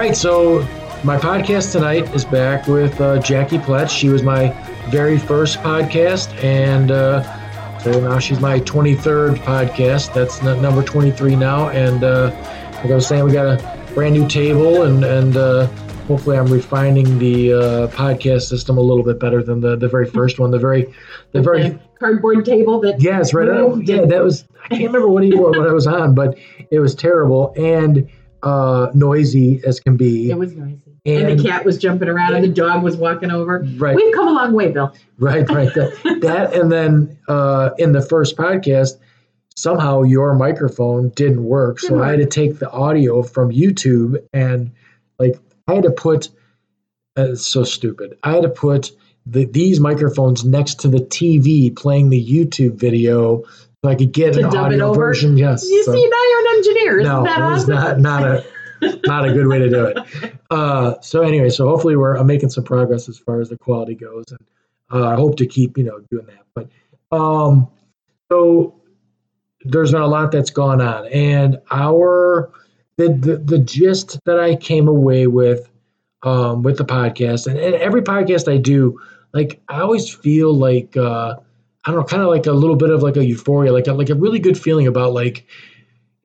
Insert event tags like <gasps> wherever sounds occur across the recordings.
All right, so my podcast tonight is back with uh, Jackie Pletch. She was my very first podcast, and uh, so now she's my 23rd podcast. That's n- number 23 now, and uh, like I was saying, we got a brand new table, and and uh, hopefully I'm refining the uh, podcast system a little bit better than the, the very first one. The very the very cardboard table that Yes, right. Moved yeah, that was. I can't remember what, he, what I was on, but it was terrible and uh, noisy as can be. it was noisy. And, And- the cat was jumping around and the dog was walking over. Right, We've come a long way, Bill. <laughs> right, right. That, that and then uh, in the first podcast, somehow your microphone didn't work, so Didn't I had to take the audio from YouTube and like I had to put. Uh, it's so stupid. I had to put the, these microphones next to the TV playing the YouTube video so I could get To an dub it audio over? version. Yes. You so- see, now you're an engineer. Isn't no, that awesome? not not a not a good way to do it. <laughs> Uh, so anyway, so hopefully we're I'm making some progress as far as the quality goes, and uh, I hope to keep you know doing that. But um, so there's been a lot that's gone on, and our the the, the gist that I came away with um, with the podcast, and, and every podcast I do, like I always feel like uh, I don't know, kind of like a little bit of like a euphoria, like a, like a really good feeling about like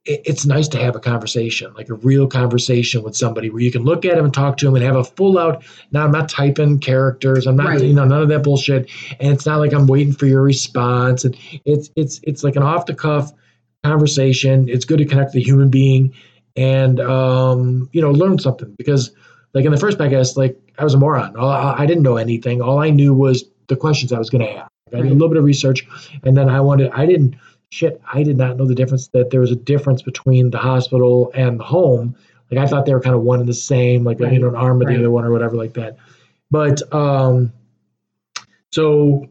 it- it's nice to have a conversation, like a real conversation with somebody where you can look at them and talk to them and have a full out. Now I'm not typing characters. I'm not, Right. you know, none of that bullshit. And it's not like I'm waiting for your response. And it's it's it's like an off the cuff conversation. It's good to connect with a human being and um, you know learn something because like in the first podcast, like I was a moron. I, I didn't know anything. All I knew was the questions I was going to ask. I did a little bit of research, and then I wanted. I didn't shit. I did not know the difference that there was a difference between the hospital and the home. Like I thought they were kind of one and the same, like you Right, know an arm of right. the other one or whatever like that. But um, so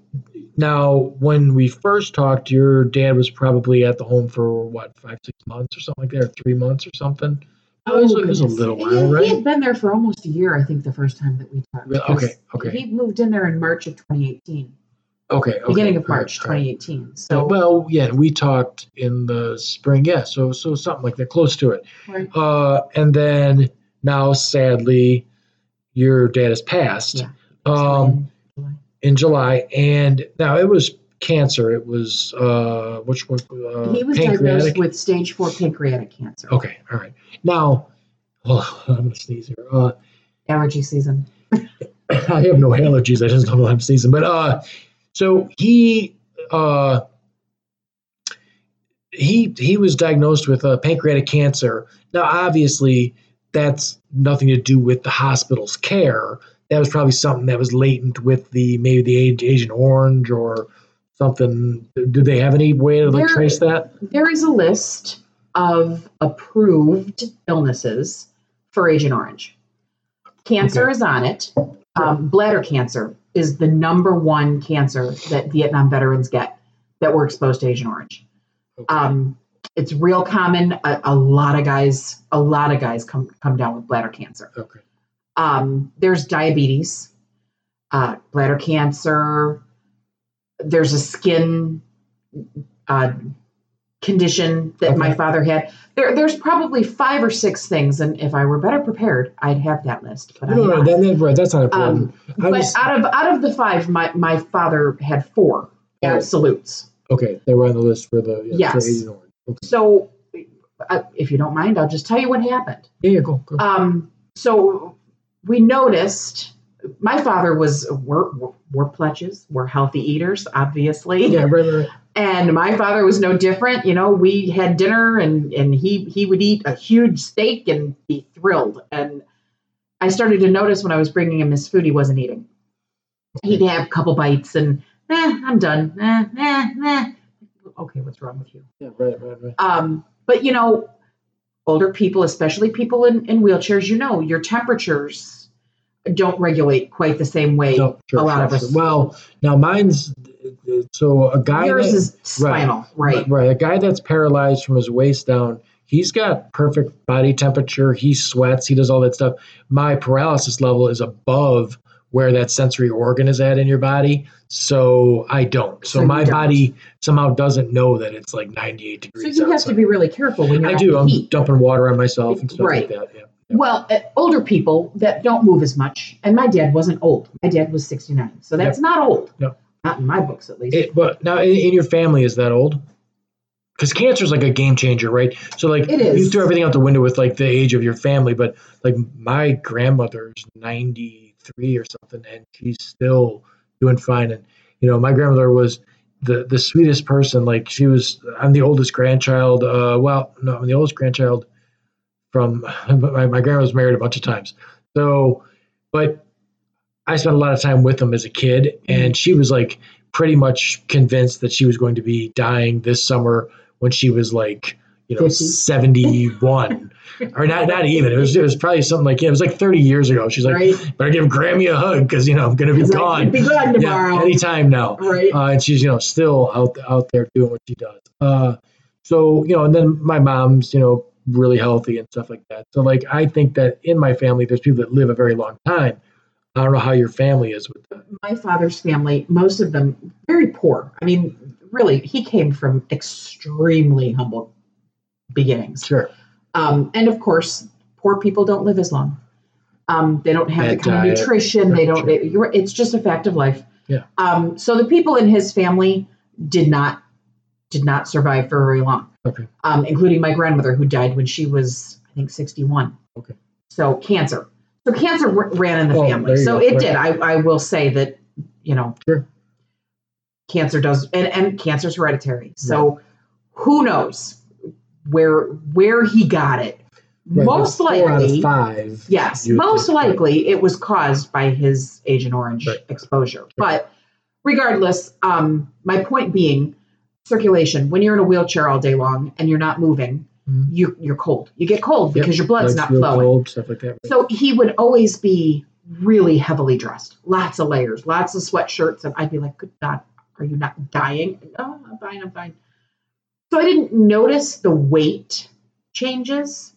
now when we first talked, your dad was probably at the home for what five six months or something like that, or three months or something. it was, it was a little He- while, He right? had been there for almost a year, I think, the first time that we talked. Really? Okay, okay. He moved in there in March of 2018, Okay, okay. beginning of March right. 2018. So, So, well, yeah, we talked in the spring, yeah. So, so something like that, close to it. Right. Uh, and then now, sadly, your dad has passed. Yeah. Um, July. in July, and now it was cancer. It was uh, which one? Uh, he was diagnosed with stage four pancreatic cancer. Okay, all right. Now, <laughs> on, I'm gonna sneeze here. Uh, Allergy season. <laughs> I have no allergies. I just don't know I'm sneezing. But uh, so he uh, he he was diagnosed with uh, pancreatic cancer. Now, obviously, that's nothing to do with the hospital's care. That was probably something that was latent with the maybe the Agent Orange or something. Do they have any way to like There- trace that? There is a list of approved illnesses for Agent Orange. Cancer Okay. is on it. Um, bladder cancer is the number one cancer that Vietnam veterans get that were exposed to Agent Orange. Okay. Um, it's real common. A, a lot of guys, a lot of guys come come down with bladder cancer. okay. Um, there's diabetes, uh, bladder cancer. There's a skin uh, condition that my father had. There, there's probably five or six things, and if I were better prepared, I'd have that list. But I'm No, no, not. that, right, that's not important. Um, but was- out of out of the five, my my father had four Oh. salutes. okay, they were on the list for the yeah, for Yes. Agent Okay. So, uh, if you don't mind, I'll just tell you what happened. Yeah, yeah, go, go. Um, so we noticed my father was we're, we're, we're we're healthy eaters, obviously. yeah, right, right. And my father was no different. You know, we had dinner and and he he would eat a huge steak and be thrilled. And I started to notice when I was bringing him his food, he wasn't eating. He'd have a couple bites and eh, I'm done. Eh, eh, eh. Okay, what's wrong with you? Yeah, right, right, right. Um, but you know, older people, especially people in, in wheelchairs, you know, your temperatures don't regulate quite the same way. No, sure, a lot sure, of us- sure. Well, now mine's so a guy Yours that, is spinal, right? right, a guy that's paralyzed from his waist down. He's got perfect body temperature. He sweats. He does all that stuff. My paralysis level is above where that sensory organ is at in your body. So I don't. So, So my don't. body somehow doesn't know that it's like 98 degrees. So you have to be really careful when you're I do. I'm heat. dumping water on myself and stuff Right. like that. Yeah. Well, uh, older people that don't move as much, and my dad wasn't old. My dad was 69, so that's not old. No. Not in my books, at least. It, but now in, in your family, is that old? Because cancer is like a game changer, right? So like you throw everything out the window with like the age of your family, but like my grandmother's ninety three or something, and she's still doing fine. And you know, my grandmother was the the sweetest person. Like she was, I'm the oldest grandchild. Uh, well, no, I'm the oldest grandchild from <laughs> my, my grandma was married a bunch of times. So, but I spent a lot of time with them as a kid, and she was like pretty much convinced that she was going to be dying this summer when she was like, you know, 71 <laughs> or not, not even. It was, it was probably something like, yeah, it was like 30 years ago. She's like, right? better give Grammy a hug because, you know, I'm going to be like, gone. be gone tomorrow. Yeah, anytime now. right? Uh, and she's, you know, still out, out there doing what she does. Uh, so, you know, and then my mom's, you know, really healthy and stuff like that. So, like, I think that in my family, there's people that live a very long time. I don't know how your family is with that. my father's family, most of them very poor. I mean, really, he came from extremely humble beginnings. Sure. Um, and of course, poor people don't live as long. Um, they don't have Bad the kind diet. of nutrition. They don't. Sure. It, you're, it's just a fact of life. Yeah. Um, so the people in his family did not did not survive for very long. Okay. Um, including my grandmother, who died when she was, I think, sixty one. Okay. So cancer. So cancer r- ran in the Oh, family. So go. it Right. did. I, I will say that you know. Sure. Cancer does, and, and cancer's hereditary. So who knows where where he got it? Right, most but four out of likely, five. yes, most right. likely it was caused by his Agent Orange Right. exposure. But regardless, um, my point being, circulation. When you're in a wheelchair all day long and you're not moving, Mhm. you you're cold. You get cold Yep. because your blood's not flowing. cold, stuff like that. right? So he would always be really heavily dressed, lots of layers, lots of sweatshirts, and I'd be like, "Good God, are you not dying?" No, I'm fine. I'm fine. So I didn't notice the weight changes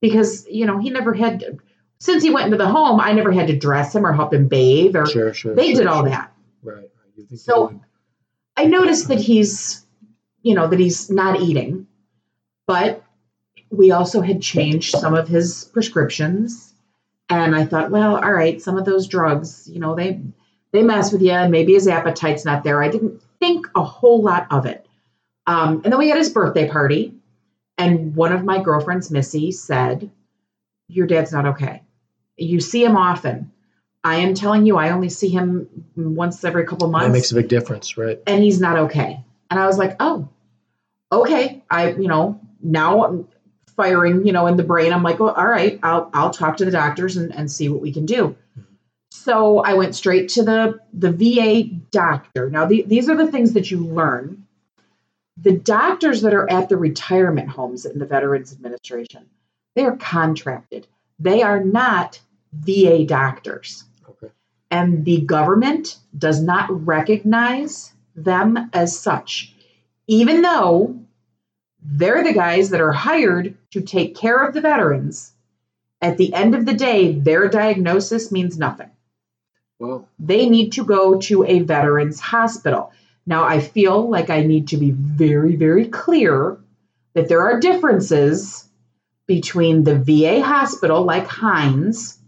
because you know he never had. Since he went into the home, I never had to dress him or help him bathe, or Sure, sure. they sure, did all that. Right. right. You think So- I noticed that he's, you know, that he's not eating, but we also had changed some of his prescriptions. And I thought, well, all right, some of those drugs, you know, they they mess with you, and maybe his appetite's not there. I didn't think a whole lot of it. Um, and then we had his birthday party, and one of my girlfriends, Missy, said, "Your dad's not okay. You see him often. I am telling you, I only see him once every couple months that makes a big difference, right? and he's not okay. And I was like, oh, okay. I, you know, now I'm firing, you know, in the brain. I'm like, well, all right, I'll I'll talk to the doctors and, and see what we can do. So I went straight to the the VA doctor. Now the, these are the things that you learn. The doctors that are at the retirement homes in the Veterans Administration, they are contracted. They are not VA doctors Okay. and the government does not recognize them as such, even though they're the guys that are hired to take care of the veterans. At the end of the day, their diagnosis means nothing. Well, They need to go to a veterans hospital. Now, I feel like I need to be very, very clear that there are differences between the VA hospital, like Hines,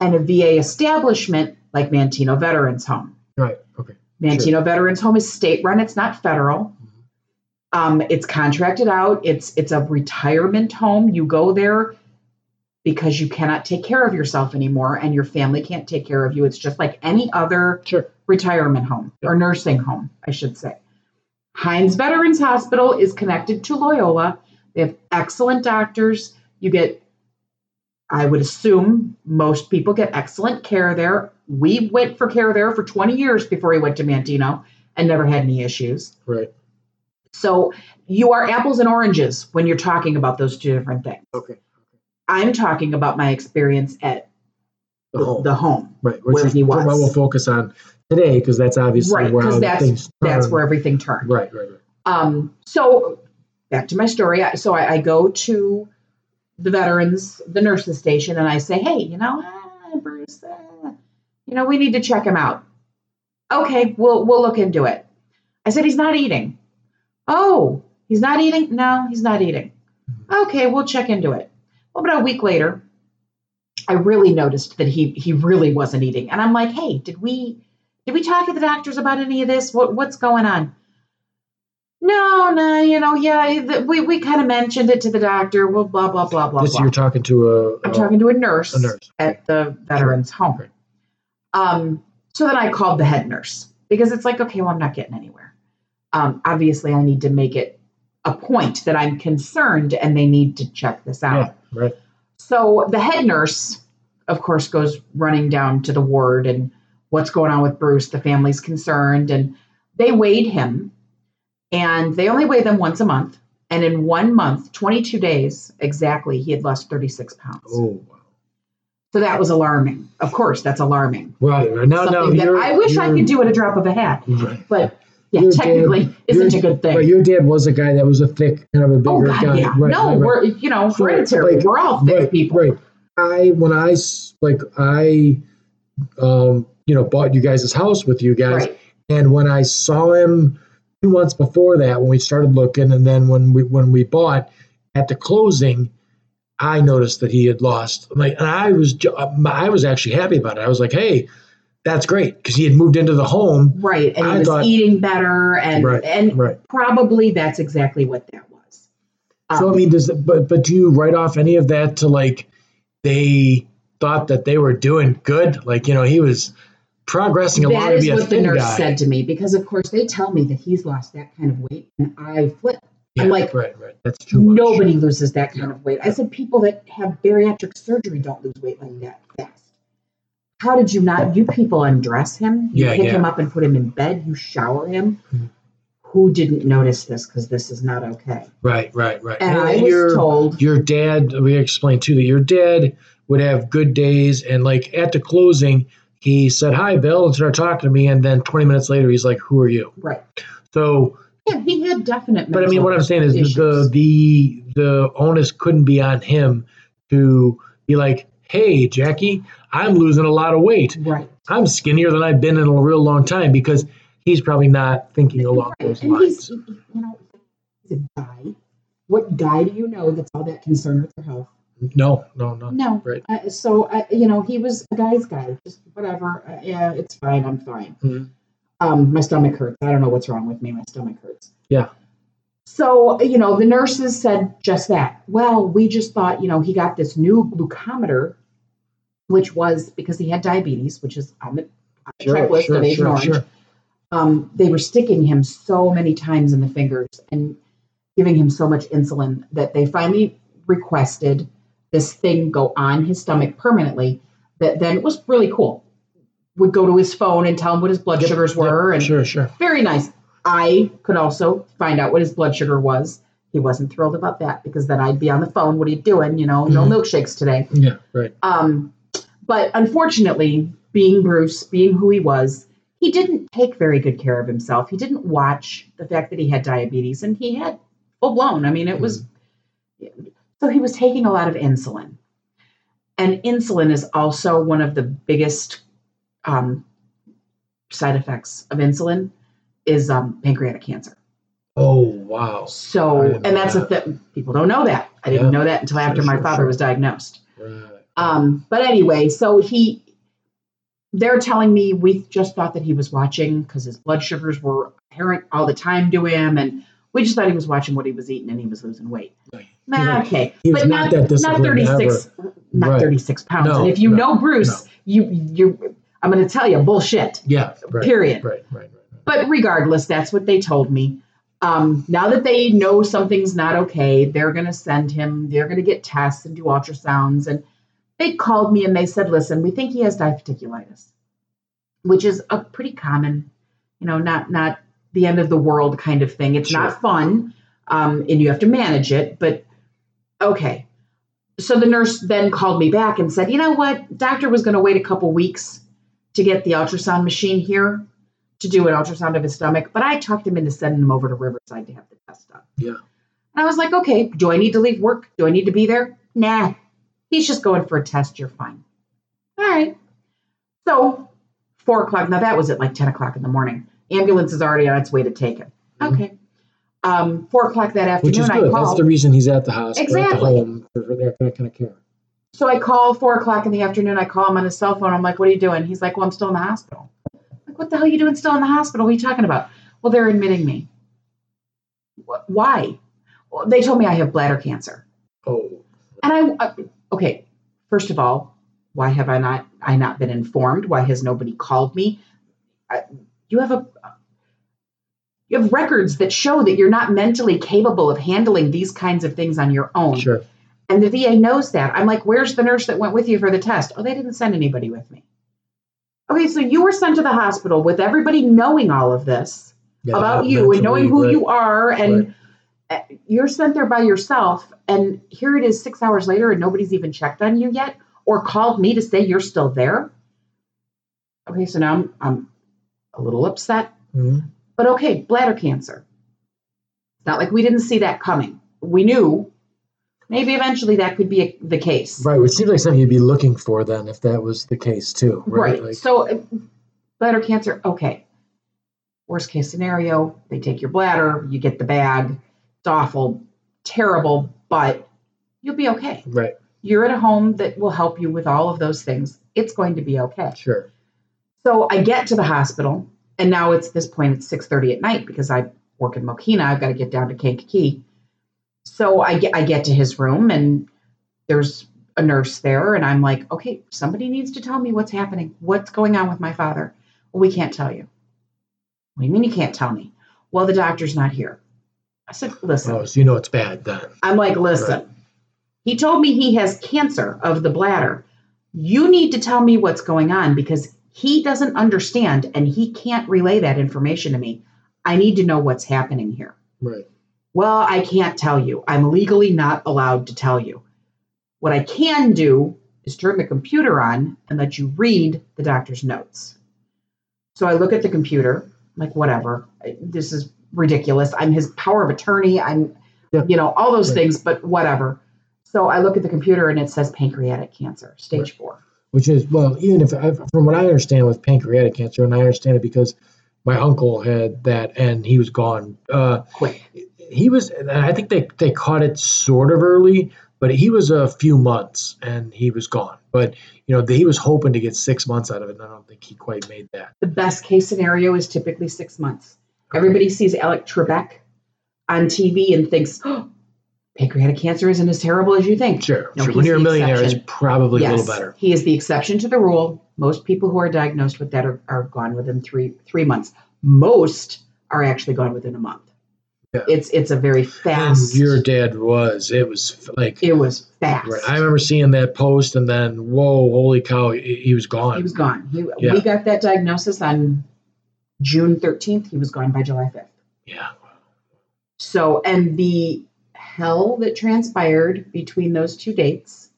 and a VA establishment like Manteno Veterans Home. right. Okay. Manteno Veterans Home is state run; it's not federal. Um, it's contracted out. It's it's a retirement home. You go there because you cannot take care of yourself anymore, and your family can't take care of you. It's just like any other Sure. retirement home or nursing home, I should say. Hines Veterans Hospital is connected to Loyola. They have excellent doctors. You get, I would assume, most people get excellent care there. We went for care there for 20 years before we went to Manteno and never had any issues. Right. So you are apples and oranges when you're talking about those two different things. Okay. I'm talking about my experience at The home. the home. right. where Which is he what was. we'll focus on today because that's obviously Right, where that's- That's where everything turned. Right. Right. Right. Um, so back to my story. I- So I, I go to the veterans, the nurses station, and I say, "Hey, you know, ah, Bruce, uh, you know, we need to check him out." Okay, we'll we'll look into it. I said he's not eating. Oh, he's not eating? No, he's not eating. Okay, we'll check into it. Well, about a week later, I really noticed that he he really wasn't eating. And I'm like, hey, did we did we talk to the doctors about any of this? What what's going on? No, no, you know, yeah, the, we, we kind of mentioned it to the doctor. Well, blah blah blah blah blah. This blah. you're talking to a. I'm talking to a nurse, a nurse. at the veterans home. Um, so then I called the head nurse because it's like, okay, well, I'm not getting anywhere. Um, obviously, I need to make it a point that I'm concerned and they need to check this out. Yeah, right. So the head nurse, of course, goes running down to the ward and what's going on with Bruce. The family's concerned and they weighed him and they only weigh them once a month. And in one month, 22 days exactly, he had lost 36 pounds. Oh, wow. So that was alarming. Of course, that's alarming. Right, now, Something you're, I wish I could do at a drop of a hat, Right. but yeah, Your technically dad- isn't your- a good thing. But your dad was a guy that was a thick, kind of a bigger oh God, guy. yeah. Right, no, right, we're you know So, hereditary. like, we're all thick right, people. Right. I when I like I, um, you know, bought you guys' house with you guys, Right. and when I saw him two months before that, when we started looking, and then when we when we bought at the closing, I noticed that he had lost. Like, and I was I was actually happy about it. I was like, hey, that's great because he had moved into the home. Right, and he was thought- eating better, and Right, and right. probably that's exactly what that was. So I Um, mean, does but but do you write off any of that to like they thought that they were doing good? Like you know, he was progressing along that to is a what the nurse guy. said to me because, of course, they tell me that he's lost that kind of weight, and I flip. Yeah, I'm like, right, right. That's too much. Nobody loses that kind No. of weight. I said people that have bariatric surgery don't lose weight like that fast. How did you not? You people undress him, you Yeah, pick yeah. him up and put him in bed, you shower him. Mhm. Who didn't notice this? Because this is not okay. Right, right, right. And I was your told, your dad. We explained too that your dad would have good days, and like at the closing, he said hi, Bill, and started talking to me, and then 20 minutes later, he's like, "Who are you?" right? So Yeah, he had definite. But I mean, what I'm saying is the, the the onus couldn't be on him to be like, "Hey, Jackie, I'm losing a lot of weight. right. I'm skinnier than I've been in a real long time," because he's probably not thinking along Right. those And lines. he's, you know, he's a guy. What guy do you know that's all that concerned with their health? No, no, no. No. Right. Uh, so, uh, you know, he was a guy's guy. Just whatever. Uh, yeah, it's fine. I'm fine. Mhm. Um, my stomach hurts. I don't know what's wrong with me. My stomach hurts. Yeah. So, you know, the nurses said just that. Well, we just thought, you know, he got this new glucometer, which was because he had diabetes, which is on the Sure, checklist sure, of Agent sure, Orange. sure. Um, they were sticking him so many times in the fingers and giving him so much insulin that they finally requested this thing go on his stomach permanently. That then it was really cool. Would go to his phone and tell him what his blood Yep, sugars yep, were, and sure, sure. very nice. I could also find out what his blood sugar was. He wasn't thrilled about that because then I'd be on the phone. What are you doing? You know, no Mhm. milkshakes today. Yeah, right. Um, but unfortunately, being Bruce, being who he was, he didn't take very good care of himself. He didn't watch the fact that he had diabetes and he had full blown. I mean, it was so he was taking a lot of insulin. And insulin is also one of the biggest um, side effects of insulin is um, pancreatic cancer. Oh wow. So, and that's a that. thing. People don't know that. I didn't Yeah. know that until Sure, after my sure, father sure. was diagnosed. Right. Um, but anyway, so he, they're telling me we just thought that he was watching because his blood sugars were apparent all the time to him, and we just thought he was watching what he was eating and he was losing weight. Right. Nah, okay, He was but not not that not thirty six, not Right. thirty six pounds. No, and if you no, know Bruce, you you, I'm going to tell you bullshit. Yeah. Right. Period. Right. Right. Right. But regardless, that's what they told me. Um, now that they know something's not okay, they're going to send him, they're going to get tests and do ultrasounds. And they called me and they said, listen, we think he has diverticulitis, which is a pretty common, you know, not, not the end of the world kind of thing. It's Sure. not fun um, and you have to manage it, but okay. So the nurse then called me back and said, you know what? Doctor was going to wait a couple weeks to get the ultrasound machine here to do an ultrasound of his stomach, but I talked him into sending him over to Riverside to have the test done. Yeah. And I was like, okay, do I need to leave work? Do I need to be there? Nah. He's just going for a test. You're fine. All right. So four o'clock. Now that was at like 10 o'clock in the morning. Ambulance is already on its way to take him. Mhm. Okay. Um, four o'clock that afternoon, Which is I good. That's the reason he's at the hospital, Exactly. for, that, kind of care. So I call four o'clock in the afternoon. I call him on his cell phone. I'm like, "What are you doing?" He's like, "Well, I'm still in the hospital." I'm like, "What the hell are you doing still in the hospital? What are you talking about?" Well, they're admitting me. "Wh- Why? Well, they told me I have bladder cancer. Oh, And I, uh, okay, first of all, why have I not, I not been informed? Why has nobody called me? I, you have a, you have records that show that you're not mentally capable of handling these kinds of things on your own. sure. And the VA knows that. I'm like, where's the nurse that went with you for the test? Oh, they didn't send anybody with me. Okay, so you were sent to the hospital with everybody knowing all of this Yeah, about you and knowing who right. you are and uh, you're sent there by yourself and here it is 6 hours later and nobody's even checked on you yet or called me to say you're still there. Okay, so now I'm I'm a little upset, Mhm. but okay, bladder cancer. It's not like we didn't see that coming. We knew maybe eventually that could be a, the case. Right, which seems like something you'd be looking for then if that was the case too, right? Right. Like, so, uh, bladder cancer, okay. Worst case scenario, they take your bladder, you get the bag. Awful, terrible, but you'll be okay. right, You're at a home that will help you with all of those things. It's going to be okay. sure. So I get to the hospital, and now it's this point. It's six thirty at night because I work in Mokena. I've got to get down to Kankakee. So I get I get to his room, and there's a nurse there, and I'm like, okay, somebody needs to tell me what's happening. What's going on with my father? Well, we can't tell you. What do you mean you can't tell me? Well, the doctor's not here. I said, listen. Oh, so you know it's bad then. I'm like, listen, he told me he has cancer of the bladder. You need to tell me what's going on because he doesn't understand and he can't relay that information to me. I need to know what's happening here. Right. Well, I can't tell you. I'm legally not allowed to tell you. What I can do is turn the computer on and let you read the doctor's notes. So I look at the computer, like, whatever. This is ridiculous. I'm his power of attorney. I'm, Yeah. you know, all those Right. things, but whatever. So I look at the computer and it says pancreatic cancer, stage four. Which is well, even if I, from what I understand with pancreatic cancer, and I understand it because my uncle had that and he was gone. Uh, Quick. he was, and I think they they caught it sort of early, but he was a few months and he was gone. But you know, he was hoping to get six months out of it, and I don't think he quite made that. The best case scenario is typically six months. Everybody sees Alex Trebek on TV and thinks, oh, <gasps> pancreatic cancer isn't as terrible as you think. Sure, No, sure. When you're a millionaire, exception. it's probably a little better. he is the exception to the rule. Most people who are diagnosed with that are, are gone within three three months. Most are actually gone within a month. Yeah. It's it's a very And fast. your dad was. It was like it was fast. Right. I remember seeing that post, and then whoa, holy cow, he, he was gone. he was gone. He, Yeah. We got that diagnosis on June thirteenth. He was gone by July fifth. yeah, So, and the hell that transpired between those two dates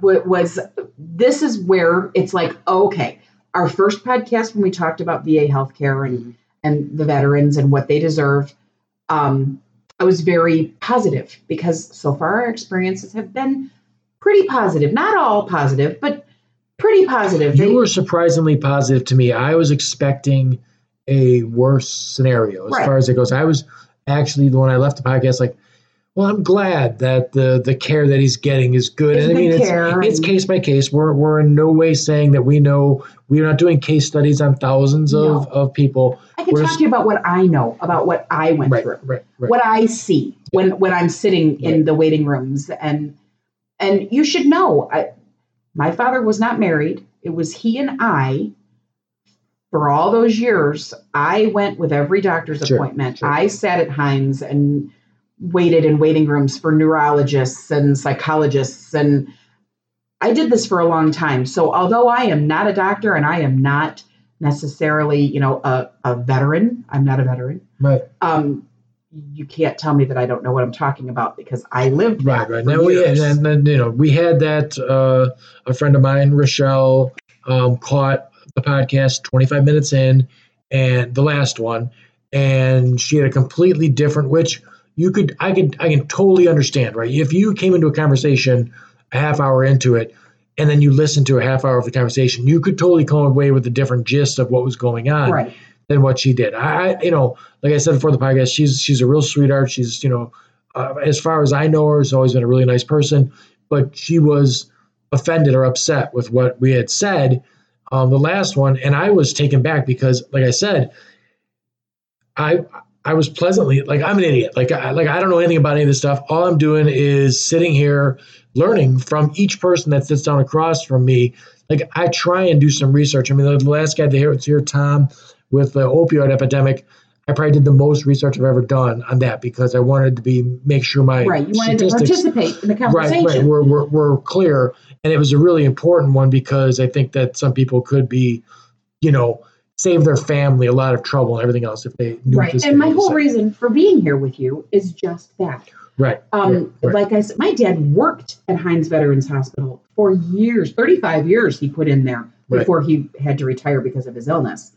was this is where it's like, okay, our first podcast when we talked about VA healthcare and, and the veterans and what they deserve, um, I was very positive because so far our experiences have been pretty positive. Not all positive, but pretty positive. They- you were surprisingly positive to me. I was expecting a worse scenario as Right. far as it goes. I was actually when I left the podcast, like, well, I'm glad that the the care that he's getting is good. It's and I mean, it's, it's case by case. We're we're in no way saying that we know. We're not doing case studies on thousands of, No. of people. I can we're talk just- to you about what I know, about what I went Right, through. right, right. what I see when when I'm sitting in the waiting rooms and and you should know I, my father was not married it was he and I for all those years I went with every doctor's Sure, appointment sure. I sat at Hines and waited in waiting rooms for neurologists and psychologists and I did this for a long time so although I am not a doctor and I am not necessarily you know a, a veteran I'm not a veteran right. um, you can't tell me that I don't know what I'm talking about because I lived Right, that right. Now we years. and then you know we had that uh, a friend of mine, Rochelle, um, caught the podcast 25 minutes in, and the last one, and she had a completely different. Which you could, I could, I can totally understand. Right, if you came into a conversation a half hour into it, and then you listened to a half hour of the conversation, you could totally come away with a different gist of what was going on right. Than what she did. I, you know, like I said before the podcast, she's she's a real sweetheart. She's, you know, uh, as far as I know her, has always been a really nice person. but she was offended or upset with what we had said um, the last one, and I was taken back because, like I said, I I was pleasantly like I'm an idiot. Like I, like I don't know anything about any of this stuff. All I'm doing is sitting here learning from each person that sits down across from me. Like I try and do some research. I mean, the last guy that was here, Tom, with the opioid epidemic. I probably did the most research I've ever done on that because I wanted to be make sure my right. You wanted to participate in the conversation. Right, right. We're, we're, we're clear, and it was a really important one because I think that some people could be, you know, save their family a lot of trouble and everything else if they knew. Right, and my whole reason for being here with you is just that. Right. Um, right, Like I said, my dad worked at Hines Veterans Hospital for years, 35 years he put in there before right. he had to retire because of his illness.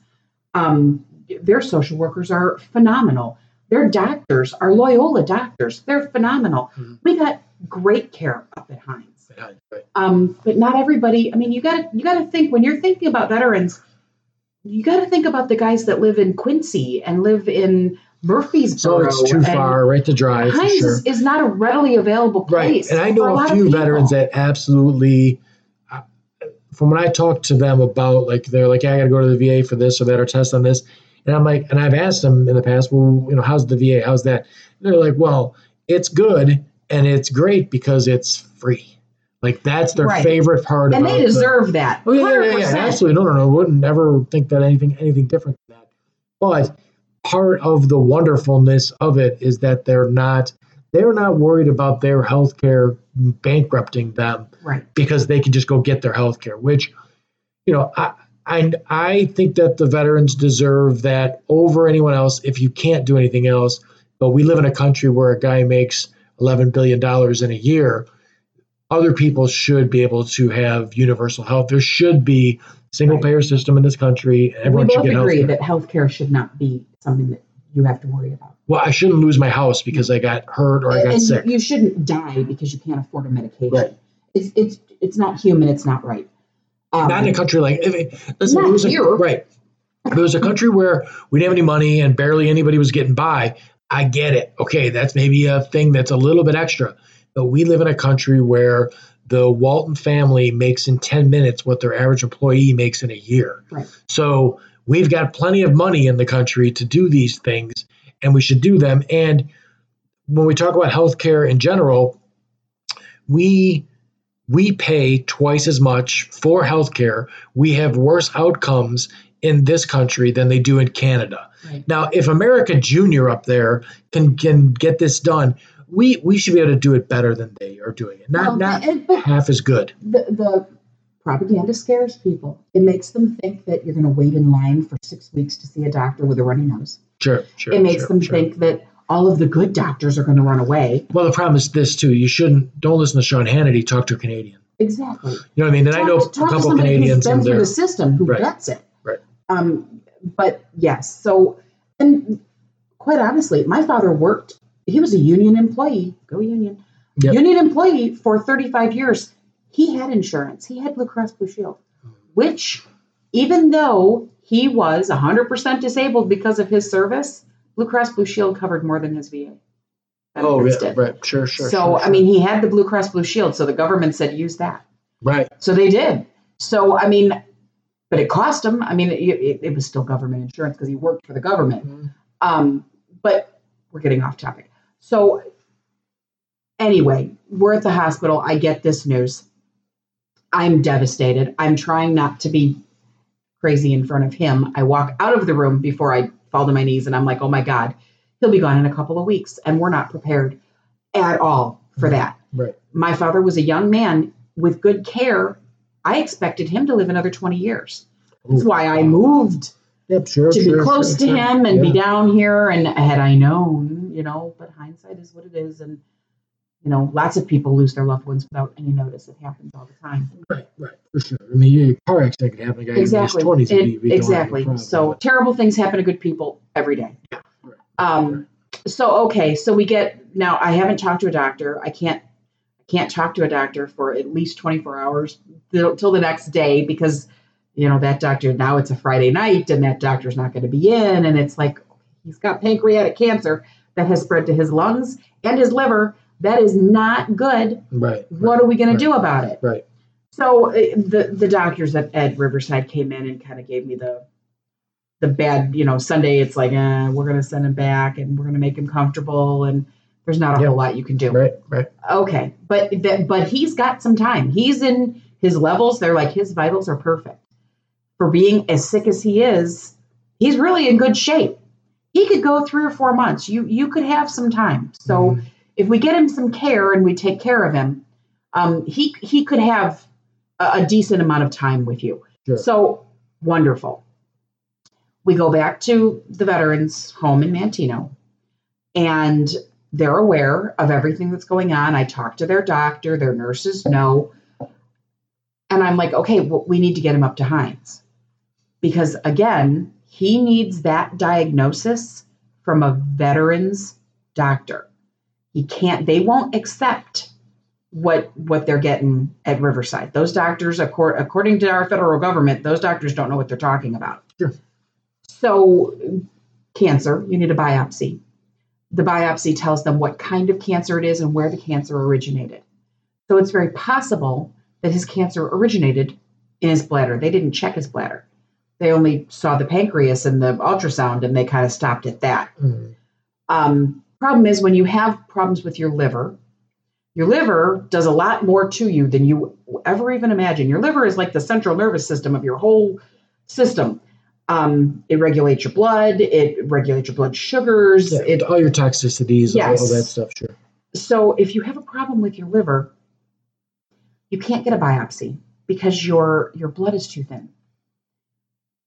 Um, their social workers are phenomenal. Their doctors are Loyola doctors. They're phenomenal. Mm-hmm. We got great care up at Hines. Right. Um, but not everybody. I mean, you got to you got to think when you're thinking about veterans. You got to think about the guys that live in Quincy and live in Murphysboro. So it's too far, right to drive. Hines sure. is, not a readily available place. Right, and I know a, a few veterans that absolutely from when I talk to them about like they're like, yeah, I got to go to the VA for this or that or test on this, and I'm like, and I've asked them in the past, well, you know, how's the VA? How's that? And they're like, well, it's good and it's great because it's free. Like that's their right. favorite part. Of it. And they deserve the, that. Oh yeah, yeah, yeah, absolutely. No, no, no. Wouldn't ever think that anything anything different than that. But part of the wonderfulness of it is that they're not they're not worried about their health care bankrupting them right because they can just go get their health care which you know i I, I think that the veterans deserve that over anyone else if you can't do anything else. But we live in a country where a guy makes $11 billion in a year. Other people should be able to have universal health. There should be single payer system in this country. Everyone we should both get agree healthcare. that healthcare should not be something that you have to worry about. Well, I shouldn't lose my house because I got hurt or I got and sick. You shouldn't die because you can't afford a medication. Right. It's it's it's not human. It's not right. Um, not in a country like if it, listen, not was a, right. If it was a country where we didn't have any money and barely anybody was getting by, I get it. Okay, that's maybe a thing that's a little bit extra. But we live in a country where the Walton family makes in 10 minutes what their average employee makes in a year. Right. So we've got plenty of money in the country to do these things, and we should do them. And when we talk about healthcare in general, we we pay twice as much for healthcare. We have worse outcomes in this country than they do in Canada. Right. Now, if America Junior up there can can get this done, we we should be able to do it better than they are doing it. Not well, not half as good. The the propaganda scares people. It makes them think that you're going to wait in line for six weeks to see a doctor with a runny nose. Sure, sure. It makes sure, them sure. think that all of the good doctors are going to run away. Well, the problem is this too. You shouldn't don't listen to Sean Hannity. Talk to a Canadian. Exactly. You know what I mean? And talk, I know talk a couple to Canadians who's been through the system who Right. gets it. Right. Um, but yes, so and quite honestly, my father worked. He was a union employee. Go union. Yep. Union employee for 35 years. He had insurance. He had Blue Cross Blue Shield, which, even though he was 100% disabled because of his service, Blue Cross Blue Shield covered more than his VA. Oh yeah, did. right. Sure, sure. So sure, I mean, he had the Blue Cross Blue Shield, so the government said use that. right. So they did. So I mean, but it cost him. I mean, it, it, it was still government insurance because he worked for the government. Mhm. Um, but we're getting off topic. So anyway, we're at the hospital. I get this news. I'm devastated. I'm trying not to be crazy in front of him. I walk out of the room before I fall to my knees and I'm like, oh my God, he'll be gone in a couple of weeks. And we're not prepared at all for that. Mm-hmm. Right. My father was a young man with good care. I expected him to live another 20 years. That's why I moved Yep. Sure. to sure, be close sure, to him and be down here. And had I known, you know, but hindsight is what it is. And, you know, lots of people lose their loved ones without any notice. It happens all the time. Right. Right. For sure. I mean, a car accident could happen. A guy exactly. in his twenties. It- exactly. So terrible things happen to good people every day. Right. Um, so okay, so we get now. I haven't talked to a doctor. I can't. I can't talk to a doctor for at least 24 hours till, till the next day because you know that doctor now it's a Friday night and that doctor's not going to be in and it's like he's got pancreatic cancer that has spread to his lungs and his liver. That is not good. Right. What right, are we going right. to do about it? Right. So uh, the the doctors at, at Riverside came in and kind of gave me the the bad, you know, Sunday. It's like, eh, we're going to send him back and we're going to make him comfortable, and there's not a Yeah. whole lot you can do. Right. Right. Okay, but th- but he's got some time. He's in his levels. They're like his vitals are perfect for being as sick as he is. He's really in good shape. He could go three or four months. You you could have some time. So Mhm. If we get him some care and we take care of him, um, he he could have a, a decent amount of time with you. Sure. So wonderful. We go back to the veterans home in Manteno, and they're aware of everything that's going on. I talk to their doctor, their nurses know. And I'm like, okay, well, we need to get him up to Hines. Because again, he needs that diagnosis from a veteran's doctor. He can't, they won't accept what what they're getting at Riverside. Those doctors, accor- according to our federal government, those doctors don't know what they're talking about. Sure. So, cancer, you need a biopsy the biopsy tells them what kind of cancer it is and where the cancer originated. So it's very possible that his cancer originated in his bladder. They didn't check his bladder. They only saw the pancreas and the ultrasound and they kind of stopped at that. Mhm. Um, problem is when you have problems with your liver, your liver does a lot more to you than you ever even imagine. Your liver is like the central nervous system of your whole system. Um, it regulates your blood, it regulates your blood sugars, Yeah, it all your toxicities, all, all that stuff. Sure. so if you have a problem with your liver, you can't get a biopsy because your your blood is too thin.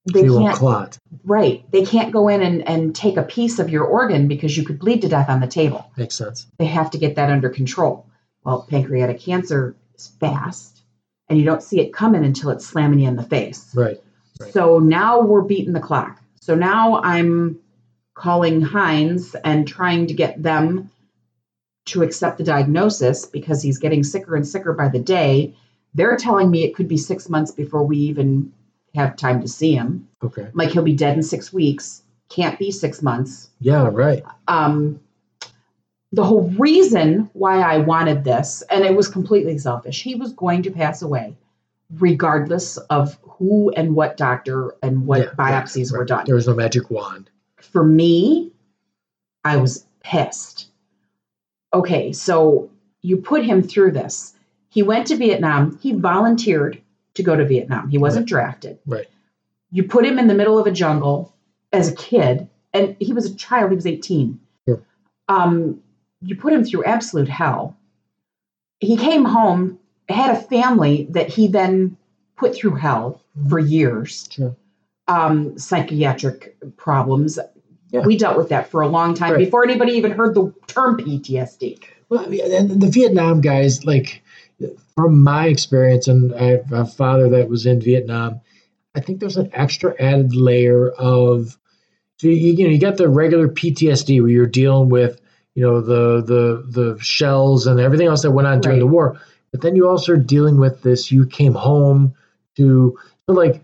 They you can't clot. right. They can't go in and, and take a piece of your organ because you could bleed to death on the table. Makes sense. They have to get that under control. Well, pancreatic cancer is fast and you don't see it coming until it's slamming you in the face. Right. Right. So now we're beating the clock. So now I'm calling Hines and trying to get them to accept the diagnosis because he's getting sicker and sicker by the day. They're telling me it could be six months before we even have time to see him. Okay. Like he'll be dead in six weeks. Can't be six months. Yeah. Right. Um, the whole reason why I wanted this, and it was completely selfish, he was going to pass away regardless of who and what doctor and what Yeah, right, biopsies were done. There was no magic wand. For me, I was pissed. Okay, so you put him through this. He went to Vietnam. He volunteered to go to Vietnam. He wasn't drafted. Right. You put him in the middle of a jungle as a kid, and he was a child. He was 18. Sure. Um, you put him through absolute hell. He came home, had a family that he then put through hell for years Sure. um, psychiatric problems. Yeah. We dealt with that for a long time Right. before anybody even heard the term PTSD. Well, and the Vietnam guys, like from my experience, and I have a father that was in Vietnam. I think there's an extra added layer of, so you, you know, you got the regular PTSD where you're dealing with, you know, the the the shells and everything else that went on during the war, but then you also are dealing with this. You came home to so like.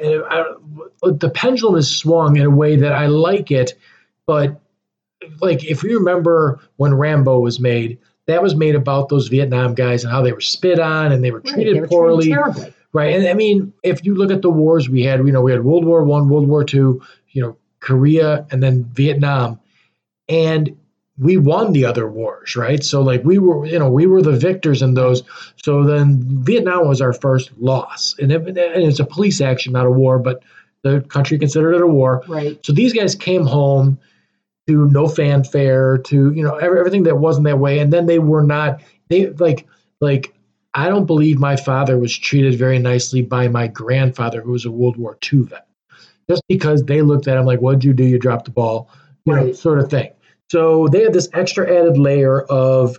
I, the pendulum is swung in a way that I like it, but like if you remember when Rambo was made, that was made about those Vietnam guys and how they were spit on and they were treated they were poorly, treated right? And I mean, if you look at the wars we had, you know, we had World War One, World War Two, you know, Korea, and then Vietnam, and we won the other wars, right? So like we were, you know, we were the victors in those. So then Vietnam was our first loss, and, it, and it's a police action, not a war, but the country considered it a war. Right. So these guys came home to no fanfare, to you know every- everything that wasn't that way, and then they were not. They like like I don't believe my father was treated very nicely by my grandfather, who was a World War II vet, just because they looked at him like, "What'd you do? You dropped the ball," you know, sort of thing. So they had this extra added layer of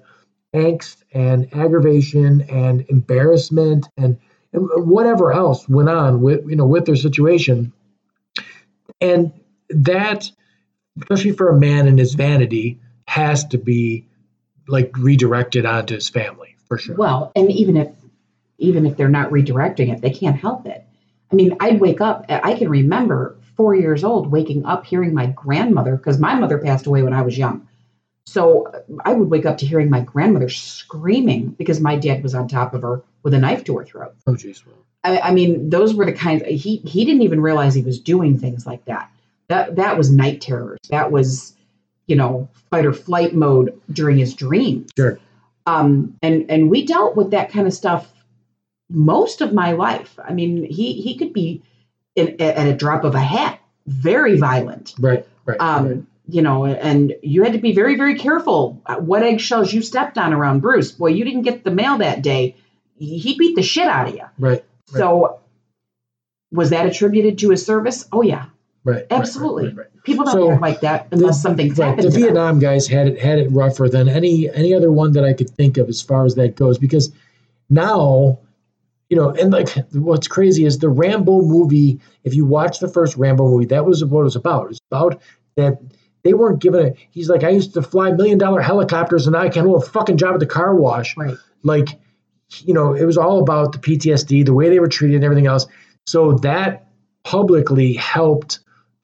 angst and aggravation and embarrassment and, and whatever else went on with you know with their situation and that especially for a man in his vanity has to be like redirected onto his family for sure Well, and even if even if they're not redirecting it, they can't help it. I mean, I'd wake up. I can remember four years old waking up hearing my grandmother because my mother passed away when I was young. So I would wake up to hearing my grandmother screaming because my dad was on top of her with a knife to her throat. Oh, jeez. I, I mean, those were the kinds. He he didn't even realize he was doing things like that. That that was night terrors. That was, you know, fight or flight mode during his dreams. Sure. Um, and and we dealt with that kind of stuff most of my life. I mean, he he could be in, at a drop of a hat, very violent. right, right. Um, right. You know, and you had to be very, very careful what eggshells you stepped on around Bruce. Boy, you didn't get the mail that day. He beat the shit out of you. Right, So, was that attributed to his service? Oh yeah, right, absolutely. Right, right, right. people don't So, act like that unless something's Right, happened the. Vietnam guys had it had it rougher than any any other one that I could think of as far as that goes. Because now, you know, and like what's crazy is the Rambo movie. If you watch the first Rambo movie, that was what it was about. It was about that they weren't given a. He's like, I used to fly million dollar helicopters, and now I can't hold a fucking job at the car wash. Right. Like, you know, it was all about the PTSD, the way they were treated, and everything else. So that publicly helped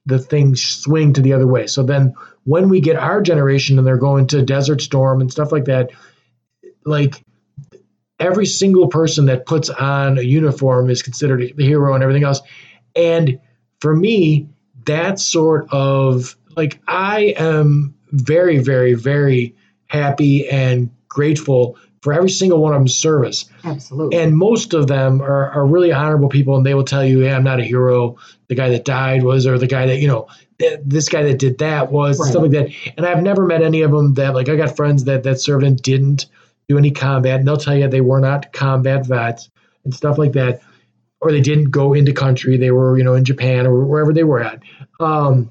the things swing to the other way. So then when we get our generation and they're going to Desert Storm and stuff like that, like every single person that puts on a uniform is considered the hero and everything else. And for me, that sort of like I am very, very, very happy and grateful for every single one of them's service. Absolutely. and most of them are, are really honorable people and they will tell you hey i'm not a hero. The guy that died was or the guy that you know th- this guy that did that was and stuff like that. And i've never met any of them that like i got friends that that served and didn't do any combat and they'll tell you they were not combat vets and stuff like that or they didn't go into country. They were you know in japan or wherever they were at. Um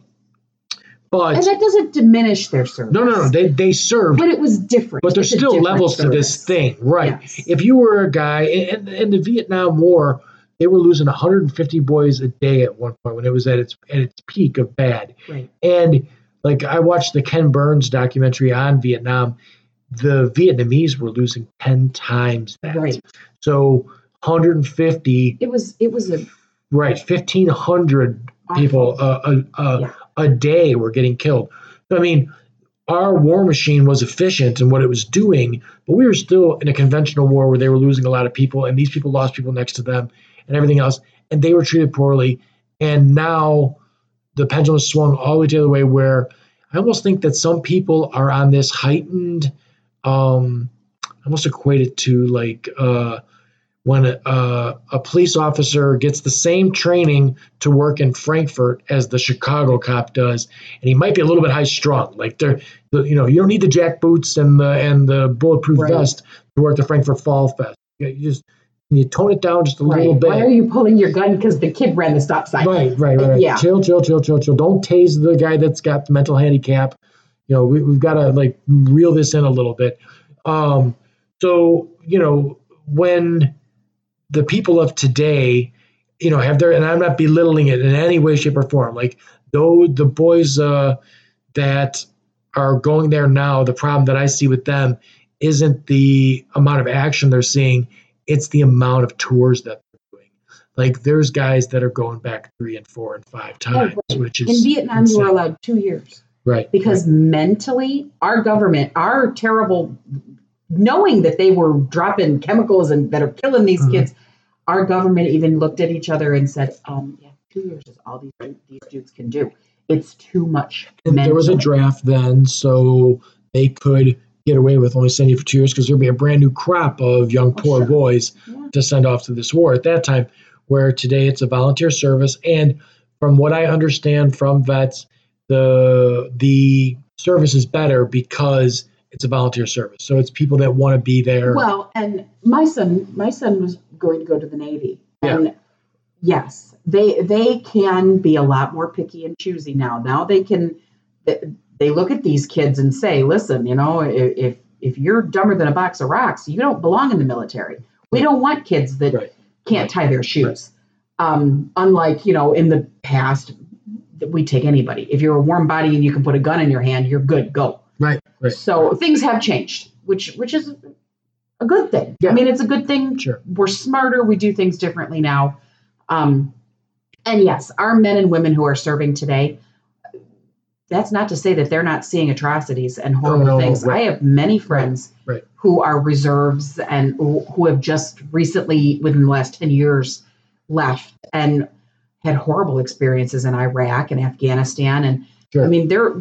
but and that doesn't diminish their service. no no no they they served But it was different. but there's It's still levels to this thing, right? Yes. If you were a guy in, in the Vietnam War, they were losing 150 boys a day at one point when it was at its at its peak of bad. Right. And like I watched the Ken Burns documentary on Vietnam, the Vietnamese were losing 10 times that. Right. So 150, It was it was a right? 1,500 people uh, a, a, Yeah. A day were getting killed. I mean, our war machine was efficient in what it was doing, but we were still in a conventional war where they were losing a lot of people, and these people lost people next to them, and everything else, and they were treated poorly. And now the pendulum swung all the way to the other way, where I almost think that some people are on this heightened. Um, I almost equate it to like uh, when a, a, a police officer gets the same training to work in Frankfort as the Chicago cop does, and he might be a little bit high strung. Like they're, the, you know, you don't need the jack boots and the and the bulletproof Right. vest to work the Frankfort Fall Fest. You, you just you tone it down just a right. little bit. Why are you pulling your gun because the kid ran the stop sign? Right, right, right. right. Yeah. Chill, chill, chill, chill, chill. Don't tase the guy that's got the mental handicap. You know, we, we've got to like reel this in a little bit. Um, so, you know, when the people of today, you know, have their, and I'm not belittling it in any way, shape, or form. Like, though the boys uh, that are going there now, the problem that I see with them isn't the amount of action they're seeing, it's the amount of tours that they're doing. Like there's guys that are going back three and four and five times, right. which is In Vietnam, you were allowed two years right because mentally, our government, our terrible, knowing that they were dropping chemicals and that are killing these Mhm. kids, our government even looked at each other and said, um, "Yeah, two years is all these these dudes can do. It's too much." And there was a draft then, so they could get away with only sending you for two years because there'd be a brand new crop of young Oh, poor sure. boys Yeah. to send off to this war at that time. Where today it's a volunteer service, and from what I understand from vets, the the service is better because it's a volunteer service. So it's people that want to be there. Well, and my son, my son was going to go to the Navy, and yes, they they can be a lot more picky and choosy now. Now they can they, look at these kids and say, listen, you know, if if- if you're dumber than a box of rocks, you don't belong in the military. We don't want kids that Right. can't tie their shoes. Um, unlike you know, in the past, that we take anybody. If you're a warm body and you can put a gun in your hand, you're good. Go. Right, right. So things have changed, which which is a good thing. Yeah. I mean, it's a good thing. Sure. We're smarter. We do things differently now. Um, and yes, our men and women who are serving today, that's not to say that they're not seeing atrocities and horrible no, no, things. right. I have many friends Right. who are reserves and who who have just recently, within the last 10 years, left and had horrible experiences in Iraq and Afghanistan. And Sure. I mean, they're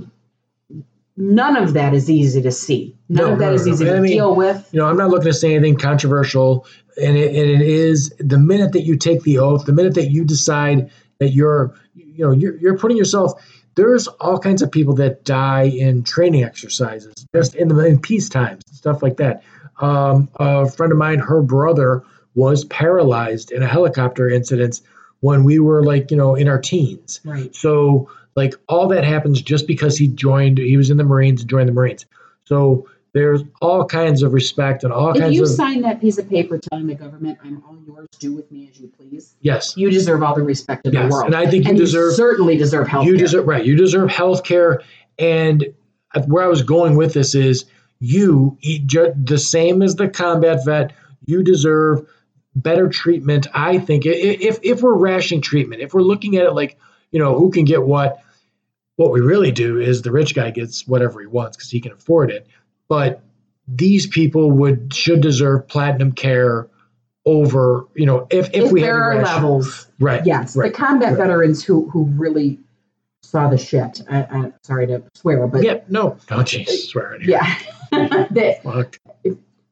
none of that is easy to see. None No, of that no, is no. easy to I mean, deal with. you know, I'm not looking to say anything controversial, and it, and it is the minute that you take the oath, the minute that you decide that you're, you know, you're, you're putting yourself. There's all kinds of people that die in training exercises, just in the in peace times, stuff like that. Um, a friend of mine, her brother was paralyzed in a helicopter incident when we were like, you know, in our teens. Right. So like all that happens just because he joined, he was in the Marines and joined the Marines. So there's all kinds of respect and all If kinds of. If you sign that piece of paper telling the government, I'm all yours, do with me as you please, yes, you deserve all the respect in yes, the world. and I think you and deserve you certainly deserve health you deserve right. You deserve health care, and where I was going with this is you the same as the combat vet. You deserve better treatment. I think if if we're rationing treatment, if we're looking at it like you know who can get what, what we really do is the rich guy gets whatever he wants because he can afford it. But these people would should deserve platinum care over you know if if, if we there had are ration- levels, right yes, right the combat right. veterans who who really saw the shit. I, I'm sorry to swear, but yeah no no Jesus uh, swear it yeah, <laughs> that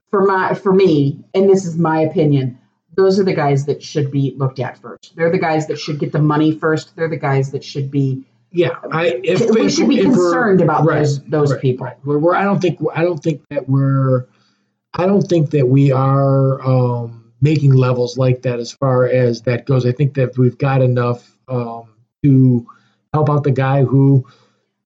for my for me, and this is my opinion, those are the guys that should be looked at first. They're the guys that should get the money first. They're the guys that should be. Yeah, I if, we if- should be concerned about right, those those right, people. right. We're, I don't think I don't think that we're I don't think that we are um, making levels like that as far as that goes. I think that we've got enough um, to help out the guy who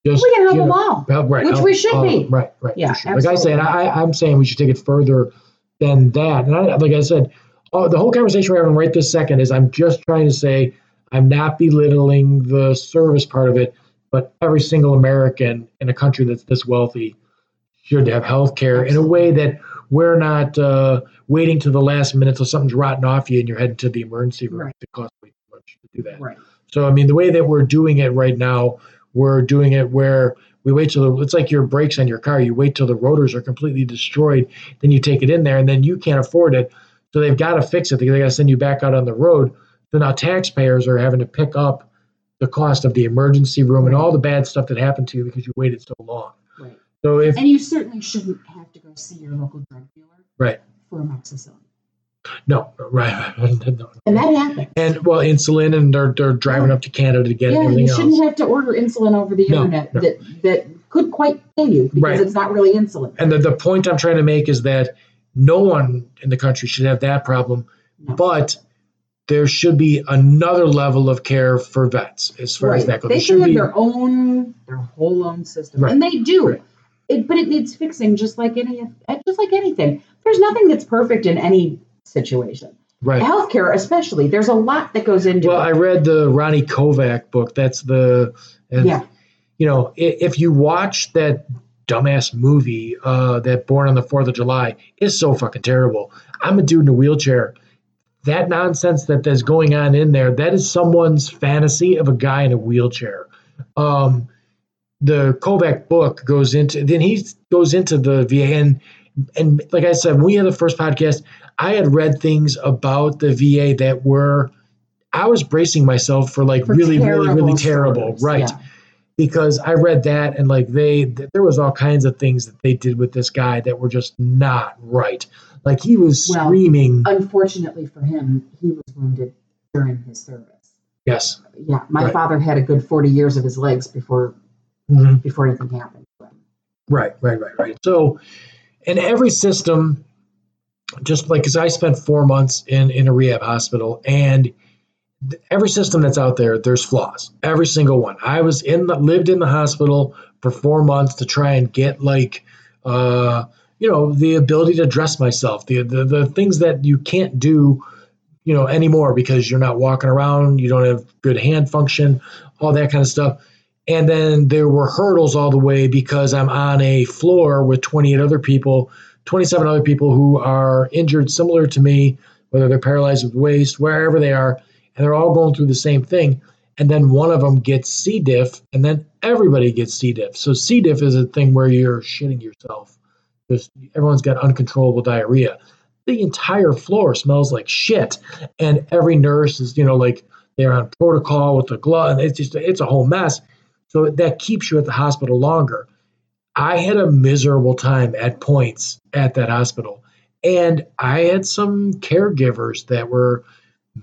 just We can help them know, all. help- right, which help we should be. Right, right. Yeah, sure. Like I said. I, I'm saying we should take it further than that. And I, like I said, oh, the whole conversation we're having right this second is I'm just trying to say I'm not belittling the service part of it, but every single American in a country that's this wealthy should have health care in a way that we're not uh, waiting to the last minute till something's rotten off you and you're heading to the emergency room. Right. It costs way too much to do that. Right. So I mean, the way that we're doing it right now, we're doing it where we wait till the, it's like your brakes on your car. You wait till the rotors are completely destroyed, then you take it in there, and then you can't afford it. So they've got to fix it. They got to send you back out on the road. So now taxpayers are having to pick up the cost of the emergency room and all the bad stuff that happened to you because you waited so long. Right. So if And you certainly shouldn't have to go see your local drug dealer right, for amoxicillin. no, right, <laughs> no. And that happens. and well, insulin, and they're they're driving up to Canada to get it yeah, you shouldn't have to order insulin over the No, internet no. that that could quite kill you because Right. it's not really insulin. And the, the point I'm trying to make is that no one in the country should have that problem, but there should be another level of care for vets as far as that goes. They should have be, their own, their whole own system, Right. and they do. Right. It, but it needs fixing, just like any, just like anything. There's nothing that's perfect in any situation. right. Healthcare, especially, there's a lot that goes into Well, it. I read the Ronnie Kovic book. That's the, and, yeah, you know, if you watch that dumbass movie, uh, that Born on the Fourth of July, is so fucking terrible. I'm a dude in a wheelchair. That nonsense that is going on in there, that is someone's fantasy of a guy in a wheelchair. Um, the Kovic book goes into then he goes into the VA and and like I said, when we had the first podcast, I had read things about the VA that were I was bracing myself for like for really, really, really terrible, stories, right? yeah. Because I read that and like they th- there was all kinds of things that they did with this guy that were just not right. Like he was Well, screaming, Unfortunately for him, he was wounded during his service. yes, Yeah, my Right. father had a good 40 years of his legs before Mhm. before anything happened. Right, right, right, right. So, in every system, just like because I spent four months in in a rehab hospital, and every system that's out there, there's flaws. Every single one. I was in the lived in the hospital for four months to try and get like, uh, you know, the ability to dress myself, the the, the things that you can't do. You know anymore because you're not walking around, you don't have good hand function, all that kind of stuff. And then there were hurdles all the way because I'm on a floor with 28 other people, 27 other people who are injured similar to me, whether they're paralyzed with waist, wherever they are, and they're all going through the same thing. and then one of them gets C. diff, and then everybody gets C. diff. So C. diff is a thing where you're shitting yourself. Just everyone's got uncontrollable diarrhea. The entire floor smells like shit, and every nurse is, you know, like they're on protocol with the glove, and it's just it's a whole mess. So that keeps you at the hospital longer. I had a miserable time at points at that hospital. And I had some caregivers that were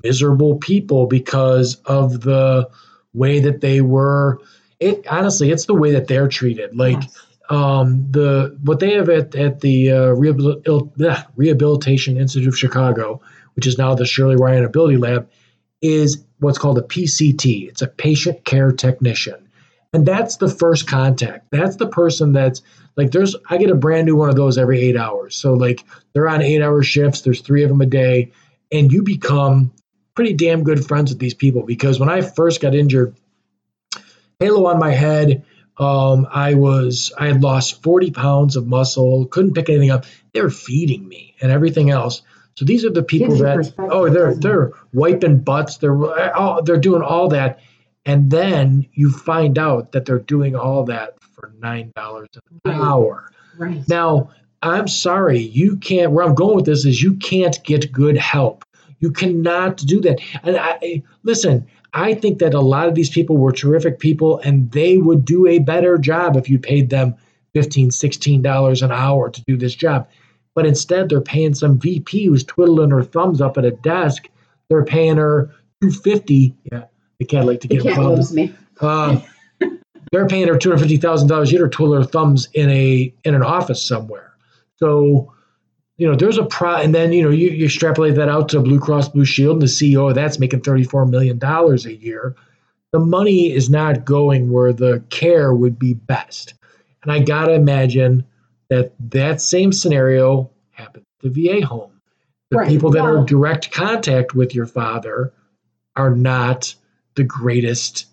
miserable people because of the way that they were. It honestly, it's the way that they're treated. Like Yes. um, the what they have at at the uh, Rehabil- Rehabilitation Institute of Chicago, which is now the Shirley Ryan Ability Lab, is what's called a PCT. It's a patient care technician. And that's the first contact. That's the person that's like, there's, I get a brand new one of those every eight hours. So, like, they're on eight hour shifts, there's three of them a day, and you become pretty damn good friends with these people because when I first got injured, halo on my head, um, I was, I had lost 40 pounds of muscle, couldn't pick anything up. They were feeding me and everything else. So these are the people that, oh, they're, they're wiping butts, they're, oh, they're doing all that and then you find out that they're doing all that for nine dollars an hour. Right. Now, I'm sorry, you can't. Where I'm going with this is you can't get good help. You cannot do that. And I listen. I think that a lot of these people were terrific people, and they would do a better job if you paid them $15, 16 dollars an hour to do this job. But instead, they're paying some VP who's twiddling her thumbs up at a desk. They're paying her 250. Yeah, the cat like to the get cat involved. loves me. Um, they're paying her two hundred fifty thousand dollars a year to twiddle her thumbs in a in an office somewhere. So, you know, there's a pro, and then you know you, you extrapolate that out to Blue Cross Blue Shield, and the CEO of that's making thirty four million dollars a year. The money is not going where the care would be best, and I gotta imagine that that same scenario happens at the VA home. The Right. people that are in direct contact with your father are not the greatest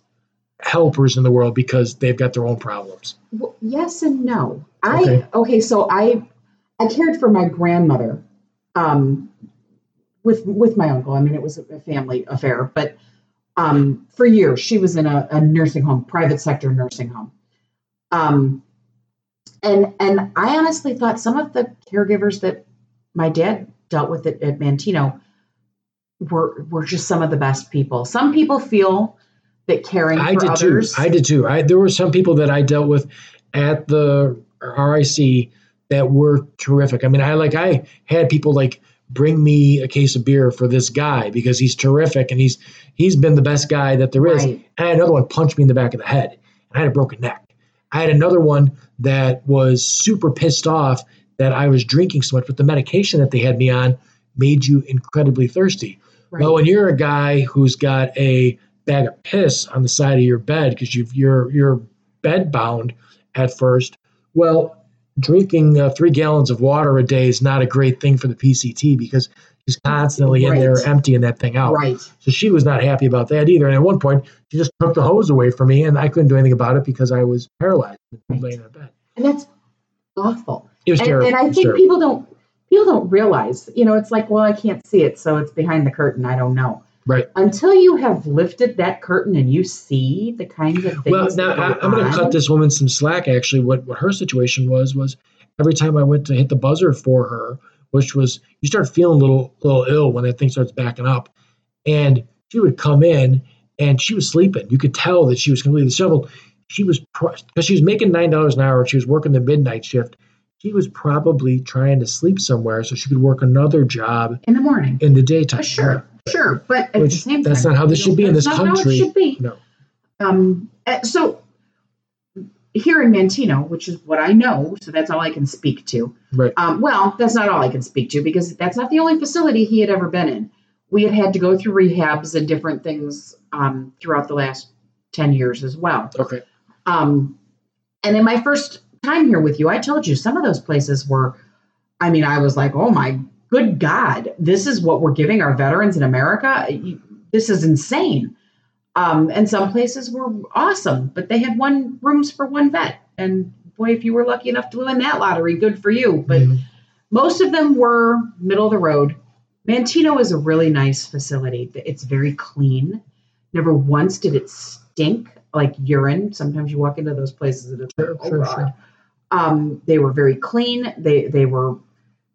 helpers in the world because they've got their own problems. Well, yes and no. I Okay. okay. so I I cared for my grandmother um, with with my uncle. I mean, it was a family affair, but um, for years she was in a, a nursing home, private sector nursing home. Um, and and I honestly thought some of the caregivers that my dad dealt with at, at Manteno were were just some of the best people. Some people feel that caring I for did others. too. I did too. I there were some people that I dealt with at the RIC that were terrific. I mean, I like I had people like bring me a case of beer for this guy because he's terrific and he's he's been the best guy that there is. Right. And I had another one punch me in the back of the head. And I had a broken neck. I had another one that was super pissed off that I was drinking so much, but the medication that they had me on made you incredibly thirsty. Right. Well, when you're a guy who's got a bag of piss on the side of your bed because you've you're you're bed bound at first, well, drinking uh, three gallons of water a day is not a great thing for the PCT because she's constantly in there emptying that thing out. right. So she was not happy about that either. And at one point, she just took the hose away from me, and I couldn't do anything about it because I was paralyzed, Right. laying in bed. and that's awful. It was And, terrible. and I think terrible. people don't people don't realize, you know, it's like, well, I can't see it, so it's behind the curtain. I don't know. Right. Until you have lifted that curtain and you see the kinds of things. Well, now I, I'm going to cut this woman some slack. Actually, what what her situation was was every time I went to hit the buzzer for her, which was you start feeling a little little ill when that thing starts backing up, and she would come in and she was sleeping. You could tell that she was completely disheveled. She was because she was making nine dollars an hour. She was working the midnight shift. She was probably trying to sleep somewhere so she could work another job in the morning. in the daytime. Uh, sure, sure, but at the Which- same time, that's not how this should be in this not how it country. should be. No. Um, uh, so here in Manteno, which is what I know, so that's all I can speak to. Right. Um, well, that's not all I can speak to because that's not the only facility he had ever been in. We had had to go through rehabs and different things um, throughout the last 10 years as well. Okay. Um, and in my first time here with you, I told you some of those places were, I mean, I was like, oh my good God, this is what we're giving our veterans in America. This is insane. Um, and some places were awesome, but they had one rooms for one vet. And boy, if you were lucky enough to win that lottery, good for you. But Mhm. most of them were middle of the road. Manteno is a really nice facility. It's very clean. Never once did it stink like urine. Sometimes you walk into those places and it's like, oh sure, God. sure. Um, they were very clean. They they were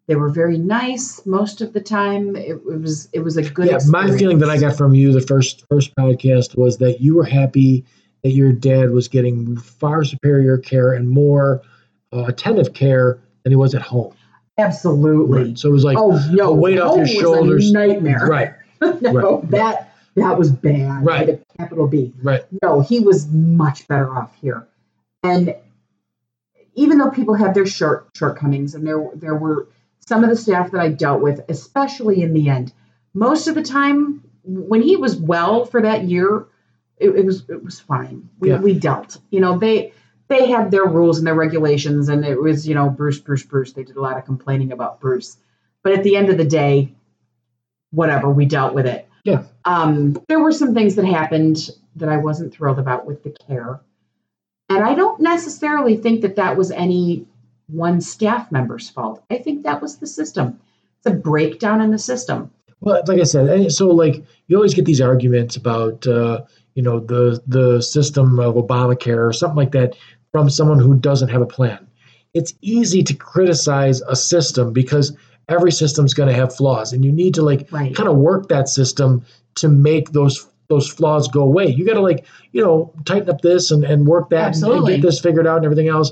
they were very nice most of the time. It, it was it was a good. yeah, my feeling that I got from you the first first podcast was that you were happy that your dad was getting far superior care and more uh, attentive care than he was at home. absolutely. So it was like, oh no, a weight off your was a shoulders. nightmare. right, <laughs> no, right. that that was bad. Right. With a capital B. right, No, he was much better off here. And even though people had their short shortcomings, and there there were some of the staff that I dealt with, especially in the end, most of the time when he was well for that year, it, it was it was fine. We Yeah. we dealt. You know, they they had their rules and their regulations, and it was you know Bruce Bruce Bruce. They did a lot of complaining about Bruce, but at the end of the day, whatever we dealt with it. Yeah. Um, there were some things that happened that I wasn't thrilled about with the care. And I don't necessarily think that that was any one staff member's fault. I think that was the system. It's a breakdown in the system. Well, like I said, so like you always get these arguments about uh, you know the the system of Obamacare or something like that from someone who doesn't have a plan. It's easy to criticize a system because every system's going to have flaws, and you need to like Right. kind of work that system to make those those flaws go away. You got to like you know tighten up this and, and work that and- and get this figured out and everything else.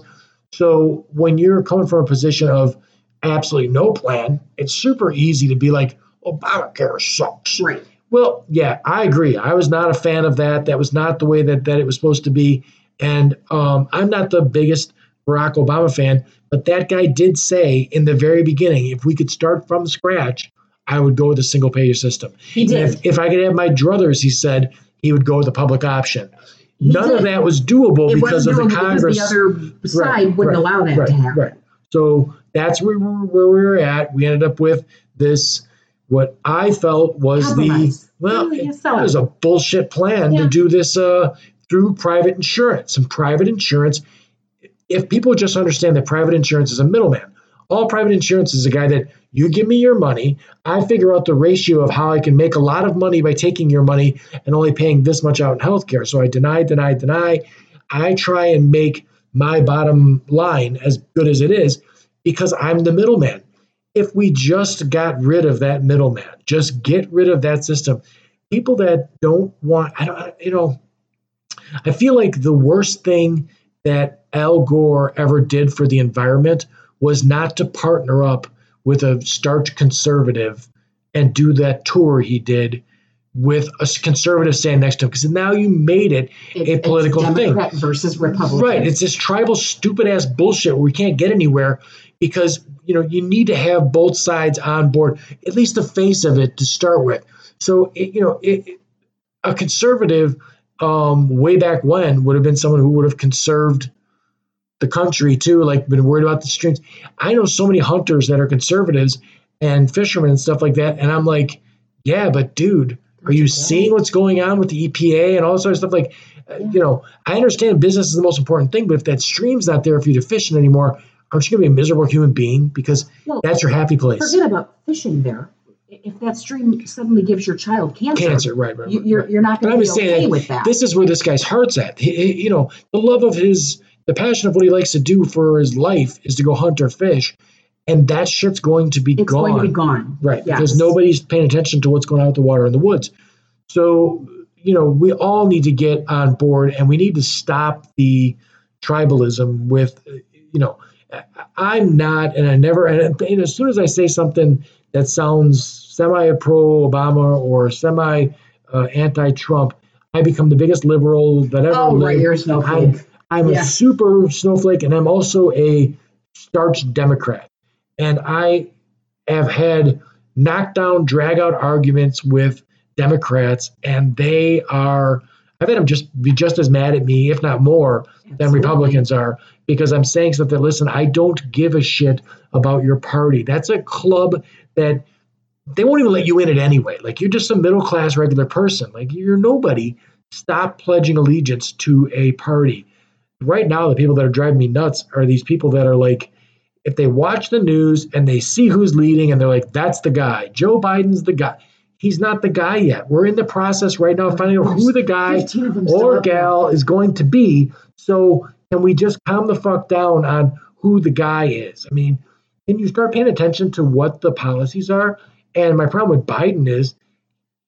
So when you're coming from a position of absolutely no plan, it's super easy to be like Obamacare sucks. Right. Well, yeah, I agree. I was not a fan of that. That was not the way that, that it was supposed to be. And um, I'm not the biggest Barack Obama fan, but that guy did say in the very beginning, if we could start from scratch, I would go with a single payer system. He did. If, if I could have my druthers, he said he would go with the public option. None of that was doable it because of wasn't the doable Congress. the other side Right, wouldn't right, allow that right, to happen. Right. So that's where, we were- where we were at. We ended up with this, what I felt was the, well, it, it. was a bullshit plan Yeah. to do this uh, through private insurance. And private insurance, if people just understand that private insurance is a middleman, all private insurance is a guy that you give me your money, I figure out the ratio of how I can make a lot of money by taking your money and only paying this much out in healthcare. So I deny, deny, deny. I try and make my bottom line as good as it is because I'm the middleman. If we just got rid of that middleman, just get rid of that system, people that don't want, I don't, you know, I feel like the worst thing that Al Gore ever did for the environment was not to partner up with a starch conservative and do that tour he did with a conservative standing next to him because now you made it It's, a political it's thing. Democrat versus Republican. Right. It's this tribal, stupid ass bullshit where we can't get anywhere because you know you need to have both sides on board, at least the face of it to start with. So it, you know, it- a conservative um, way back when would have been someone who would have conserved the country too, like been worried about the streams. I know so many hunters that are conservatives and fishermen and stuff like that, and I'm like, yeah, but dude, are you seeing what's going on with the EPA and all this sort of stuff? Like, uh, you know, I understand business is the most important thing, but if that stream's not there for you to fish in anymore, aren't you going to be a miserable human being? Because Well, that's your happy place. Forget about fishing there. If that stream suddenly gives your child cancer, Cancer, right, right. you, right, you're, right. you're not going to be saying okay with that. This is where this guy's heart's at. He, he- you know, the love of his, the passion of what he likes to do for his life is to go hunt or fish, and that shit's going to be it's gone. going to be gone. Right, Yes. because nobody's paying attention to what's going on with the water in the woods. So, you know, we all need to get on board and we need to stop the tribalism with, you know, I'm not, and I never, and, and as soon as I say something that sounds semi pro Obama or semi uh, anti Trump, I become the biggest liberal that ever Oh, right, lived. you're a I'm, snowflake. I'm Yeah. a super snowflake, and I'm also a starch Democrat. And I have had knockdown, drag out arguments with Democrats, and they are. I've had them just be just as mad at me, if not more, than Republicans are, because I'm saying something. Listen, I don't give a shit about your party. That's a club that they won't even let you in it anyway. Like you're just a middle class regular person. Like you're nobody. Stop pledging allegiance to a party. Right now, the people that are driving me nuts are these people that are like, if they watch the news and they see who's leading and they're like, that's the guy. Joe Biden's the guy. he's not the guy yet. We're in the process right now of finding out who the guy 15 of them still or gal is going to be. So can we just calm the fuck down on who the guy is? I mean, can you start paying attention to what the policies are? And my problem with Biden is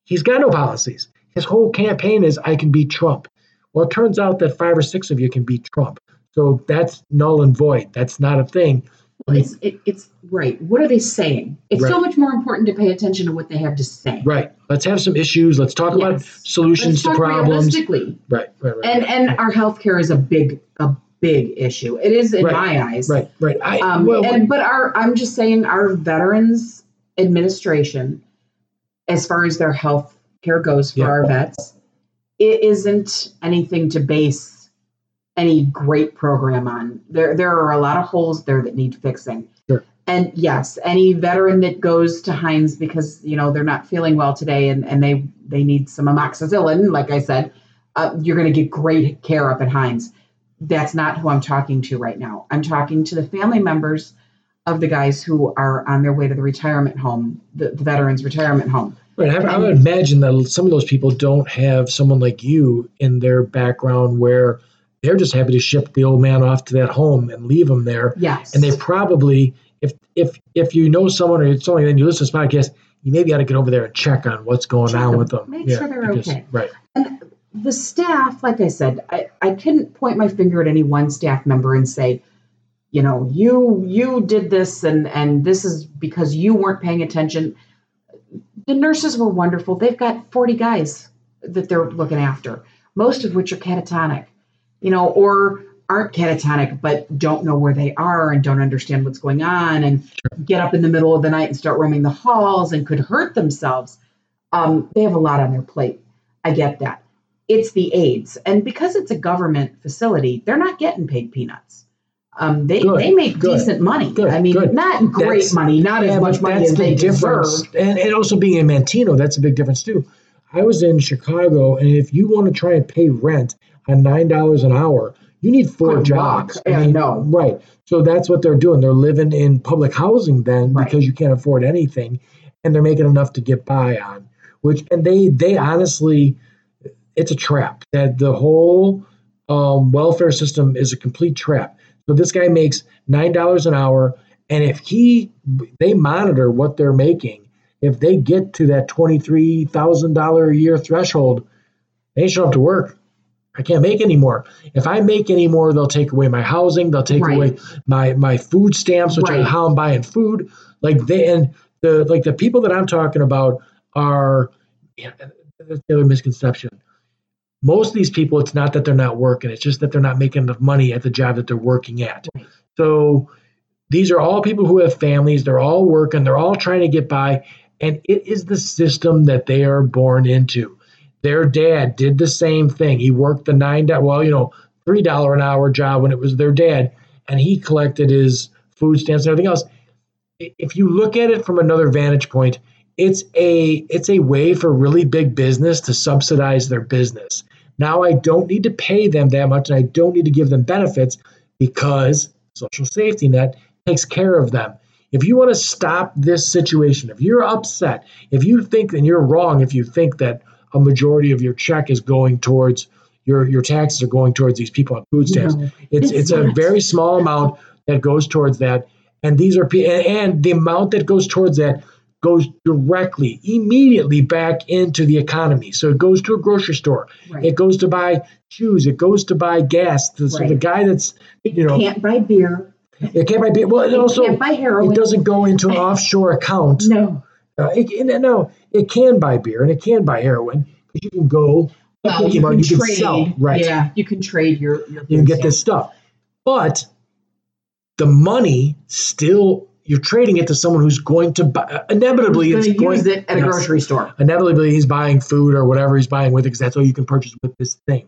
he's got no policies. His whole campaign is I can beat Trump. Well, it turns out that five or six of you can beat Trump. So that's null and void. That's not a thing. Well, it's it, it's right. What are they saying? It's so much more important to pay attention to what they have to say. Right. Let's have some issues. Let's talk about solutions Let's to problems. realistically. Right, right, right. And and our healthcare is a big a big issue. It is in Right. my eyes. right, right. I, Um, well, and but our I'm just saying our Veterans Administration, as far as their health care goes for Yeah. our vets, it isn't anything to base any great program on. There there are a lot of holes there that need fixing. Sure. And yes, any veteran that goes to Hines because you know they're not feeling well today and, and they they need some amoxicillin, like I said, uh, you're going to get great care up at Hines. That's not who I'm talking to right now. I'm talking to the family members of the guys who are on their way to the retirement home, the, the veterans retirement home. Right. I, I would imagine that some of those people don't have someone like you in their background where they're just happy to ship the old man off to that home and leave him there. Yes. And they probably, if if if you know someone or it's only then you listen to this podcast, you maybe ought to get over there and check on what's going Check on them. with them. Make sure they're because- okay. Right. And the staff, like I said, I, I couldn't point my finger at any one staff member and say, you know, you you did this and and this is because you weren't paying attention. The nurses were wonderful. They've got 40 guys that they're looking after, most of which are catatonic, you know, or aren't catatonic but don't know where they are and don't understand what's going on and get up in the middle of the night and start roaming the halls and could hurt themselves. Um, they have a lot on their plate. I get that it's the aides. and because it's a government facility they're not getting paid peanuts um, they, Good, they make good, decent money good, i mean not great That's- money not as Yeah, much money that's as the they difference. deserve And, and also being in Manteno, that's a big difference too. I was in Chicago, and if you want to try and pay rent on nine dollars an hour, you need four Good jobs. Yeah, I know. Right. So that's what they're doing. They're living in public housing then Right. because you can't afford anything, and they're making enough to get by on. Which and they they honestly, it's a trap. That the whole um, welfare system is a complete trap. So this guy makes nine dollars an hour, and if he they monitor what they're making, if they get to that twenty three thousand dollar a year threshold, they show up to work. I can't make any more. If I make any more, they'll take away my housing. They'll take Right. away my my food stamps, which are how I'm buying food. Like they and the like the people that I'm talking about are yeah, that's the other misconception. Most of these people, it's not that they're not working; it's just that they're not making enough money at the job that they're working at. Right. So these are all people who have families. They're all working. They're all trying to get by, and it is the system that they are born into. Their dad did the same thing. He worked the nine well, you know, three dollar an hour job when it was their dad, and he collected his food stamps and everything else. If you look at it from another vantage point, it's a it's a way for really big business to subsidize their business. Now I don't need to pay them that much, and I don't need to give them benefits because social safety net takes care of them. If you want to stop this situation, if you're upset, if you think and you're wrong, if you think that a majority of your check is going towards your your taxes are going towards these people on food stamps, No, it's it's it's a very small amount that goes towards that, and these are and, and the amount that goes towards that goes directly, immediately back into the economy. So it goes to a grocery store, right. it goes to buy shoes, it goes to buy gas. So the guy that's you know can't buy beer it can't buy beer. Well, it It also can't buy heroin it doesn't go into an offshore account. no Uh, it, no, it can buy beer and it can buy heroin because you can go. well, you can you can trade sell, right. yeah you can trade your, your You can get this stuff, but the money still you're trading it to someone who's going to buy. Inevitably, Who's it's gonna going use it at a grocery store inevitably he's buying food or whatever he's buying with it because that's all you can purchase with this thing.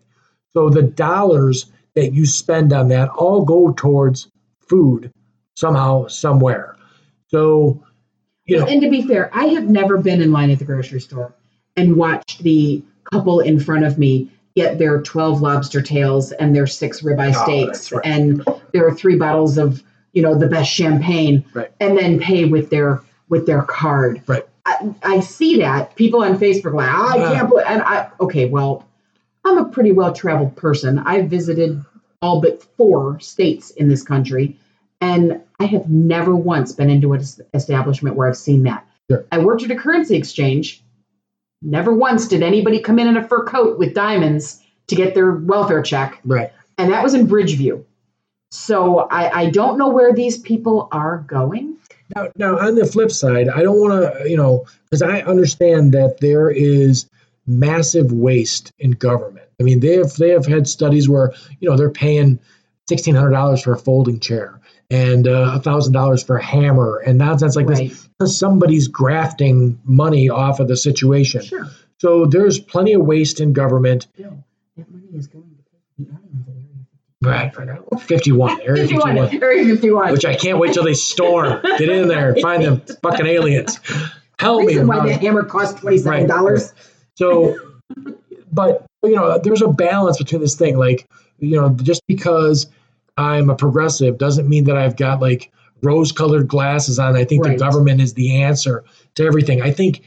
So the dollars that you spend on that all go towards food somehow, somewhere. So, you know, and to be fair, I have never been in line at the grocery store and watched the couple in front of me get their 12 lobster tails and their six ribeye Oh, steaks right. and their three bottles of, you know, the best champagne Right. and then pay with their with their card. Right. I, I see that people on Facebook like "Ah, I can't believe and I okay well I'm a pretty well traveled person. I've visited all but four states in this country, and I have never once been into an establishment where I've seen that. Sure. I worked at a currency exchange. Never once did anybody come in in a fur coat with diamonds to get their welfare check, Right. and that was in Bridgeview. So I, I don't know where these people are going. Now, now on the flip side, I don't want to, you know, because I understand that there is massive waste in government. I mean, they have they have had studies where you know they're paying sixteen hundred dollars for a folding chair and uh, thousand dollars for a hammer and nonsense like right. this because somebody's grafting money off of the situation. Sure. So there's plenty of waste in government. Bill, that money is going to pay the aliens at Area Right, right. Fifty-one, Area 51. fifty-one. Area 51. which I can't wait till they storm. Get in there and find them <laughs> fucking aliens. Help me why that hammer cost $27. Right, So, but you know, there's a balance between this thing. Like, you know, just because I'm a progressive doesn't mean that I've got like rose-colored glasses on. I think Right. the government is the answer to everything. I think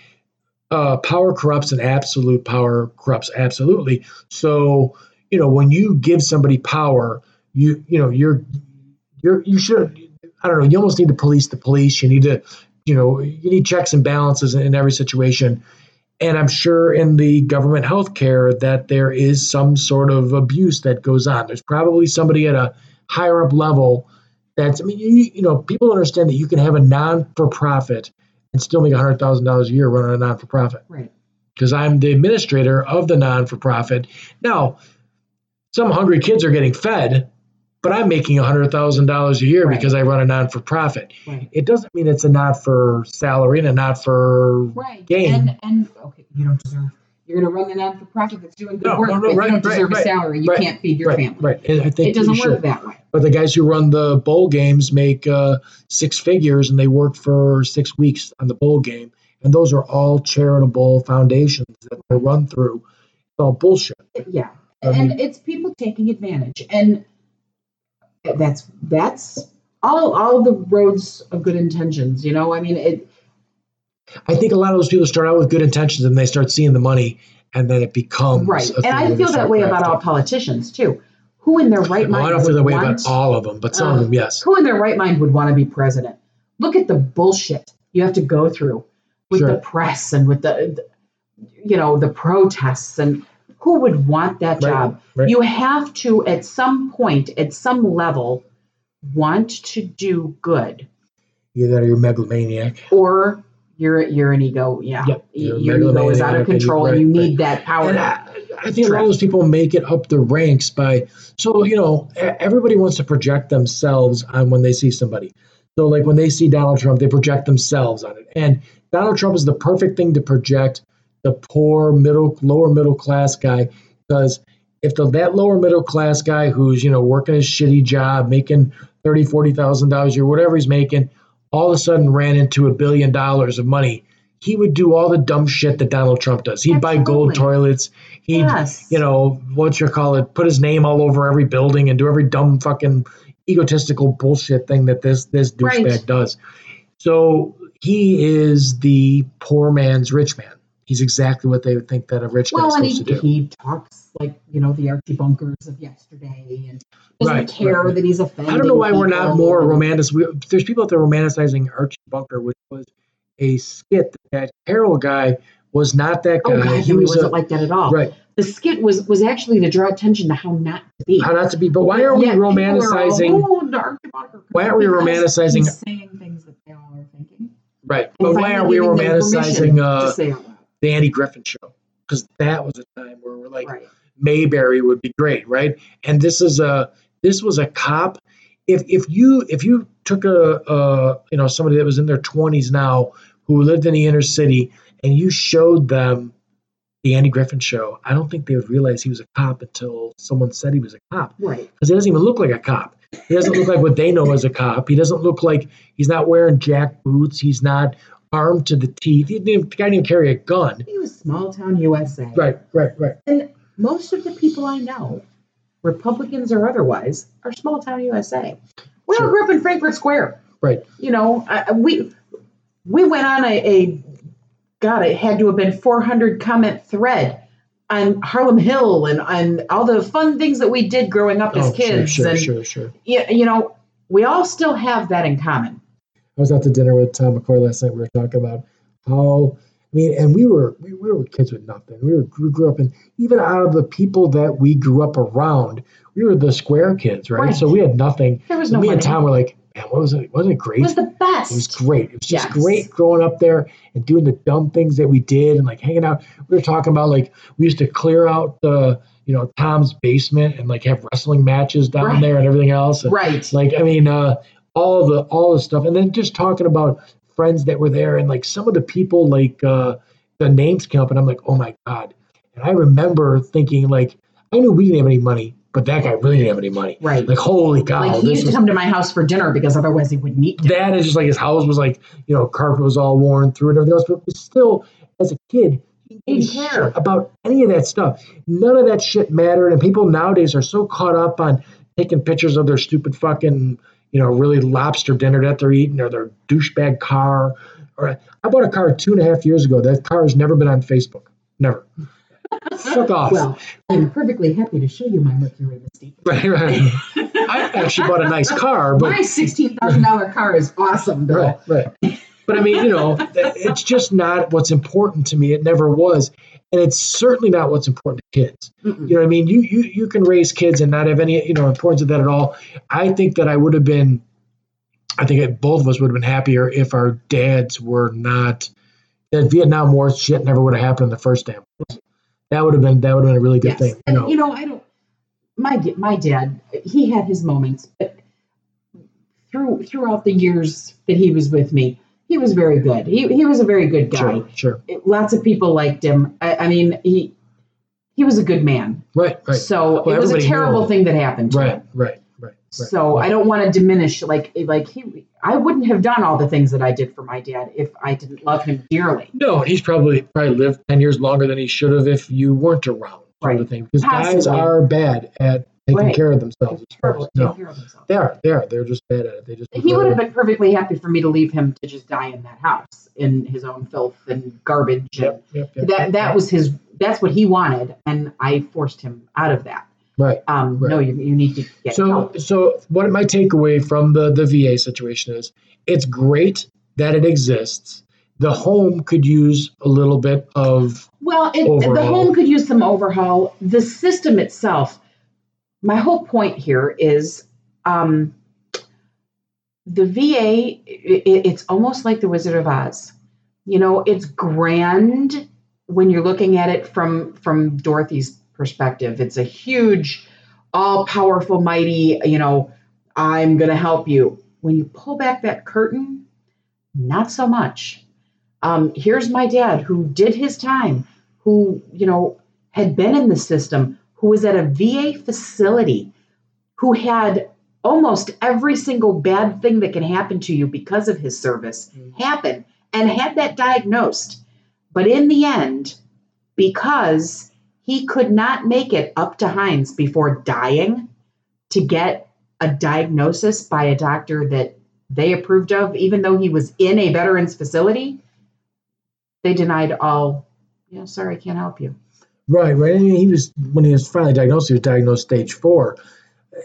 uh, power corrupts and absolute power corrupts absolutely. So, you know, when you give somebody power, you you know, you're you're you should I don't know, you almost need to police the police. You need to, you know, you need checks and balances in every situation. And I'm sure in the government healthcare that there is some sort of abuse that goes on. There's probably somebody at a higher up level that's I mean, you, you know, people understand that you can have a non-for-profit and still make $100,000 a year running a non-for-profit Right. because I'm the administrator of the non for profit. Now, some hungry kids are getting fed, but I'm making $100,000 a year Right. because I run a non for profit. Right. It doesn't mean it's a not for salary and a not for. Right. Gain. And, and, okay, you don't deserve, you're going to run the non for profit that's doing good No, work, no, no, but right, you don't deserve a salary. You can't feed your family. right. And I think It doesn't work that way. But the guys who run the bowl games make uh, six figures and they work for six weeks on the bowl game. And those are all charitable foundations that they run through. It's all bullshit. Yeah. And it's people taking advantage. And that's, that's all, all the roads of good intentions, you know? I mean, it, I think a lot of those people start out with good intentions and they start seeing the money and then it becomes right. And I feel that way about all politicians too. Who in their right Well, mind I don't feel that way want- about all of them, but some of Uh, them, yes. Who in their right mind would want to be president? Look at the bullshit you have to go through with Sure. the press and with the, the- you know, the protests and who would want that Right, job? right. You have to, at some point, at some level, want to do good, Either you're a megalomaniac. or you're you're an ego. Yeah, Yep, Y- you're a your ego is out of and you- control, and right, you right. need that power. And I, I think a lot of those people make it up the ranks by, so, you know, everybody wants to project themselves on when they see somebody. So, like when they see Donald Trump, they project themselves on it. And Donald Trump is the perfect thing to project the poor, middle, lower middle class guy. Because if the, that lower middle class guy who's, you know, working a shitty job, making thirty, forty thousand dollars a year, whatever he's making, all of a sudden ran into a billion dollars of money, he would do all the dumb shit that Donald Trump does. He'd buy gold Absolutely. toilets. He'd, yes, you know, what you call it, put his name all over every building and do every dumb fucking egotistical bullshit thing that this this douchebag Right. does. So he is the poor man's rich man. He's exactly what they would think that a rich Well, guy's supposed he, to do. he talks like you know the Archie Bunkers of yesterday, and doesn't Right, care right, that he's offending. I don't know why we're not more romantic. There's people out there romanticizing Archie Bunker, which was a skit that Carroll guy was not that guy. Oh God, he no, he was wasn't a, like that at all. right. The skit was was actually to draw attention to how not to be. How not to be, but why are we Yet people are all, romanticizing? "Oh, the Archie Bunker." Why aren't we romanticizing- saying things that they all are thinking? Right, and but why aren't we romanticizing uh, to say out loud. the Andy Griffin show? Because that was a time where we're like, right. Mayberry would be great, right? And this is a this was a cop. If if you if you took a, a you know somebody that was in their twenties now who lived in the inner city and you showed them the Andy Griffin show, I don't think they would realize he was a cop until someone said he was a cop Right. because he doesn't even look like a cop. He doesn't look like what they know as a cop. He doesn't look like he's not wearing jack boots. He's not armed to the teeth. He didn't, guy didn't carry a gun. He was small town USA. Right, right, right. And most of the people I know, Republicans or otherwise, are small town USA. We all grew up in Frankfort Square. Right. You know, I, we we went on a, a God, it had to have been 400 comment thread on Harlem Hill and on all the fun things that we did growing up as Oh, kids. sure, sure, and sure, sure. You, you know, we all still have that in common. I was out to dinner with Tom McCoy last night. We were talking about how I mean, and we were we, we were kids with nothing. We were we grew up in even out of the people that we grew up around, we were the square kids, right? Right. So we had nothing. There was no me money. and Tom were like, man, what was it? Wasn't it great? It was the best. It was great. It was just Yes. great growing up there and doing the dumb things that we did and like hanging out. We were talking about like we used to clear out the you know Tom's basement and like have wrestling matches down Right. there and everything else. And, right. Like I mean, uh, all the all the stuff, and then just talking about friends that were there and like some of the people like uh, the names came up, and I'm like, oh my god. And I remember thinking like I knew we didn't have any money, but that guy really didn't have any money. Right. Like holy cow, like he used to come to my house for dinner because otherwise he wouldn't eat dinner. that is just like his house was like you know carpet was all worn through and everything else but still as a kid he didn't care about any of that stuff none of that shit mattered and people nowadays are so caught up on taking pictures of their stupid fucking you know really lobster dinner that they're eating or their douchebag car or i bought a car two and a half years ago that car has never been on facebook never <laughs> fuck off Well, I'm perfectly happy to show you my Mercury Mystique. <laughs> right right i actually bought a nice car but My sixteen thousand dollar car is awesome, though. Right, right. But I mean, you know, <laughs> it's just not what's important to me. It never was, and it's certainly not what's important to kids. Mm-mm. You know what I mean? You you you can raise kids and not have any you know importance of that at all. I think that I would have been, I think that both of us would have been happier if our dads were not. That Vietnam War shit never would have happened in the first damn. place. That would have been that would have been a really good Yes, thing. You and know, you know, I don't. My my dad, he had his moments, but through throughout the years that he was with me, he was very good. He he was a very good guy. sure, sure, lots of people liked him. I, I mean, he he was a good man. right, right, So Well, it was a terrible thing that happened to right, him. right, right, right. So I don't want to diminish like like he. I wouldn't have done all the things that I did for my dad if I didn't love him dearly. No, he's probably probably lived ten years longer than he should have if you weren't around. Sort of thing. Because guys are bad at taking Right. care of themselves. Terrible No, himself. they are. They are. They're just bad at it. They just. He would have been perfectly happy for me to leave him to just die in that house in his own filth and garbage. Yep, yep, yep, that yep, that yep. was his. That's what he wanted, and I forced him out of that. right. Um, Right. No, you, you need to get So, help. so what my takeaway from the the VA situation is, it's great that it exists. The home could use a little bit of Well, it, the home could use some overhaul. The system itself, my whole point here is um, the VA, i it's almost like the Wizard of Oz. You know, it's grand when you're looking at it from from Dorothy's perspective. It's a huge, all powerful, mighty, you know, I'm going to help you. When you pull back that curtain, not so much. Um, here's my dad who did his time, who, you know, had been in the system, who was at a VA facility, who had almost every single bad thing that can happen to you because of his service hmm. happen and had that diagnosed. But in the end, because he could not make it up to Hines before dying to get a diagnosis by a doctor that they approved of, even though he was in a veterans facility, they denied all, yeah, sorry, I can't help you. Right, right. And he was when he was finally diagnosed, he was diagnosed stage four.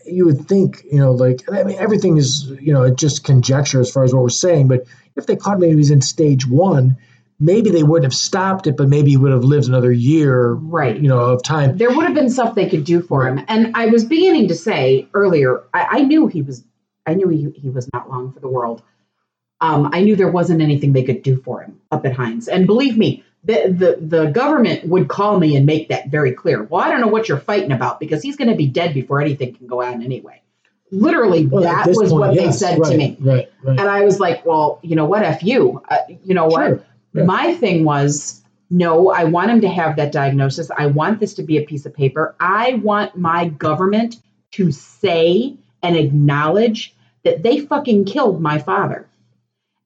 You would think, you know, like I mean, everything is, you know, just conjecture as far as what we're saying. But if they caught him, he was in stage one. Maybe they wouldn't have stopped it, but maybe he would have lived another year, Right. you know, of time. There would have been stuff they could do for him. And I was beginning to say earlier, I, I knew he was, I knew he, he was not long for the world. Um, I knew there wasn't anything they could do for him up at Hines. And believe me, the, the, the government would call me and make that very clear. Well, I don't know what you're fighting about because he's going to be dead before anything can go on anyway. Literally, Well, that was point, what they said right, to me. Right, right. And I was like, well, you know what? F you. Uh, you know what? Sure, yeah. My thing was, no, I want him to have that diagnosis. I want this to be a piece of paper. I want my government to say and acknowledge that they fucking killed my father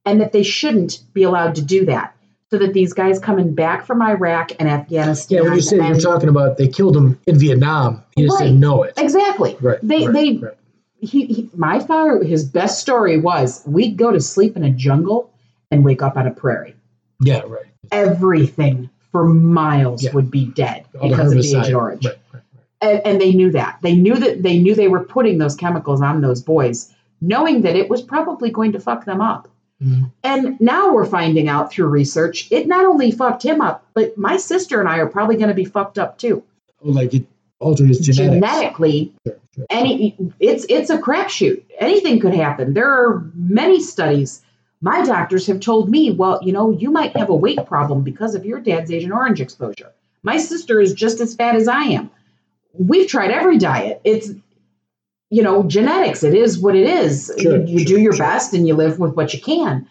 and that they shouldn't be allowed to do that. So that these guys coming back from Iraq and Afghanistan. Yeah, when you say you're talking about they killed him in Vietnam, he just Right. didn't know it. Exactly. Right. They right, they right. he, he my father his best story was we'd go to sleep in a jungle and wake up on a prairie Yeah, right. everything for miles Yeah. would be dead All because of the. Agent Orange. Right, right, right. And, and they knew that. They knew that they knew they were putting those chemicals on those boys, knowing that it was probably going to fuck them up. Mhm. And now we're finding out through research, it not only fucked him up, but my sister and I are probably going to be fucked up too. Oh, like it altered his genetics. Genetically, Sure, sure. any it's it's a crapshoot. Anything could happen. There are many studies. My doctors have told me, well, you know, you might have a weight problem because of your dad's Agent Orange exposure. My sister is just as fat as I am. We've tried every diet. It's you know, genetics. It is what it is. Sure, you you sure, do your sure. best and you live with what you can.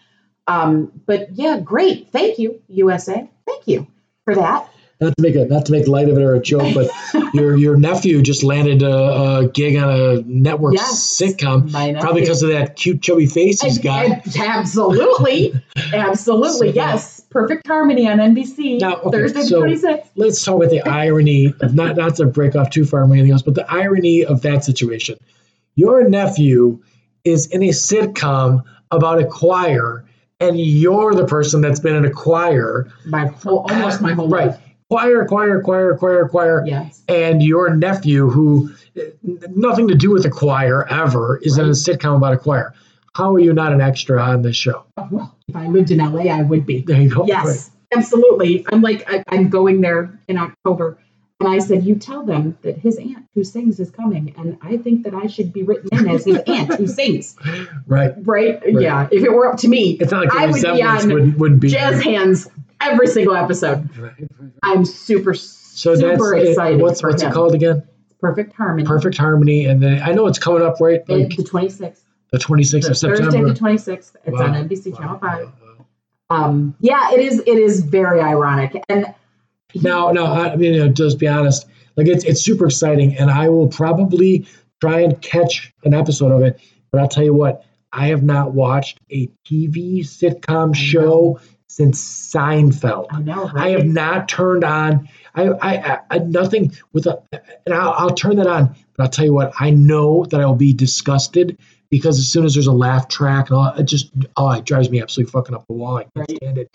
Um, but yeah, great. Thank you, USA. Thank you for that. Not to make a not to make light of it or a joke, but <laughs> your your nephew just landed a, a gig on a network Yes. sitcom, probably because of that cute chubby face he's got. absolutely, <laughs> absolutely, So- yes. Perfect Harmony on NBC Now, okay, Thursday the so- twenty sixth. let's talk about the irony of not not to break off too far from anything else, but the irony of that situation. Your nephew is in a sitcom about a choir, and you're the person that's been in a choir. My whole, almost my whole right. life. Choir, choir, choir, choir, choir. Yes. And your nephew, who nothing to do with the choir ever, is in a sitcom about a choir. How are you not an extra on this show? Well, if I lived in LA, I would be. There you go. Yes, Right. absolutely. I'm like, I, I'm going there in October. And I said, You tell them that his aunt who sings is coming. And I think that I should be written in as his <laughs> aunt who sings. Right. Right? Yeah. If it were up to me, It's not like I would be on wouldn't, wouldn't be jazz there. hands every single episode. Right, right, right. I'm super, So that's super it. What's what's him. it called again? Perfect Harmony. Perfect Harmony, and then I know it's coming up right like the 26th. The 26th of September. Thursday the 26th. It's Wow. on NBC Wow, Channel 5. wow, wow. Um, yeah, it is. It is very ironic. And Now, no, I I mean, you know, just be honest. Like it's it's super exciting, and I will probably try and catch an episode of it. But I'll tell you what, I have not watched a TV sitcom show since Seinfeld. I know. Right? I have not turned on. I, I, I, I nothing with a, and I'll, I'll turn that on. But I'll tell you what, I know that I'll be disgusted because as soon as there's a laugh track and all, it just, oh, it drives me absolutely fucking up the wall. I can't Right. stand it.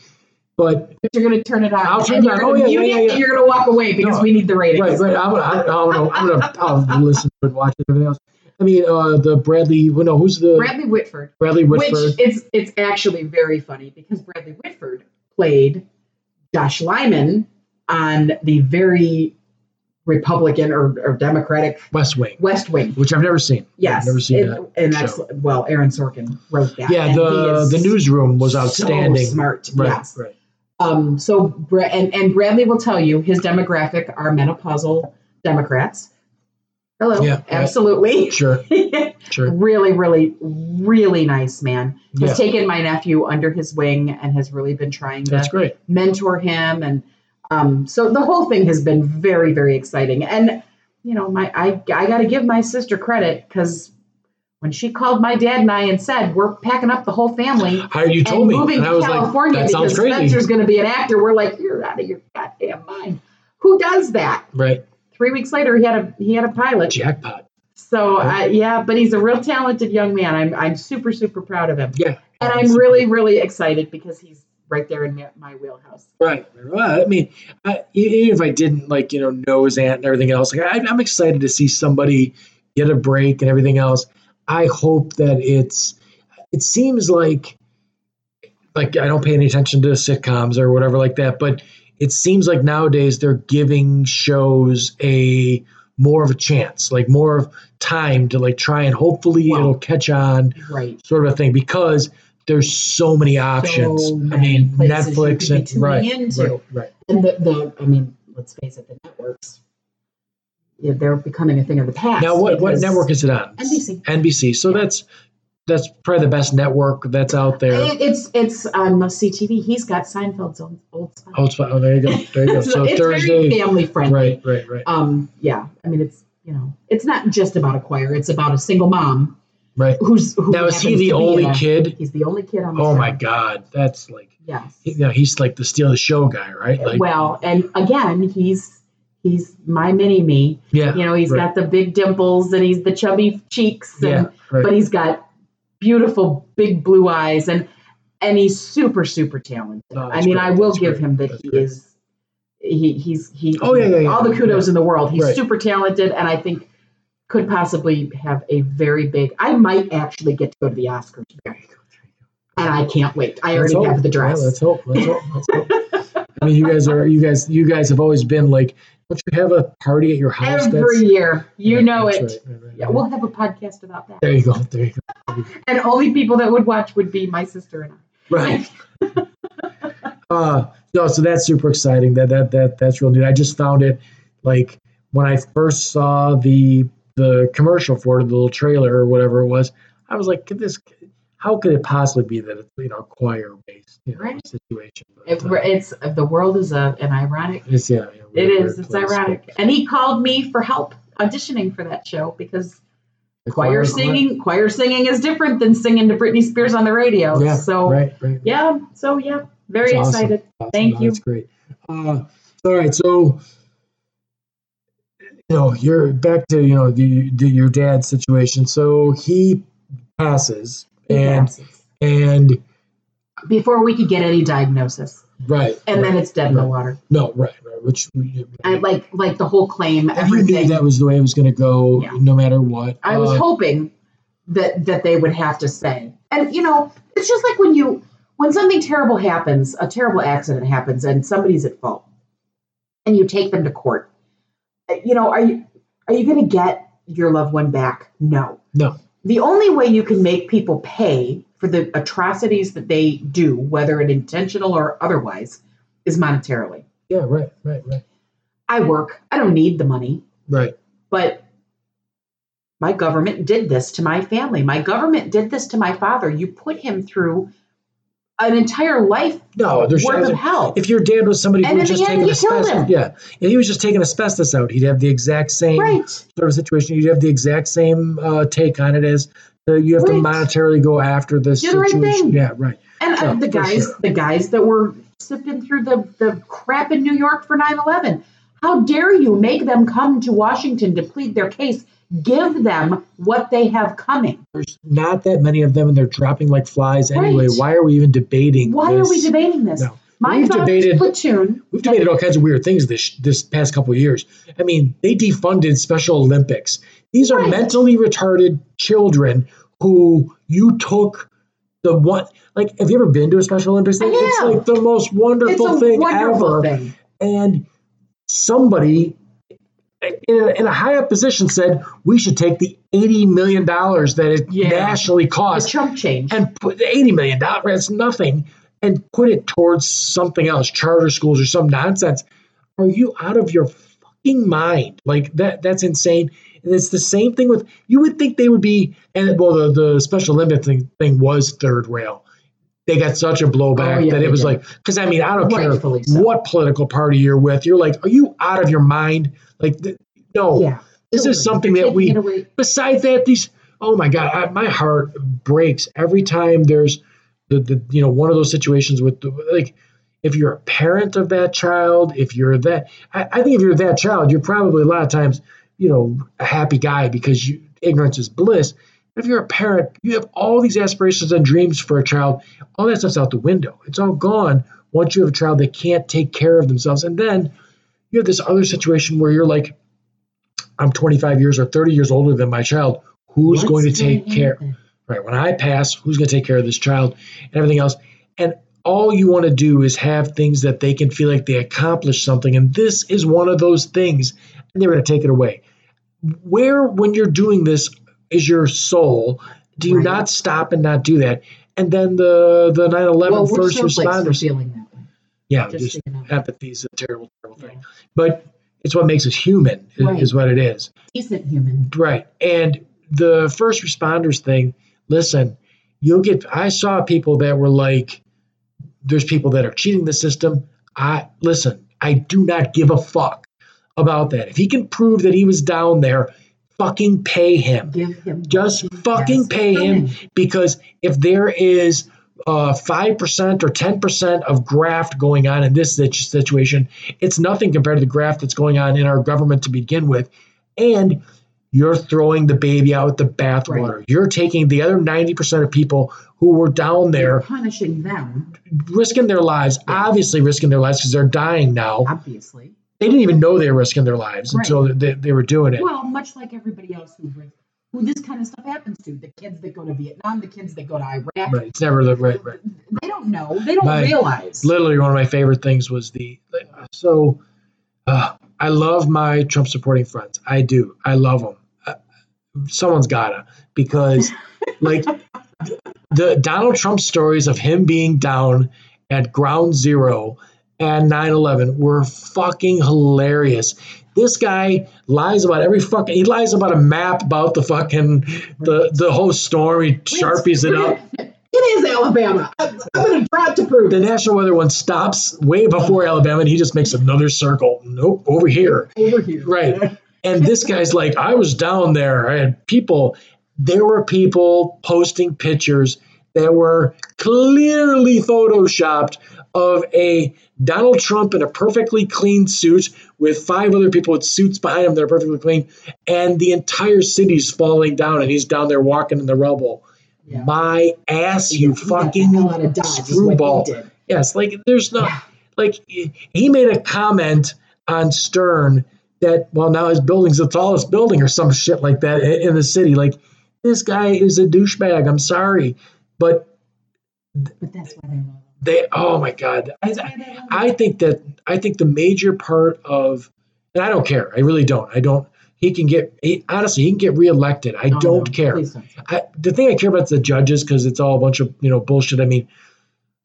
But But you're going to turn it on. I'll turn it on. Oh, yeah, yeah, yeah, yeah. You're going to walk away because No. we need the ratings. right, right, I'm, I, I'm gonna, I'm gonna, I'll listen to it, watch it, everything else. I mean, uh, the Bradley, well, no, who's the Bradley Whitford, Bradley Whitford? which it's it's actually very funny because Bradley Whitford played Josh Lyman on the very Republican or, or Democratic West Wing, West Wing. which I've never seen. Yes, I've never seen it- that. and show. excellent. Well, Aaron Sorkin wrote that. Yeah, the the newsroom was so outstanding. smart. Right, Yes. right. Um, so and and Bradley will tell you his demographic are menopausal Democrats. Hello, Yeah, right. absolutely. Sure, <laughs> sure. really, really, really nice man. Has Yeah. taken my nephew under his wing and has really been trying to That's great. mentor him, and um, so the whole thing has been very, very exciting. And you know, my I I got to give my sister credit because when she called my dad and I and said we're packing up the whole family How you told and me, moving and I to was California like, because. Spencer's going to be an actor. We're like, you're out of your goddamn mind. Who does that? Right, Three weeks later, he had a he had a pilot. jackpot. So uh, yeah, but he's a real talented young man. I'm I'm super super proud of him, Yeah, and I'm really really excited because he's right there in my, my wheelhouse. right. Well, I mean, I, even if I didn't like you know know his aunt and everything else, like I, I'm excited to see somebody get a break and everything else. I hope that it's. It seems like, like I don't pay any attention to sitcoms or whatever like that, but it seems like nowadays they're giving shows a more of a chance, like more of time to like try and hopefully Well- it'll catch on. Right. sort of a thing because there's so many options. So I mean, Netflix and right, into. right, right. And the the I mean, let's face it, the networks. Yeah, they're becoming a thing of the past. Now, what what network is it on? NBC. NBC. So Yeah. that's that's probably the best network that's out there. It, it's it's on must see TV. He's got Seinfeld's own old spot. Oh, it's, oh, there you go. There you go. <laughs> So it's Thursday, very family friendly. right, right, right, Um, yeah, I mean, it's you know, it's not just about a choir. It's about a single mom right. who's who. Now, is he the only a- kid? He's the only kid on the Oh show. my God, that's like, Yes. you know, he's like the steal the show guy, right? Like, well, and again, he's he's my mini me. yeah, You know, he's right. got the big dimples and he's the chubby cheeks, and yeah, right. but he's got beautiful big blue eyes and and he's super super talented. No, I mean, great. I will That's give great. him that That's he great. is. He he's he. Oh, yeah, yeah, yeah. All the kudos in the world. He's super talented, and I think could possibly have a very big. I might actually get to go to the Oscars, There you go. and I can't wait. I Let's already hope. have the dress. Yeah, let's hope. Let's hope. Let's hope. <laughs> I mean, you guys are you guys you guys have always been like, don't you have a party at your house? Every year, you Yeah, know it. right, right, right, Yeah, we'll have a podcast about that, there you go. There you go. and only people that would watch would be my sister and I. Right. <laughs> uh, no, so that's super exciting. That that that that's real neat. I just found it like when I first saw the the commercial for it, the little trailer or whatever it was. I was like, could this? How could it possibly be that it's you know choir based you know, Right. situation? But, It, uh, it's the world is a, an ironic. it's yeah, yeah It is. It's place. ironic. And he called me for help auditioning for that show because The choir singing choir singing is different than singing to Britney Spears on the radio. Yeah. so right, right. yeah, so yeah, very awesome. excited. Awesome. Thank No, you. That's great. Uh, all right, so you know, you're back to you know the, the your dad's situation. So he passes, He and passes. and before we could get any diagnosis, right, and right. then it's dead in the water. no, right, right. Which I like like the whole claim, you knew that was the way it was going to go, Yeah. no matter what. I was Uh, hoping that that they would have to say. And you know, it's just like when you when something terrible happens, a terrible accident happens and somebody's at fault. And you take them to court. You know, are you are you going to get your loved one back? No. no, The only way you can make people pay for the atrocities that they do, whether it intentional or otherwise, is monetarily. yeah, right, right, right, I work. I don't need the money right. but my government did this to my family. My government did this to my father. You put him through an entire life No, there's worth of hell. if your dad was somebody And who was just taking asbestos, him. yeah, if he was just taking asbestos out, he'd have the exact same right. sort of situation. You'd have the exact same uh, take on it as uh, you have to monetarily go after this right situation. thing. Yeah, right. And uh, the guys, sure. the guys that were sipping through the, the crap in New York for 9-11. How dare you make them come to Washington to plead their case? Give them what they have coming. There's not that many of them, and they're dropping like flies anyway. Right. Why are we even debating? Why this? are we debating this? No. My We've debated- platoon. We've debated all kinds of weird things this this past couple of years. I mean, they defunded Special Olympics. These are Right. mentally retarded children who you took the one. Like, have you ever been to a Special Olympics thing? It's like the most wonderful thing wonderful ever. thing. and somebody in a, in a high up position said we should take the 80 million dollars that it Yeah. nationally The costs chump change. and put the 80 million dollars that's nothing and put it towards something else charter schools or some nonsense are you out of your fucking mind like that that's insane and it's the same thing with you would think they would be and well the, the special olympic thing, thing was third rail they got such a blowback Oh, yeah, that it was did. like because i mean i don't care so. what political party you're with you're like are you out of your mind like no yeah. this is something that we besides that these oh my god I, my heart breaks every time there's the, the you know one of those situations with the, like if you're a parent of that child if you're that I, I think if you're that child you're probably a lot of times you know a happy guy because you, ignorance is bliss if you're a parent you have all these aspirations and dreams for a child all that stuff's out the window. It's all gone once you have a child that can't take care of themselves. And then you have this other situation where you're like i'm 25 years or 30 years older than my child. Who's What's going to take mm-hmm. care? Happen? right when i pass who's going to take care of this child and everything else? And all you want to do is have things that they can feel like they accomplished something. And this is one of those things and they're going to take it away. Where when you're doing this is your soul do you Right. not stop and not do that and then the the 9-11 Well, first responders feeling that way. yeah Just, just you know. empathy is a terrible terrible thing Yeah. but it's what makes us human is, Right. is what it is Decent human. Right. And the first responders thing, listen, you'll get I saw people that were like there's people that are cheating the system. I listen, I do not give a fuck about that. If he can prove that he was down there, fucking pay him. Him Just fucking has pay him because if there is uh, 5% or 10% of graft going on in this situation, it's nothing compared to the graft that's going on in our government to begin with. And you're throwing the baby out with the bathwater. You're taking the other 90% of people who were down there punishing them, risking their lives, Yeah. obviously risking their lives because they're dying now. obviously. They didn't even know they were risking their lives Right. until they, they were doing it. Well, much like everybody else who who this kind of stuff happens to, the kids that go to Vietnam, the kids that go to Iraq, Right. It's never the right, right. they don't know. They don't My- realize. literally one of my favorite things was the so uh, i love my trump supporting friends i do i love them uh, someone's gotta because <laughs> like the donald trump stories of him being down at ground zero and 9-11 were fucking hilarious this guy lies about every fucking he lies about a map about the fucking the the whole storm he sharpies it up <laughs> It is Alabama. I'm, I'm going to try to prove the national weather one stops way before Alabama, and he just makes another circle. Nope, over here. Over here. Right. And this guy's like, I was down there. I had people. There were people posting pictures that were clearly photoshopped of a Donald Trump in a perfectly clean suit with five other people with suits behind him that are perfectly clean, and the entire city's falling down, and he's down there walking in the rubble. Yeah. My ass, you fucking hell out of Dodge is what he screwball. Yes, like there's no Yeah. like he made a comment on Stern that well now his building's the tallest building or some shit like that in, the city. Like this guy is a douchebag. I'm sorry, but But that's why they love. They oh my god, I, why they love him. I think that I think the major part of and I don't care. I really don't. I don't. He can get he, honestly he can get reelected. I don't no, care. don't. I, the thing I care about is the judges because it's all a bunch of you know bullshit. I mean,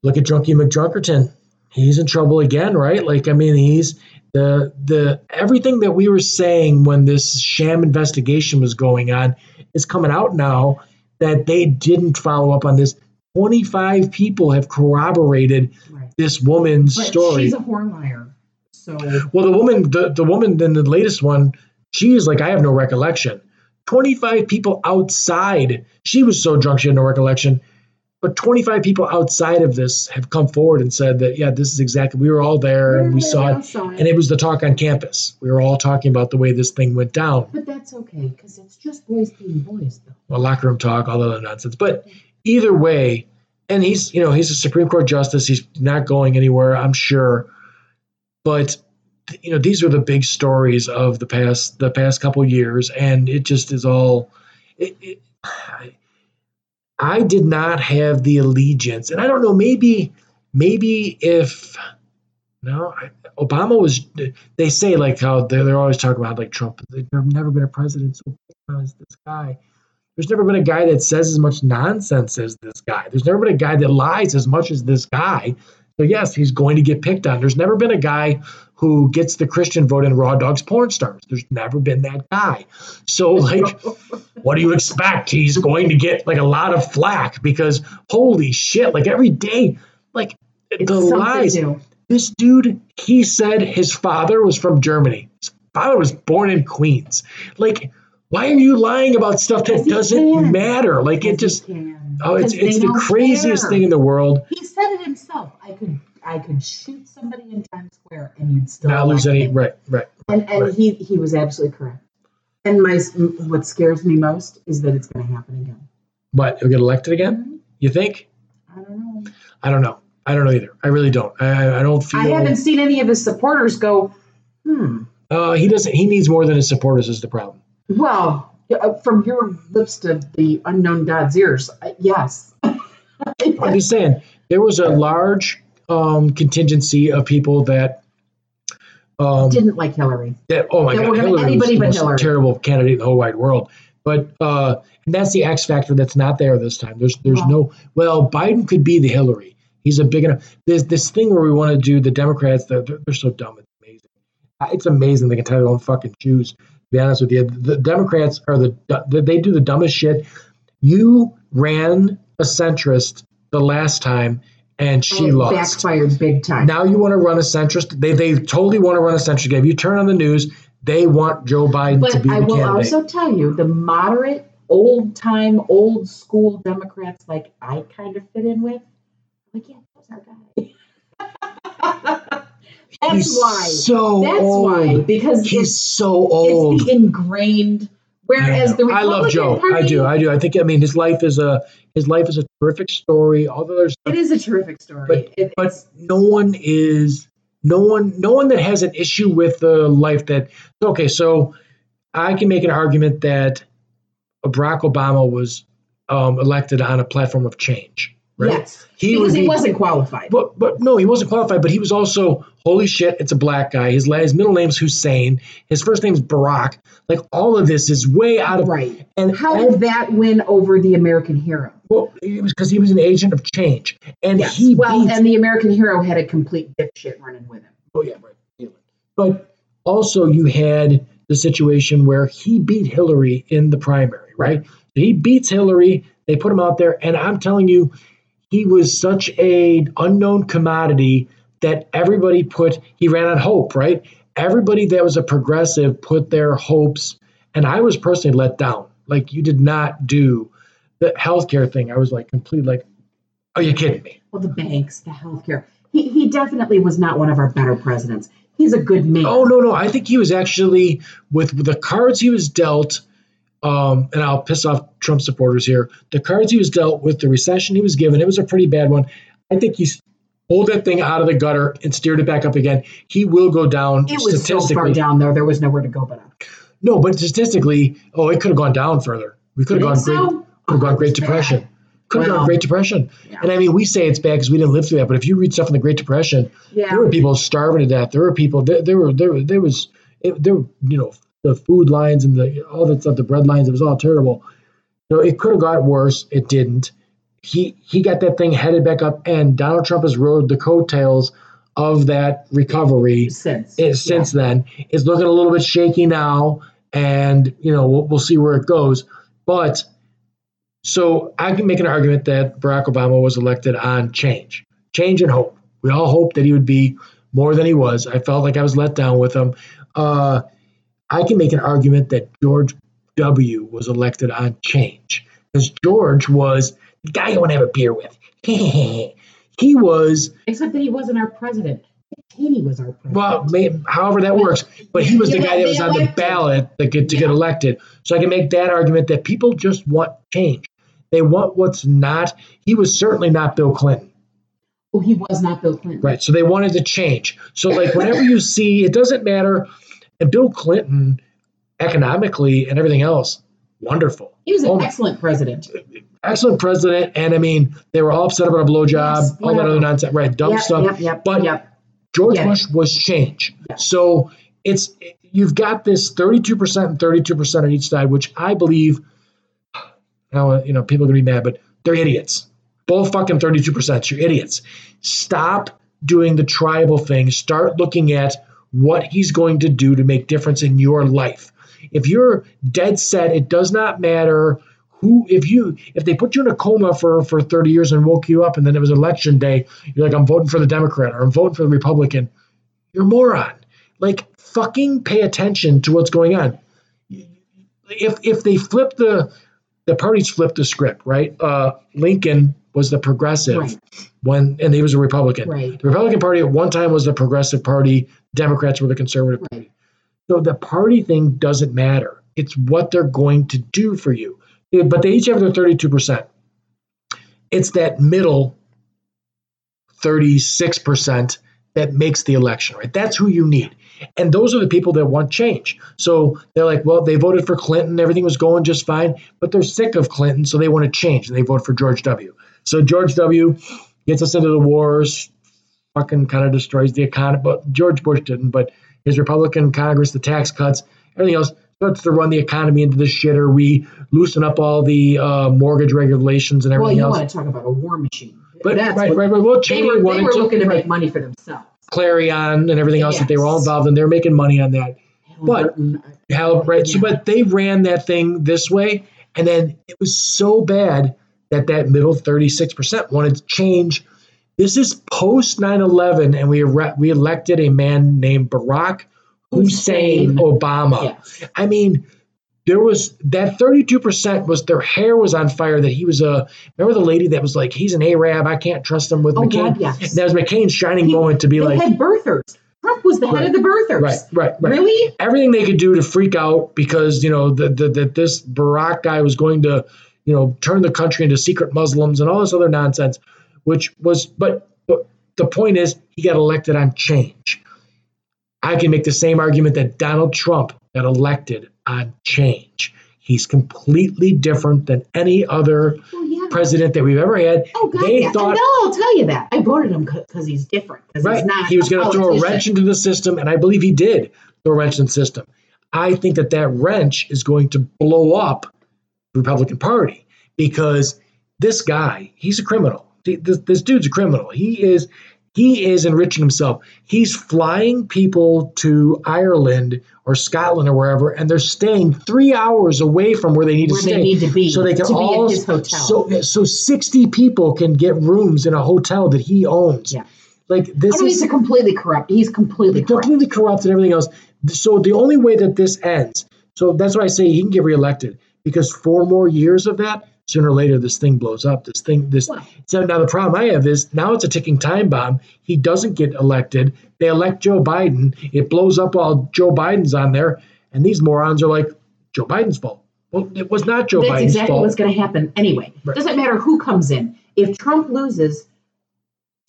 look at Drunky McDrunkerton. He's in trouble again, right? Like, I mean, he's the the everything that we were saying when this sham investigation was going on is coming out now that they didn't follow up on this. Twenty five people have corroborated Right. this woman's But story. she's a whore liar. So Well, the woman, the, the woman in the latest one, she is like, I have no recollection. 25 people outside, she was so drunk she had no recollection. But 25 people outside of this have come forward and said that, yeah, this is exactly, we were all there and we saw it. And it was the talk on campus. We were all talking about the way this thing went down. But that's okay because it's just boys being boys, though. Well, locker room talk, all that other nonsense. But either way, and he's, you know, he's a Supreme Court justice. He's not going anywhere, I'm sure. But you know, these are the big stories of the past the past couple years, and it just is all. It, it, I, did not have the allegiance, and I don't know. Maybe, maybe if no, Obama was. They say like how they're, they're always talking about like Trump. There's never been a president so as this guy. There's never been a guy that says as much nonsense as this guy. There's never been a guy that lies as much as this guy. So yes, he's going to get picked on. There's never been a guy who gets the Christian vote in Raw Dogs porn stars. There's never been that guy. So like, <laughs> what do you expect? He's going to get like a lot of flack because holy shit, like every day, like It's the lies. new. This dude, he said his father was from Germany. His father was born in Queens. Like, why are you lying about stuff that doesn't matter? Like it just oh, it's it's the craziest care. thing in the world. He said it himself. I could I could shoot somebody in Times Square and you'd still Not lose any right, right. And and right. he he was absolutely correct. And my what scares me most is that it's going to happen again. What, he'll get elected again? You think? I don't know. I don't know. I don't know either. I really don't. I, I don't feel. I haven't seen any of his supporters go, hmm. Uh, he doesn't. He needs more than his supporters. Is the problem? Well, uh, from your lips to the unknown God's ears, yes. <laughs> I'm just saying there was a large um, contingency of people that. Um, Didn't like Hillary. that oh my That god, Hillary anybody was the but most Hillary. terrible candidate in the whole wide world. But uh, and that's the X factor that's not there this time. There's there's Wow. no well, Biden could be the Hillary. He's a big enough. There's this thing where we want to do the Democrats. They're, they're, so dumb. It's amazing. It's amazing they can tie their own fucking shoes. Be honest with you, the Democrats are the they do the dumbest shit. You ran a centrist the last time, and she And lost. backfired big time. Now you want to run a centrist. They they totally want to run a centrist again. If you turn on the news, they want Joe Biden but to be I the candidate. I will also tell you the moderate, old time, old school Democrats like I kind of fit in with, like, yeah, that's our guy. That's He's why. so That's old. why. Because He's so old. it's the ingrained Whereas the I Republican love Joe. Party, I do. I do. I think. I mean, his life is a his life is a terrific story. Although the stuff, It is a terrific story. But- It- but no one is no one no one that has an issue with the life that. Okay, so I can make an argument that Barack Obama was um, elected on a platform of change. Right? yes, He because would he wasn't qualified. But but no, he wasn't qualified. But he was also holy shit. It's a black guy. His his middle name's Hussein. His first name's Barack. Like all of this is way out of right. and How and- did that win over the American hero? well, it was because he was an agent of change, and Yes. he well, beat. and the American hero had a complete dipshit running with him. oh yeah, right. But also, you had the situation where he beat Hillary in the primary, right? He beats Hillary. They put him out there, and I'm telling you, he was such a unknown commodity that everybody put. He ran on hope, right? Everybody that was a progressive put their hopes, and I was personally let down. Like you did not do the healthcare thing. I was like completely like, are you kidding me? Well, the banks, the healthcare. He, he definitely was not one of our better presidents. He's a good man. Oh no, no. I think he was actually with, with the cards he was dealt. Um, and I'll piss off Trump supporters here. The cards he was dealt with, the recession he was given, it was a pretty bad one. I think he's pulled that thing out of the gutter and steered it back up again. He will go down it was so far down there, there was nowhere to go but up. No, but statistically, oh, it could have gone down further. We could have gone think great. Could have gone Great. Depression. Could have gone Great Depression. yeah. And I mean, we say it's bad because we didn't live through that. But if you read stuff in the Great Depression, Yeah. there were people starving to death. There were people. There, there were there, there was it, there were you know the food lines and the all that stuff, the bread lines. It was all terrible. So it could have got worse. It didn't. He he got that thing headed back up, and Donald Trump has rode the coattails of that recovery Since. it, since then. It's looking a little bit shaky now, and you know we'll, we'll see where it goes. But so I can make an argument that Barack Obama was elected on change, change and hope. We all hoped that he would be more than he was. I felt like I was let down with him. Uh, I can make an argument that George W. was elected on change because George was the guy you want to have a beer with. <laughs> he was Except that he wasn't our president. Cheney was our president. well, however that works, but he was the guy that was on the ballot that get to get elected. So I can make that argument that people just want change. They want what's not. He was certainly not Bill Clinton, oh, he was not Bill Clinton. right? So they wanted to change. So like whenever you see, it doesn't matter. And Bill Clinton, economically and everything else, wonderful, He was an Oh, excellent president. excellent president. And I mean, they were all upset about a blowjob, Yes, all that other nonsense, right? Dumb yep, stuff. Yep, yep, But. George. Bush was change. So it's you've got this 32% and 32% on each side, which I believe now uh, you know people are gonna be mad, but they're idiots. Both fucking 32%. You're idiots. Stop doing the tribal thing. Start looking at what he's going to do to make difference in your life. If you're dead set, it does not matter who if you if they put you in a coma for for 30 years and woke you up and then it was election day, you're like I'm voting for the Democrat or I'm voting for the Republican. You're moron. Like fucking pay attention to what's going on. If if they flip the the parties flip the script, right? Uh, Lincoln was the progressive Right. when and he was a Republican. Right. The Republican Party at one time was the progressive party. Democrats were the conservative Right. party. So the party thing doesn't matter. It's what they're going to do for you. But they each have their 32%. It's that middle 36% that makes the election, right? That's who you need. And those are the people that want change. So they're like, well, they voted for Clinton, everything was going just fine, but they're sick of Clinton, so they want to change, and they vote for George W. So George W. gets us into the wars, fucking kind of destroys the economy. But George Bush didn't, but his Republican Congress, the tax cuts, everything else starts to run the economy into the shitter. We loosen up all the uh, mortgage regulations and everything Well, everything you else. want to talk about a war machine. But That's right, right, right. Well, They were, they were looking to make money for themselves. Clarion and everything else that they were all involved in. They were making money on that. But- Halliburton, uh, right. So, but they ran that thing this way, and then it was so bad that that middle 36% wanted to change. This is post 9 11, and we, ere- we elected a man named Barack Hussein Hussein. Obama. yes. I mean, there was that 32% was their hair was on fire that he was a remember the lady that was like he's an arab i can't trust him with Oh, mccain God, yes. that was mccain's shining He- moment to be like had birthers. Trump was the head Right. of the birthers. Right, right, right. Really? Everything they could do to freak out because you know that this Barack guy was going to you know turn the country into secret Muslims and all this other nonsense, which was but, but the point is he got elected on change. I can make the same argument that Donald Trump got elected on change. He's completely different than any other yeah. president that we've ever had. Oh God, they yeah. thought- and they'll tell you that. I voted him because he's different. Right. he's not. He was going to throw a wrench into the system, and I believe he did throw a wrench in the system. I think that that wrench is going to blow up Republican Party because this guy, he's a criminal. This, this dude's a criminal. He is he is enriching himself. He's flying people to Ireland or Scotland or wherever, and they're staying three hours away from where they need where to they stay. need to be so they can all be at his hotel. so so 60 people can get rooms in a hotel that he owns. Yeah. Like this oh, no, is he's completely corrupt. He's completely corrupt. completely corrupt and everything else. So the only way that this ends, so that's why I say he can get reelected because four more years of that, sooner or later this thing blows up. This thing, this. Wow. So now the problem I have is now it's a ticking time bomb. He doesn't get elected. They elect Joe Biden. It blows up while Joe Biden's on there, and these morons are like Joe Biden's fault. Well, it was not Joe That's Biden's exactly fault. what's going to happen anyway. Right. Doesn't matter who comes in. If Trump loses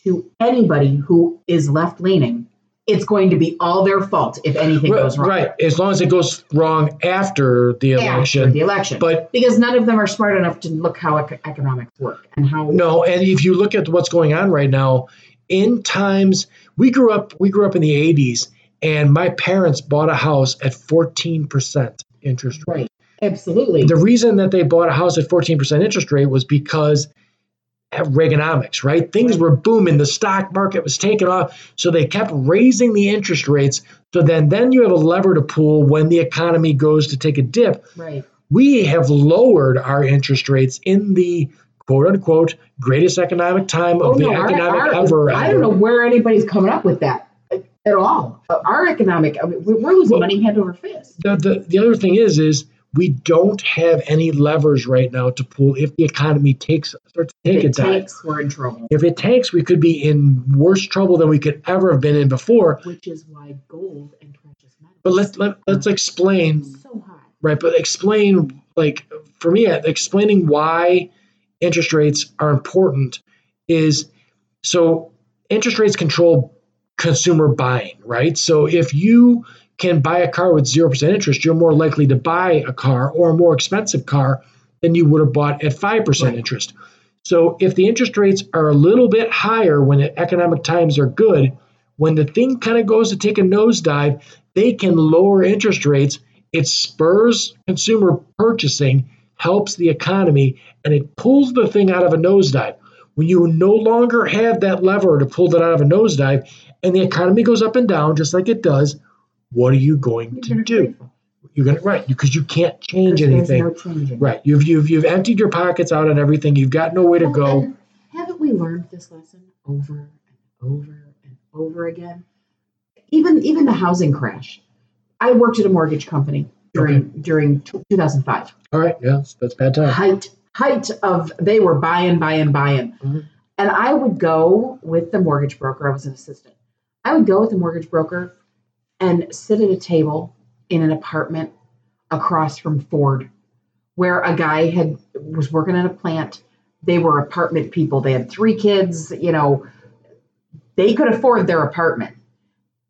to anybody who is left leaning, it's going to be all their fault if anything Right, goes wrong. right. As long as it goes wrong after the After election. the election. But because none of them are smart enough to look how ec- economics work and how No, and if you look at what's going on right now, in times we grew up, we grew up in the '80s, and my parents bought a house at 14% interest rate. right. Absolutely. The reason that they bought a house at 14% interest rate was because Reaganomics, right? Things were booming, the stock market was taking off, so they kept raising the interest rates. So then, then you have a lever to pull when the economy goes to take a dip right. we have lowered our interest rates in the quote unquote greatest economic time of Oh, the no, our- economic our- ever. I don't know where anybody's coming up with that uh, at all. Our economic, I mean, we're we're losing Well- money hand over fist. The, the, the other thing is, is we don't have any levers right now to pull if the economy takes starts to take If a it tanks, we're in trouble. If it tanks, we could be in worse trouble than we could ever have been in before. Which is why gold and precious metals. But let's let, let's explain so high. right but explain like for me uh, explaining why interest rates are important is so interest rates control consumer buying right so if you can buy a car with 0% interest you're more likely to buy a car or a more expensive car than you would have bought at 5% Right. interest so if the interest rates are a little bit higher when the economic times are good when the thing kind of goes to take a nosedive they can lower interest rates it spurs consumer purchasing, helps the economy, and it pulls the thing out of a nosedive. When you no longer have that lever to pull that out of a nosedive, and the economy goes up and down just like it does, what are you going to do? pay for it. You're gonna right because you can't change anything. no. Right. You've you've you've emptied your pockets out on everything. You've got nowhere to go. Haven't we learned this lesson over and over and over again? Even even the housing crash. I worked at a mortgage company during during 2005. All right. Yeah, that's, bad time. Height height of they were buying buying buying, Mhm. and I would go with the mortgage broker. I was an assistant. I would go with the mortgage broker and sit at a table in an apartment across from Ford, where a guy had was working in a plant. They were apartment people. They had three kids. You know, they could afford their apartment,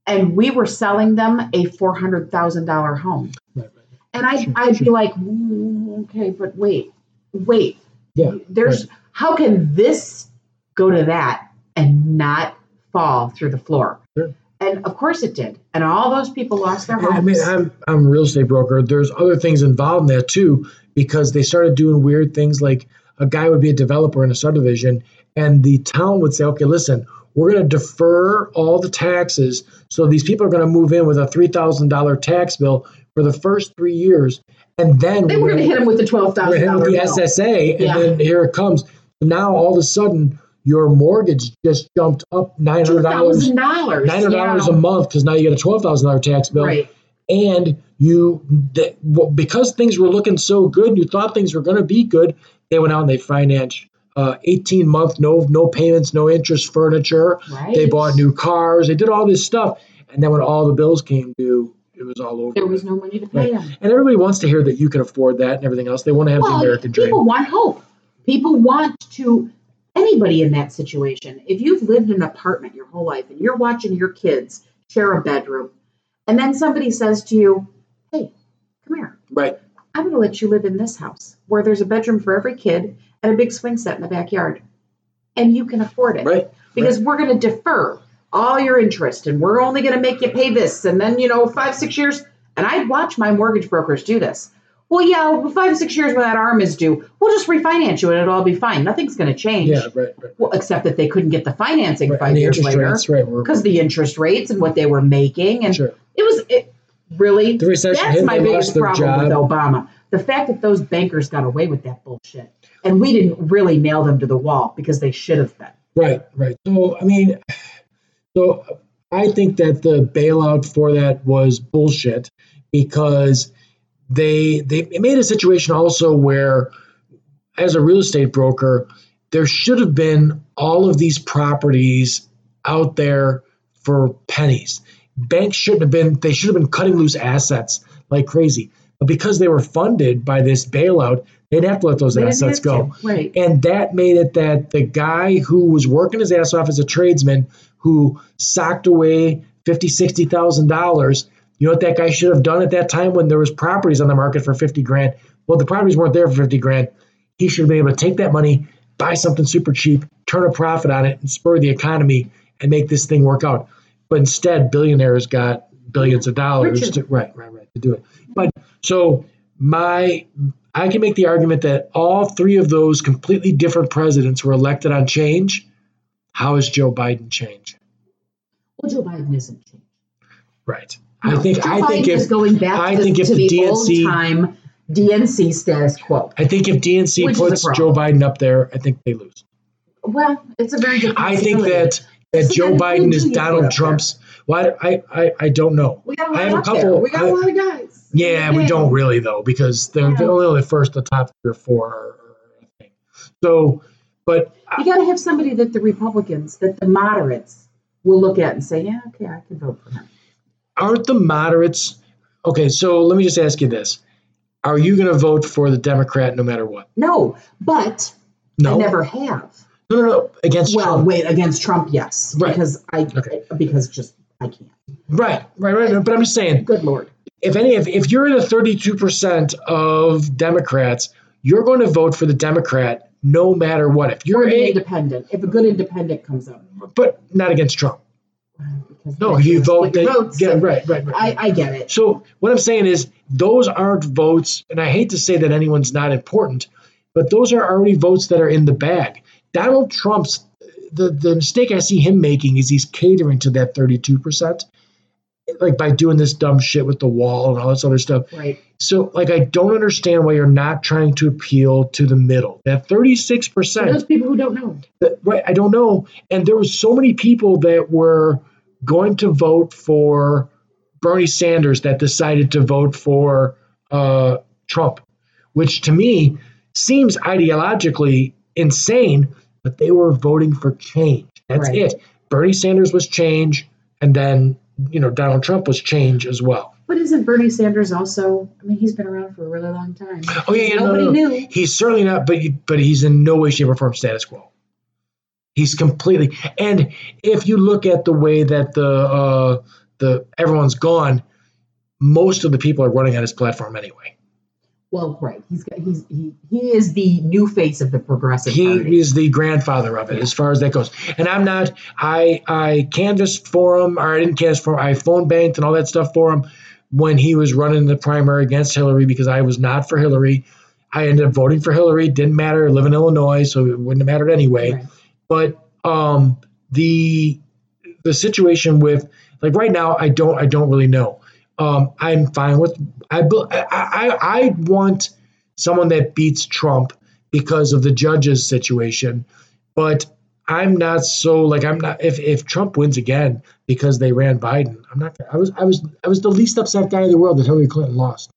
and we were selling them a four hundred thousand dollar home. Right, right. And I'd, Sure, I'd be like, "Mm, okay, but wait, wait. Yeah. There's how can this go to that and not fall through the floor? Sure. And of course it did. And all those people lost their homes. I mean, I'm I'm a real estate broker. There's other things involved in that too, because they started doing weird things like a guy would be a developer in a subdivision, and the town would say, "Okay, listen, we're going to defer all the taxes, so these people are going to move in with a three thousand dollar tax bill for the first three years, and then they were going to hit them with the twelve we're thousand hit with dollars. the SSA, and Yeah. then here it comes. Now all of a sudden, your mortgage just jumped up nine hundred dollars, nine hundred dollars a month because now you get a twelve thousand dollar tax bill Right. and you that, well, because things were looking so good and you thought things were going to be good they went out and they financed uh, 18 month no no payments no interest furniture Right. they bought new cars they did all this stuff and then when all the bills came due, it was all over. There was no money to pay them. And everybody wants to hear that you can afford that and everything else. They want to have the American dream. people want hope. People want to. Anybody in that situation, if you've lived in an apartment your whole life and you're watching your kids share a bedroom, and then somebody says to you, "Hey, come here. Right. I'm going to let you live in this house where there's a bedroom for every kid and a big swing set in the backyard, and you can afford it Right. because we're going to defer all your interest and we're only going to make you pay this and then you know five six years and I'd watch my mortgage brokers do this well yeah five six years when that arm is due we'll just refinance you and it'll all be fine nothing's going to change Yeah. Right. Right. well except that they couldn't get the financing right. five the years interest later rates, right? Because the interest rates and what they were making and sure. it was it really The recession that's hit. my biggest problem with obama the fact that those bankers got away with that bullshit and we didn't really nail them to the wall because they should have been Right, right. So I mean, so I think that the bailout for that was bullshit because they they it made a situation also where, as a real estate broker, there should have been all of these properties out there for pennies. Banks shouldn't have been. They should have been cutting loose assets like crazy. But because they were funded by this bailout, they'd have to let those They assets go. to, right And that made it that the guy who was working his ass off as a tradesman who socked away fifty, sixty thousand dollars, you know what that guy should have done at that time when there was properties on the market for fifty grand? Well, the properties weren't there for fifty grand. He should have been able to take that money, buy something super cheap, turn a profit on it, and spur the economy and make this thing work out. But instead, billionaires got billions of dollars Richard. to right, right, right to do it. But so my I can make the argument that all three of those completely different presidents were elected on change. How has Joe Biden changed? well joe biden isn't changed Right. I think I think if going back I to, think if to the the, DNC time DNC status quo. I think if DNC a puts Joe. Biden up there, I think they lose. Well, it's a very good. I think that that So Joe Biden is you put up Donald? Trump's. Well, I, I I don't know. we got a I lot have a up there. couple- We got a I- lot of guys. Yeah, we don't really though because they're, Yeah. they're only the first, the top three or four. Are, I think. So, but You got to have somebody that the Republicans, that the moderates, will look at and say, "Yeah, okay, I can vote for him." Aren't the moderates okay? So let me just ask you this: Are you going to vote for the Democrat no matter what? No, but No, I never have. no, no, no. Against Trump. Well, Trump. wait, against Trump, yes, Right. because I Okay. because just I can't. Right, right, right. But I'm just saying, Good lord. if any, if, if you're in the 32 percent of Democrats, you're going to vote for the Democrat no matter what. If you're an a, independent. If a good independent comes up, but not against Trump. Because No, you vote. That, votes, yeah, right, right, right. I, I get it. So what I'm saying is those aren't votes, and I hate to say that anyone's not important, but those are already votes that are in the bag. Donald Trump's the the mistake I see him making is he's catering to that 32 percent, like by doing this dumb shit with the wall and all this other stuff. Right. So like I don't understand why you're not trying to appeal to the middle. That 36 percent. those people who don't know, that- right i don't know and there was so many people that were going to vote for bernie sanders that decided to vote for uh, trump which to me seems ideologically insane but they were voting for change that's Right. it bernie sanders was change and then you know donald trump was change as well but isn't Bernie Sanders also? I mean, he's been around for a really long time. oh yeah, yeah no, Nobody no, no. knew. he's certainly not but but he's in no way shape or form status quo he's completely and if you look at the way that the uh the everyone's gone most of the people are running on his platform anyway. Well, right. He's got, he's he he is the new face of the progressive he party. is the grandfather of it as far as that goes. And i'm not i i canvassed for him or i didn't canvass for him. I phone banked and all that stuff for him when he was running the primary against hillary because i was not for hillary. I ended up voting for hillary. Didn't matter. I live in illinois so it wouldn't have mattered anyway. Right. But um the the situation with like right now i don't i don't really know um i'm fine with i i i, want someone that beats trump because of the judges situation but i'm not so like i'm not if if trump wins again because they ran biden i'm not i was i was i was the least upset guy in the world that hillary clinton lost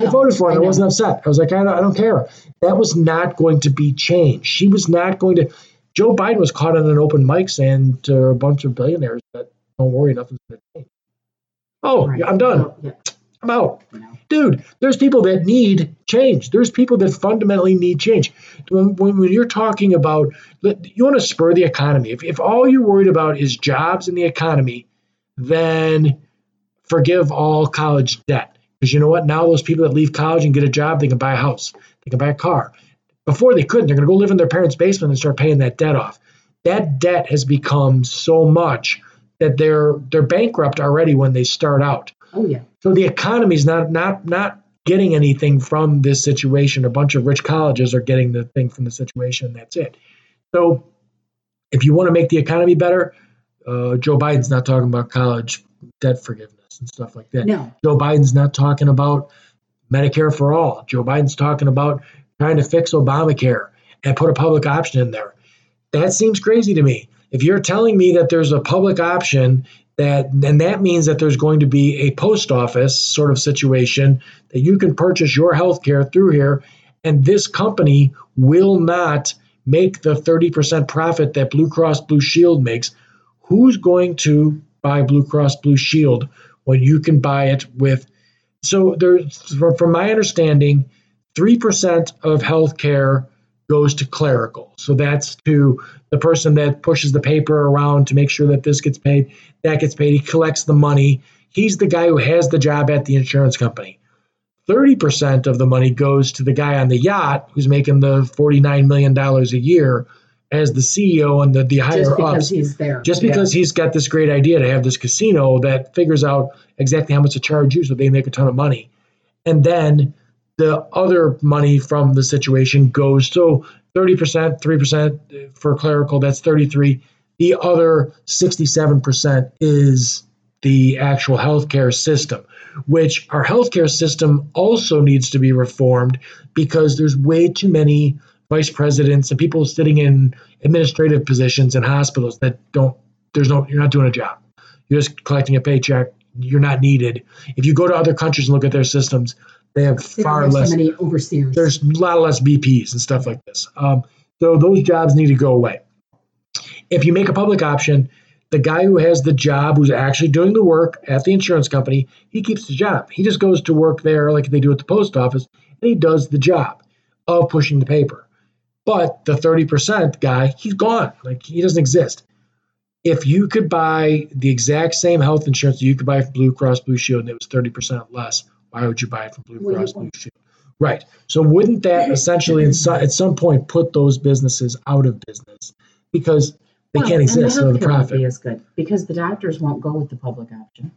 I No, voted for her. I I wasn't upset. I was like, I don't, I don't care. That was not going to be changed. She was not going to. Joe Biden was caught on an open mic saying to a bunch of billionaires that don't worry, nothing's going to change. Oh, Right. I'm done. So, yeah, I'm out. know. Dude, there's people that need change. There's people that fundamentally need change. When, when, when you're talking about, you want to spur the economy. If, if all you're worried about is jobs and the economy, then forgive all college debt. Because you know what? Now those people that leave college and get a job, they can buy a house, they can buy a car. Before they couldn't, they're going to go live in their parents' basement and start paying that debt off. That debt has become so much that they're they're bankrupt already when they start out. Oh yeah. So the economy is not not not getting anything from this situation. A bunch of rich colleges are getting the thing from the situation. That's it. So if you want to make the economy better, uh, Joe Biden's not talking about college debt forgiveness and stuff like that. No. Joe Biden's not talking about Medicare for all. Joe Biden's talking about trying to fix Obamacare and put a public option in there. That seems crazy to me. If you're telling me that there's a public option that then that means that there's going to be a post office sort of situation that you can purchase your health care through here and this company will not make the 30% profit that Blue Cross Blue Shield makes. Who's going to buy Blue Cross Blue Shield when you can buy it with so there's from my understanding 3% of healthcare goes to clerical. So that's to the person that pushes the paper around to make sure that this gets paid, that gets paid. He collects the money. He's the guy who has the job at the insurance company. 30% of the money goes to the guy on the yacht who's making the $49 million a year as the CEO and the, the higher Just ups because he's there. just Yeah. because he's got this great idea to have this casino that figures out exactly how much to charge you so they make a ton of money and then the other money from the situation goes so 30% 3% for clerical that's 33 the other 67% is the actual healthcare system which our healthcare system also needs to be reformed because there's way too many vice presidents and people sitting in administrative positions in hospitals that don't there's no you're not doing a job. You're just collecting a paycheck. You're not needed. If you go to other countries and look at their systems they have far less so many overseers. there's a lot less VPs and stuff like this um, so those jobs need to go away if you make a public option the guy who has the job who's actually doing the work at the insurance company he keeps the job he just goes to work there like they do at the post office and he does the job of pushing the paper but the 30% guy, he's gone. Like he doesn't exist. If you could buy the exact same health insurance that you could buy from Blue Cross Blue Shield and it was 30% less, why would you buy it from Blue you Cross Blue. Shield? Right. So wouldn't that essentially in so, at some point put those businesses out of business because they Well, can't exist for the the healthcare won't profit? be as good because the doctors won't go with the public option.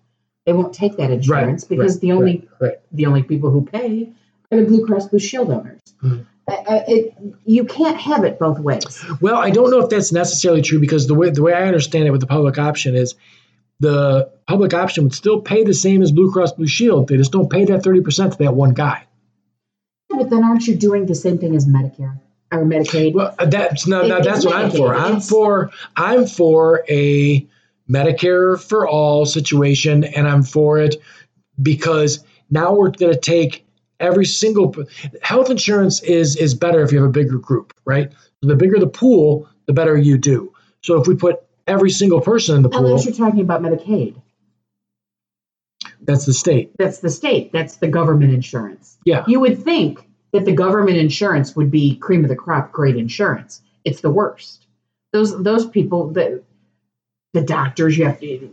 They won't take that insurance Right, because right, the only right, the only people who pay are the Blue Cross Blue Shield owners. Mhm. Uh, uh, it, you can't have it both ways. Well, I don't know if that's necessarily true because the way the way I understand it with the public option is the public option would still pay the same as Blue Cross Blue Shield. They just don't pay that 30% to that one guy. But then aren't you doing the same thing as Medicare or Medicaid? Well, uh, that's no, It- no, it's that's what I'm for. I'm It's- for I'm for a Medicare for all situation, and I'm for it because now we're going to take every single health insurance is is better if you have a bigger group, right? The bigger the pool, the better you do. So if we put every single person in the pool, Unless you're talking about Medicaid. that's the state. That's the state. That's the government insurance. Yeah. You would think that the government insurance would be cream of the crop, great insurance. It's the worst. Those those people that the doctors you have to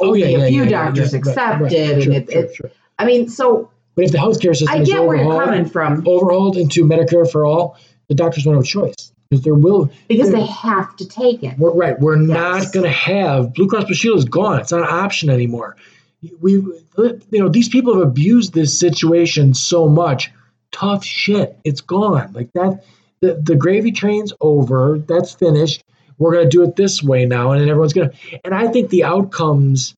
oh, only a few doctors yeah, accept right, it, sure, and it, sure, it sure. I mean, so But if the healthcare system I is get where you're coming from overhauled into Medicare for all, the doctors won't have a choice because there will because they have to take it. We're, right. We're Yes. not going to have Blue Cross Blue Shield is gone. It's not an option anymore. We, you know, these people have abused this situation so much. Tough shit. It's gone. Like that. The, the gravy train's over. That's finished. We're going to do it this way now, and everyone's going to. And I think the outcomes.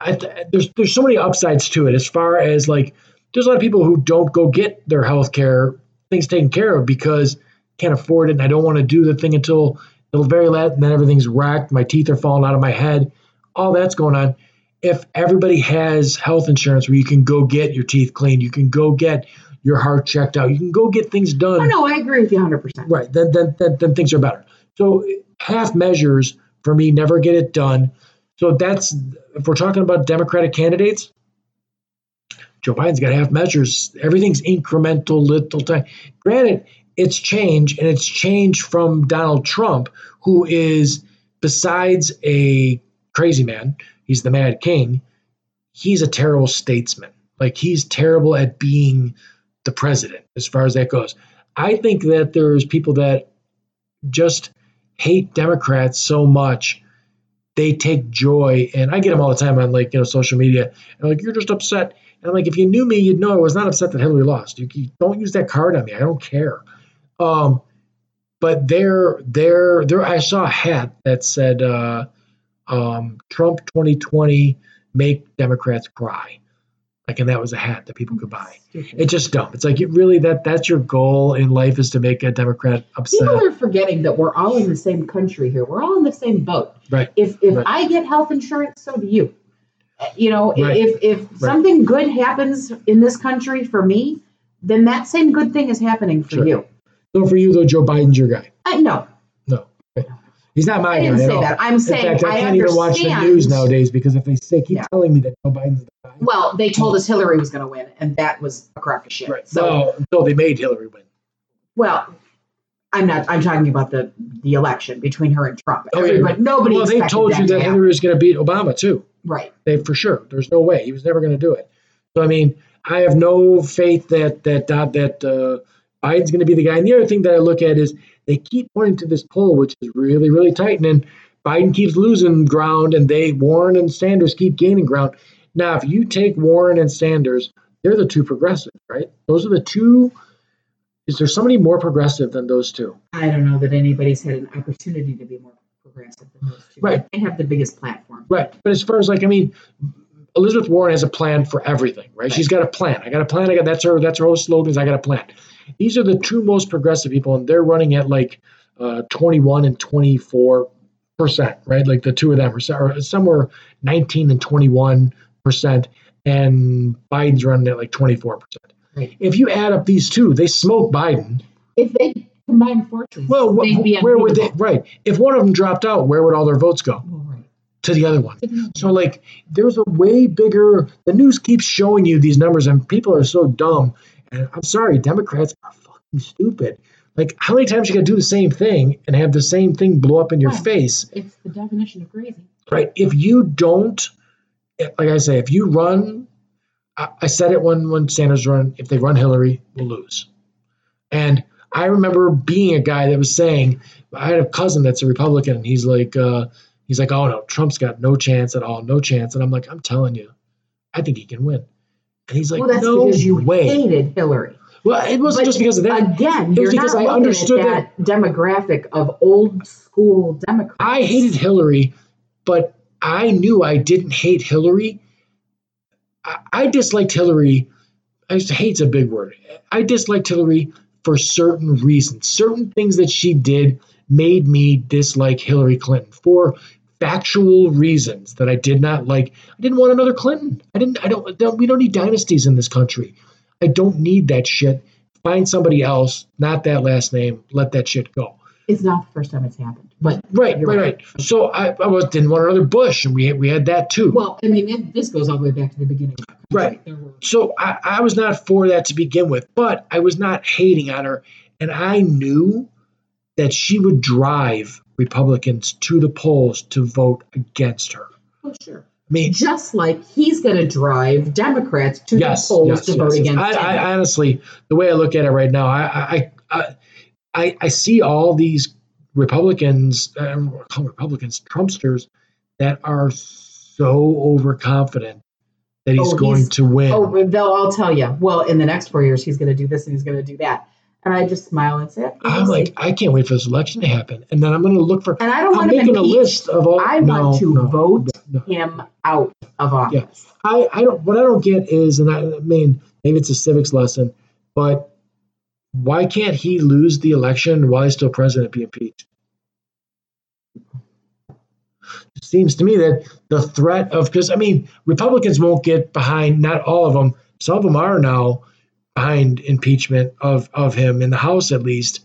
I th- there's there's so many upsides to it as far as like there's a lot of people who don't go get their health care things taken care of because can't afford it and I don't want to do the thing until the very last and then everything's wrecked. My teeth are falling out of my head. All that's going on. If everybody has health insurance where you can go get your teeth cleaned, you can go get your heart checked out, you can go get things done. Oh no, I agree with you 100. percent Right. Then, then, then, then things are better. So half measures for me never get it done. So that's if we're talking about Democratic candidates, Joe Biden's got half measures. Everything's incremental, little time. Granted, it's change, and it's change from Donald Trump, who is besides a crazy man, he's the Mad King. He's a terrible statesman. Like he's terrible at being the president, as far as that goes. I think that there's people that just hate Democrats so much they take joy, and I get them all the time on like you know social media. And like you're just upset, and I'm like if you knew me, you'd know I was not upset that Hillary lost. You, you don't use that card on me. I don't care. Um, but there, there, there. I saw a hat that said uh, um, "Trump 2020 make Democrats cry." Like, and that was a hat that people could buy. It's just dumb. It's like it really that that's your goal in life is to make a Democrat upset. People are forgetting that we're all in the same country here. We're all in the same boat. Right. If if Right. I get health insurance, so do you. Uh, You know, Right. if if something good happens in this country for me, then that same good thing is happening for Sure. you. So for you though, Joe Biden's your guy. I no, No, he's not my I didn't guy at say all. that. I'm In saying fact, I I can't even watch the news nowadays because if they say keep Yeah. telling me that Joe Biden's the guy, Well, they told us Hillary was going to win, and that was a crock of shit. right? So, until they made Hillary win. well, I'm not. I'm talking about the the election between her and Trump. Oh, yeah, right. nobody. well, they told you that. Hillary was going to beat Obama too. Right. They for sure. There's no way he was never going to do it. So I mean, I have no faith that that uh, that uh, Biden's going to be the guy. And the other thing that I look at is they keep pointing to this poll, which is really really tight, and Biden keeps losing ground, and they Warren and Sanders keep gaining ground. Now, if you take Warren and Sanders, they're the two progressives, right? Those are the two. Is there somebody more progressive than those two? I don't know that anybody's had an opportunity to be more progressive than those two. Right. They have the biggest platform. Right. But as far as like, I mean, Elizabeth Warren has a plan for everything, right? She's got a plan. I got a plan. I got that's her. That's her whole slogan. Is I got a plan. These are the two most progressive people, and they're running at like uh, 21 and 24 percent, right? Like the two of them are somewhere 19 and 21 percent, and Biden's running at like 24 percent. Right. If you add up these two, they smoke Biden. If they combine fortunes, Well, wh- where would they? Right. If one of them dropped out, where would all their votes go? Well, right. To the other one. So like there's a way bigger the news keeps showing you these numbers and people are so dumb. And I'm sorry, Democrats are fucking stupid. Like how many times you gotta do the same thing and have the same thing blow up in your face? It's the definition of crazy. Right. If you don't like I say, if you run I, I said it when when Sanders run, if they run Hillary, we'll lose. And I remember being a guy that was saying, I had a cousin that's a Republican, and he's like, uh, he's like, oh no, Trump's got no chance at all, no chance. And I'm like, I'm telling you, I think he can win. And he's like, well, that's no because you way. hated Hillary. Well, it wasn't But just because of that. Again, It was you're because not I understood at that, demographic of old school Democrats. I hated Hillary, but I knew I didn't hate Hillary. I, I disliked Hillary. I just hate's a big word. I disliked Hillary for certain reasons. Certain things that she did made me dislike Hillary Clinton for factual reasons that I did not like. I didn't want another Clinton. I didn't. I don't. don't we don't need dynasties in this country. I don't need that shit. Find somebody else, not that last name. Let that shit go. It's not the first time it's happened, but Right, right, right. right. So I, I was, didn't want another Bush, and we had, we had that too. well, I mean, it, this goes all the way back to the beginning. Of the country. Right. Were so I, I was not for that to begin with, but I was not hating on her, and I knew that she would drive Republicans to the polls to vote against her. Oh, sure. I mean, Just like he's going to drive Democrats to yes, the polls yes, to yes, vote against I, him. I honestly, the way I look at it right now, I, I, I, I, I see all these Republicans, um, them Republicans, Trumpsters, that are so overconfident that he's Oh, going he's- to win. oh, they'll all tell you, well, in the next four years, he's going to do this and he's going to do that. And I just smile and say, "Okay, I'm like, see." I can't wait for this election to happen, and then I'm going to look for. and I don't I'm want making a list of all. I no, want to no, vote no. him out of office. I, I don't. What I don't get is, and I, I mean, maybe it's a civics lesson, but why can't he lose the election while he's still president, be impeached? It seems to me that the threat of because I mean, Republicans won't get behind. Not all of them. Some of them are now behind impeachment of of him in the House, at least.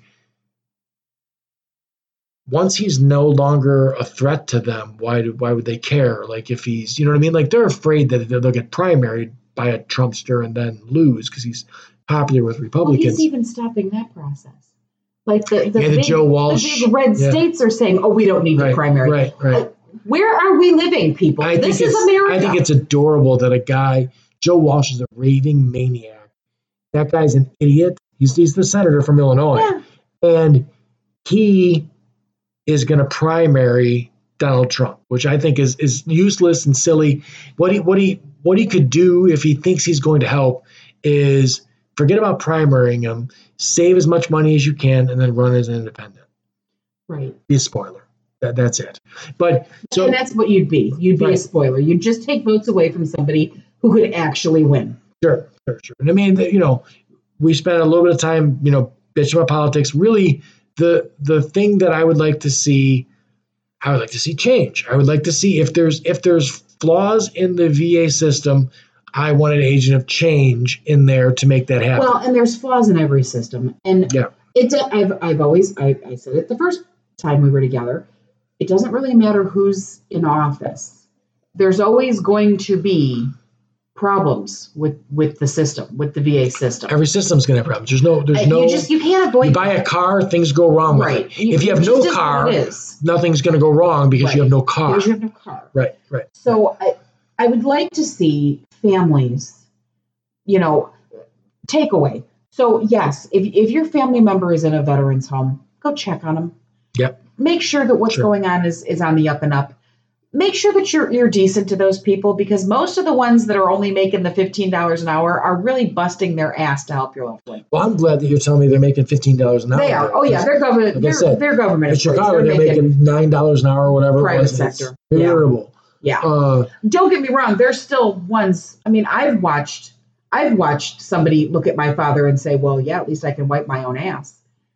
once he's no longer a threat to them, why do, why would they care? Like if he's, you know what I mean? Like they're afraid that they'll get primaried by a Trumpster and then lose because he's popular with Well, Republicans. he's even stopping that process. Like the, the, Yeah, the big, Joe Walsh. the big red Yeah. states are saying, "Oh, we don't need right, the primary." right, right. Where are we living, people? I this is America. I think it's adorable that a guy, Joe Walsh, is a raving maniac. That guy's an idiot. He's, he's the senator from Illinois. yeah. and he is going to primary Donald Trump, which I think is is useless and silly. What he what he what he could do if he thinks he's going to help is forget about primarying him, save as much money as you can, and then run as an independent. right. Be a spoiler. That that's it. But so and that's what you'd be. You'd be a spoiler. You'd just take votes away from somebody who could actually win. Sure, And I mean, you know, we spent a little bit of time, you know, bitching about politics. Really, the the thing that I would like to see, I would like to see change. I would like to see if there's if there's flaws in the VA system, I want an agent of change in there to make that happen. Well, and there's flaws in every system, and Yeah. it. do- I've I've always I, I said it the first time we were together. It doesn't really matter who's in office. There's always going to be problems with with the system, with the VA system. Every system's gonna have problems. There's no there's Uh, no you just you can't avoid you buy a car, things go wrong with right. it. If you have no just is what car, nothing's gonna go wrong because you have no car. Because you have no car. Right, right. So I, I would like to see families, you know, takeaway. So yes, if if your family member is in a veteran's home, go check on them. Yep. Make sure that what's Sure. going on is is on the up and up. Make sure that you're you're decent to those people because most of the ones that are only making the fifteen dollars an hour are really busting their ass to help your one. Well, I'm glad that you're telling me they're making fifteen dollars an hour. They are. Oh yeah, they're government. like they're, said, they're government. In. Chicago, they're making nine dollars an hour, or whatever. it Private was. It's sector. Yeah. Terrible. yeah. Uh, don't get me wrong there's still ones i mean i've watched i've watched somebody look at my father and say well yeah at least i can wipe my own ass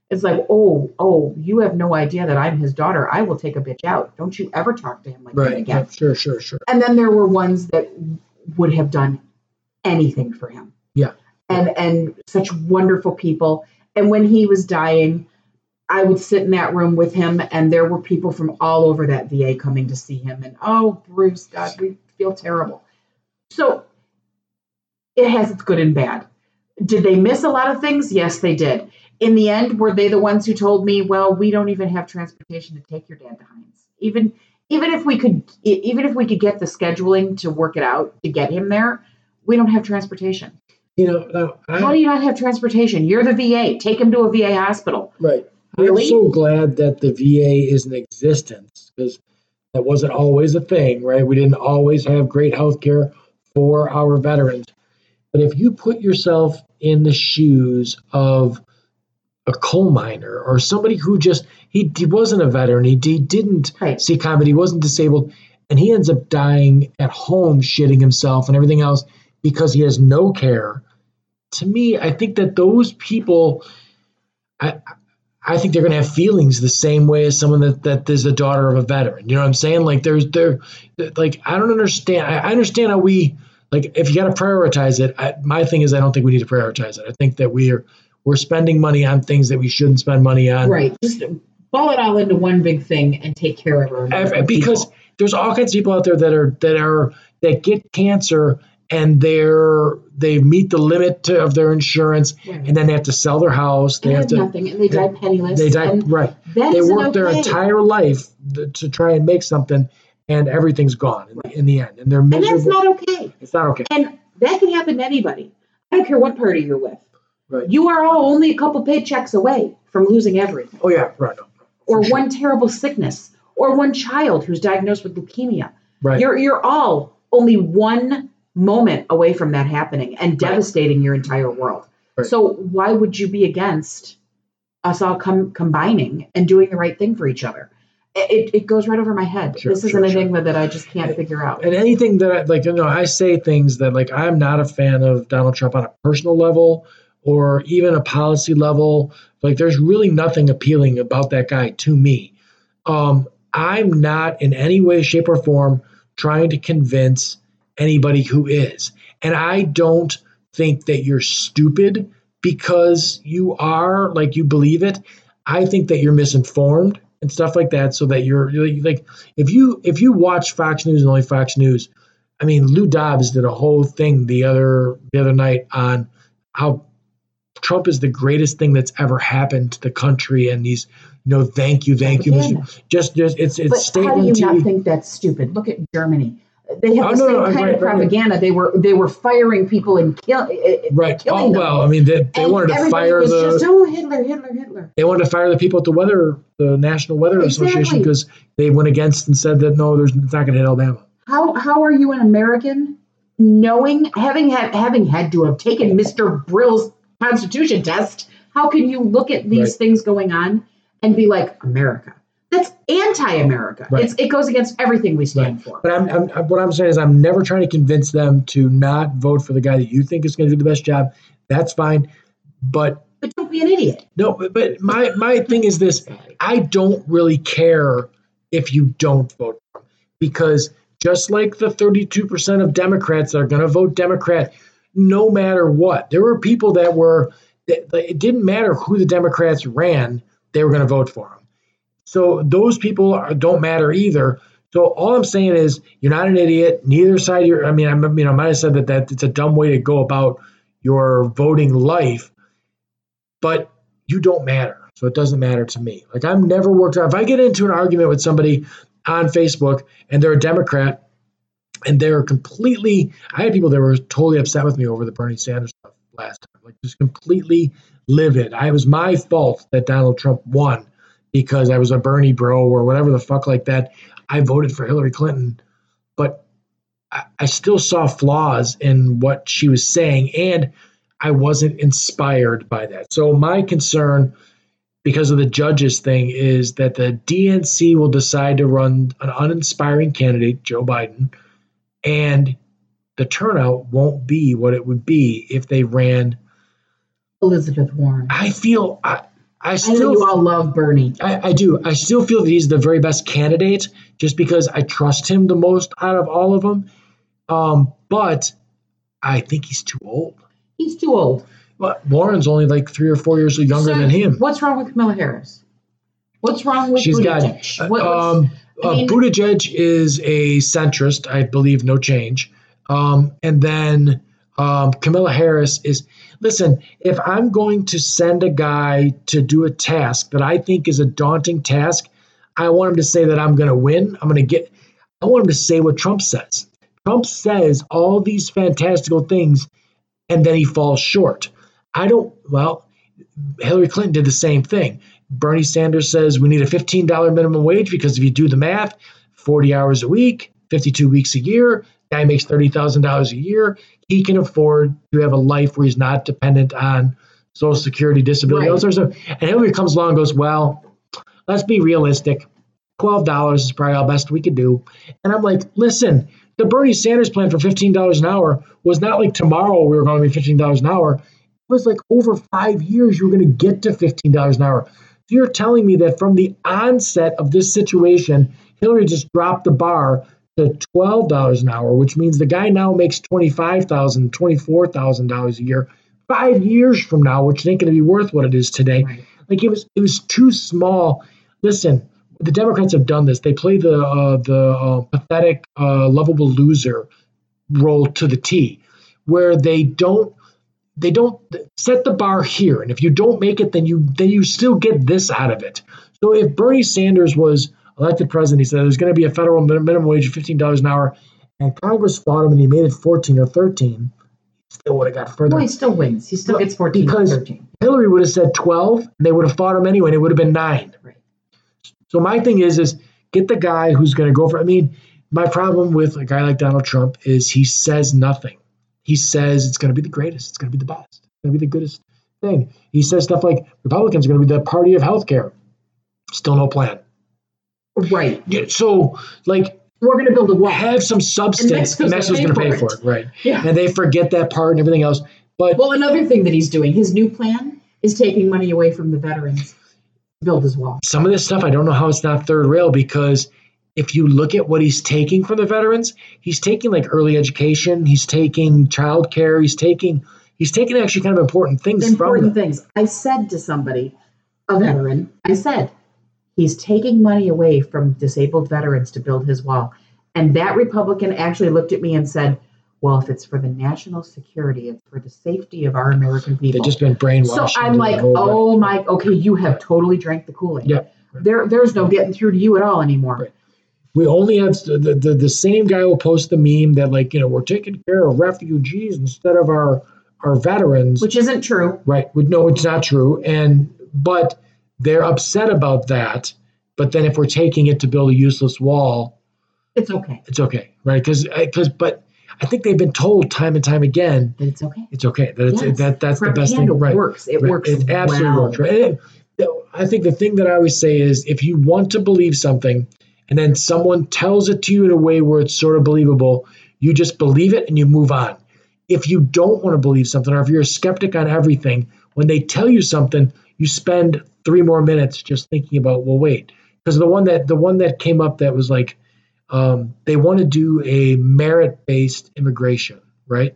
it's like oh oh you have no idea that i'm his daughter. I will take a bitch out. Don't you ever talk to him like that again. Yeah, Sure. Sure. Sure. and then there were ones that would have done anything for him. Yeah. and and such wonderful people. And when he was dying i would sit in that room with him and there were people from all over that va coming to see him. And oh bruce god we feel terrible. So it has its good and bad. Did they miss a lot of things? Yes they did in the end were they the ones who told me well we don't even have transportation to take your dad to Hines even even if we could even if we could get the scheduling to work it out to get him there we don't have transportation You know. Now, I, how do you not have transportation you're the va take him to a va hospital Right. Really? I'm so glad that the VA is in existence because that wasn't always a thing, right? We didn't always have great health care for our veterans. But if you put yourself in the shoes of a coal miner or somebody who just he, he wasn't a veteran, he, he didn't Right. see combat, he wasn't disabled, and he ends up dying at home, shitting himself and everything else because he has no care. To me, I think that those people, I I think they're going to have feelings the same way as someone that, that is a daughter of a veteran. You know what I'm saying? Like there's there, like I don't understand. I, I understand how we like if you got to prioritize it. I, my thing is I don't think we need to prioritize it. I think that we're we're spending money on things that we shouldn't spend money on. right just ball it all into one big thing and take care of our because there's all kinds of people out there that are that are that get cancer and they're they meet the limit to, of their insurance and then they have to sell their house. They they have have to nothing and they die penniless they die right. they work their entire life th- to try and make something and everything's gone in, Right. in the end and they're and that's not okay it's not okay and that can happen to anybody i don't care what party you're with right. You are all only a couple paychecks away from losing everything. Oh yeah right or sure. one terrible sickness or one child who's diagnosed with leukemia. Right. You're you're all only one moment away from that happening and devastating your entire world. Right. so why would you be against us all com- combining and doing the right thing for each other? It, it, goes right over my head. Sure, this is sure, an enigma that i just can't figure out. And anything that I, like you know i say things that like i'm not a fan of donald trump on a personal level or even a policy level like there's really nothing appealing about that guy to me. Um i'm not in any way shape or form trying to convince anybody who is. And i don't think that you're stupid because you are like you believe it. I think that you're misinformed and stuff like that, so that you're, like if you if you watch Fox News and only Fox News, I mean Lou Dobbs did a whole thing the other the other night on how Trump is the greatest thing that's ever happened to the country, and he's you know thank you, thank you, Mr. just just it's it's But how do you not think that's stupid? Look at Germany. They have Oh, the no, same no, kind right, of right, right. propaganda. They were they were firing people and kill, eh, Right. killing Oh them. well, I mean they, they And wanted to fire was the just oh Hitler, Hitler, Hitler. they wanted to fire the people at the weather the National Weather Association because they went against and said that no, there's it's not going to hit Alabama. How how are you an American knowing having had having had to have taken Mr. Brill's Constitution test? How can you look at these Right. things going on and be like America? That's anti-America. Right. It's it goes against everything we stand for. But I'm, I'm, what I'm saying is I'm never trying to convince them to not vote for the guy that you think is going to do the best job. That's fine. But But don't be an idiot. no, but, but my my thing is this: I don't really care if you don't vote because just like the 32% of Democrats that are going to vote Democrat, no matter what, there were people that were. It didn't matter who the Democrats ran; they were going to vote for them. So those people are, don't matter either. So all I'm saying is, you're not an idiot. Neither side. You're. I mean, I you know, I might have said that that it's a dumb way to go about your voting life, but you don't matter. So it doesn't matter to me. Like I'm never worked out. If I get into an argument with somebody on Facebook and they're a Democrat and they're completely, I had people that were totally upset with me over the Bernie Sanders stuff last time, like just completely livid. I it was my fault that Donald Trump won because I was a Bernie bro or whatever the fuck like that. I voted for Hillary Clinton, but I, I still saw flaws in what she was saying, and I wasn't inspired by that. So my concern, because of the judges thing, is that the DNC will decide to run an uninspiring candidate, Joe Biden, and the turnout won't be what it would be if they ran. Elizabeth Warren. I feel I, I I know still you all love Bernie. I, I do. I still feel that he's the very best candidate just because I trust him the most out of all of them. Um, but I think he's too old. He's too old. But Warren's only like three or four years younger So, than him. What's wrong with Kamala Harris? What's wrong with She's got uh, What- um, I uh, mean- Buttigieg is a centrist, I believe, no change. Um, and then um, Kamala Harris is. Listen, if I'm going to send a guy to do a task that I think is a daunting task, I want him to say that I'm going to win. I'm going to get. I want him to say what Trump says. Trump says all these fantastical things, and then he falls short. I don't. Well, Hillary Clinton did the same thing. Bernie Sanders says we need a $15 minimum wage because if you do the math, 40 hours a week, 52 weeks a year, guy makes $30,000 a year. He can afford to have a life where he's not dependent on Social Security, disability, Right. of And Hillary comes along and goes, well, let's be realistic. $12 is probably all best we could do. And I'm like, listen, the Bernie Sanders plan for $15 an hour was not like tomorrow we were going to be $15 an hour. It was like over five years you were going to get to $15 an hour. So you're telling me that from the onset of this situation, Hillary just dropped the bar to $12 an hour, which means the guy now makes $25,000, $24,000 a year. Five years from now, which ain't going to be worth what it is today. Right. Like it was, it was too small. Listen, the Democrats have done this. They play the uh, the uh, pathetic, uh, lovable loser role to the T, where they don't they don't set the bar here, and if you don't make it, then you then you still get this out of it. So if Bernie Sanders was elected president, he said there's going to be a federal minimum wage of fifteen dollars an hour, and Congress fought him, and he made it fourteen or thirteen. He still would have got further. Well, he still wins. He still Well, gets 14 because- 13. Hillary would have said twelve, and they would have fought him anyway, and it would have been nine. Right. So my thing is, is get the guy who's going to go for. I mean, my problem with a guy like Donald Trump is he says nothing. He says it's going to be the greatest. It's going to be the best. It's going to be the goodest thing. He says stuff like Republicans are going to be the party of healthcare. Still no plan. Right. Yeah, So like We're going to build a wall. have some substance. Mexico's Mexico's gonna going to pay for it, right? Yeah. And they forget that part and everything else. But Well, another thing that he's doing, his new plan is taking money away from the veterans to build his wall. some of this stuff I don't know how it's not third rail because if you look at what he's taking from the veterans, he's taking like early education, he's taking childcare, he's taking he's taking actually kind of important things important from them. things. I said to somebody, a veteran, I said, He's taking money away from disabled veterans to build his wall. And that Republican actually looked at me and said, Well, if it's for the national security, it's for the safety of our American people. They've just been brainwashed. So I'm like, oh my, okay, you have totally drank the Kool Aid. Yep. There, there's no getting through to you at all anymore. Right. We only have the, the the same guy will post the meme that like you know we're taking care of refugees instead of our our veterans Which isn't true. right no it's not true and but they're upset about that but then if we're taking it to build a useless wall It's okay. it's okay right because because uh, but i think they've been told time and time again that it's okay. it's okay that it's Yes. that that's the best thing right works. It Right. works. It absolutely works. Right. I think the thing that I always say is if you want to believe something and then someone tells it to you in a way where it's sort of believable, you just believe it and you move on. If you don't want to believe something or if you're a skeptic on everything, when they tell you something, you spend three more minutes just thinking about, well, wait. Because the one that the one that came up that was like um, they want to do a merit-based immigration, right?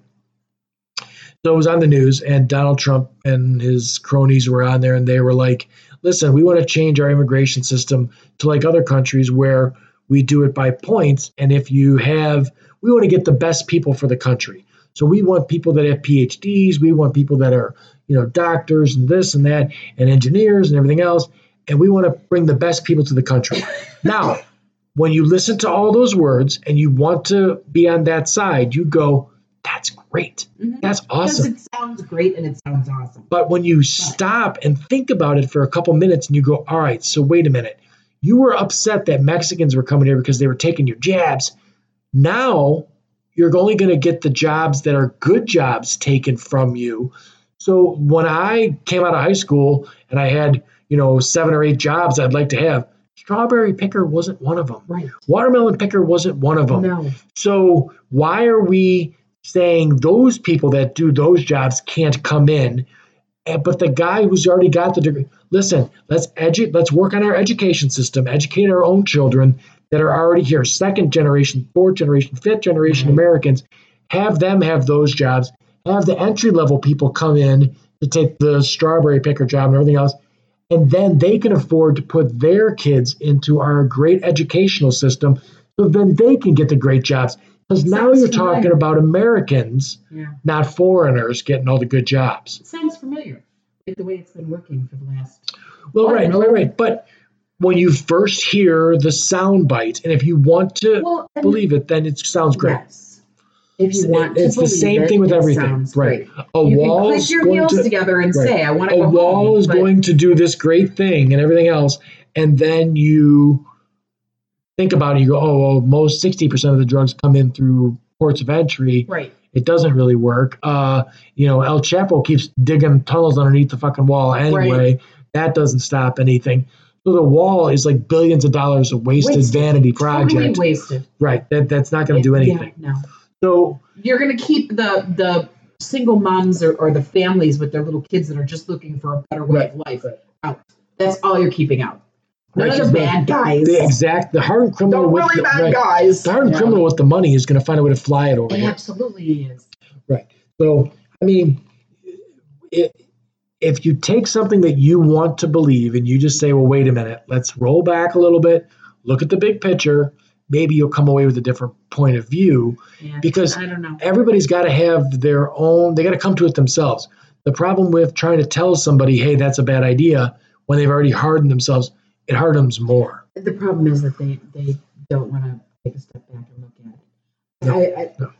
So it was on the news, and Donald Trump and his cronies were on there, and they were like, listen, we want to change our immigration system to like other countries where we do it by points. And if you have, we want to get the best people for the country. So we want people that have PhDs, we want people that are, you know, doctors and this and that, and engineers and everything else. And we want to bring the best people to the country. <laughs> now, when you listen to all those words and you want to be on that side, you go, that's great. Mhm. That's Because awesome. it sounds great and it sounds awesome. But when you stop and think about it for a couple minutes and you go, all right, so wait a minute. You were upset that Mexicans were coming here because they were taking your jabs. Now you're only going to get the jobs that are good jobs taken from you. So when I came out of high school and I had, you know, seven or eight jobs I'd like to have, strawberry picker wasn't one of them. Right. Watermelon picker wasn't one of them. No. So why are we saying those people that do those jobs can't come in? Eh, but the guy who's already got the degree, listen, let's edu- let's work on our education system, educate our own children that are already here, second generation, fourth generation, fifth generation Right. Americans, have them have those jobs, have the entry level people come in to take the strawberry picker job and everything else. And then they can afford to put their kids into our great educational system so then they can get the great jobs. Because now you're talking familiar. about Americans, Yeah. not foreigners, getting all the good jobs. It sounds familiar. Like the way it's been working for the last. Well, right, no. right, right. But when you first hear the sound bite, and if you want to Well, believe it, then it sounds great. Yes. If you It's- want to it's the same it, thing with everything, right. A you wall is going to together and right. say, "I want to a wall home," is but- going to do this great thing and everything else, and then you think about it. You go, oh, well, most sixty percent of the drugs come in through ports of entry. Right. It doesn't really work. Uh, you know, El Chapo keeps digging tunnels underneath the fucking wall anyway. That doesn't stop anything. So the wall is like billions of dollars of wasted, Wasted. vanity Totally project. wasted. Right. That that's not going to do Yeah, anything. no. So You're going to keep the the single moms or, or the families with their little kids that are just looking for a better way of life right. out. That's all you're keeping out. None Right, of the just bad guys. the exact the hardened criminal the with really the, bad right. guys. the hardened Yeah. criminal with the money is going to find a way to fly it over It here. absolutely is. Right. So, I mean, it, if you take something that you want to believe and you just say, well, wait a minute, let's roll back a little bit, look at the big picture, maybe you'll come away with a different point of view Yeah. because I don't know. everybody's got to have their own, they got to come to it themselves. The problem with trying to tell somebody, hey, that's a bad idea, when they've already hardened themselves, it hardens more. The problem is that they they don't want to take a step back and look at it. No, I, I, no.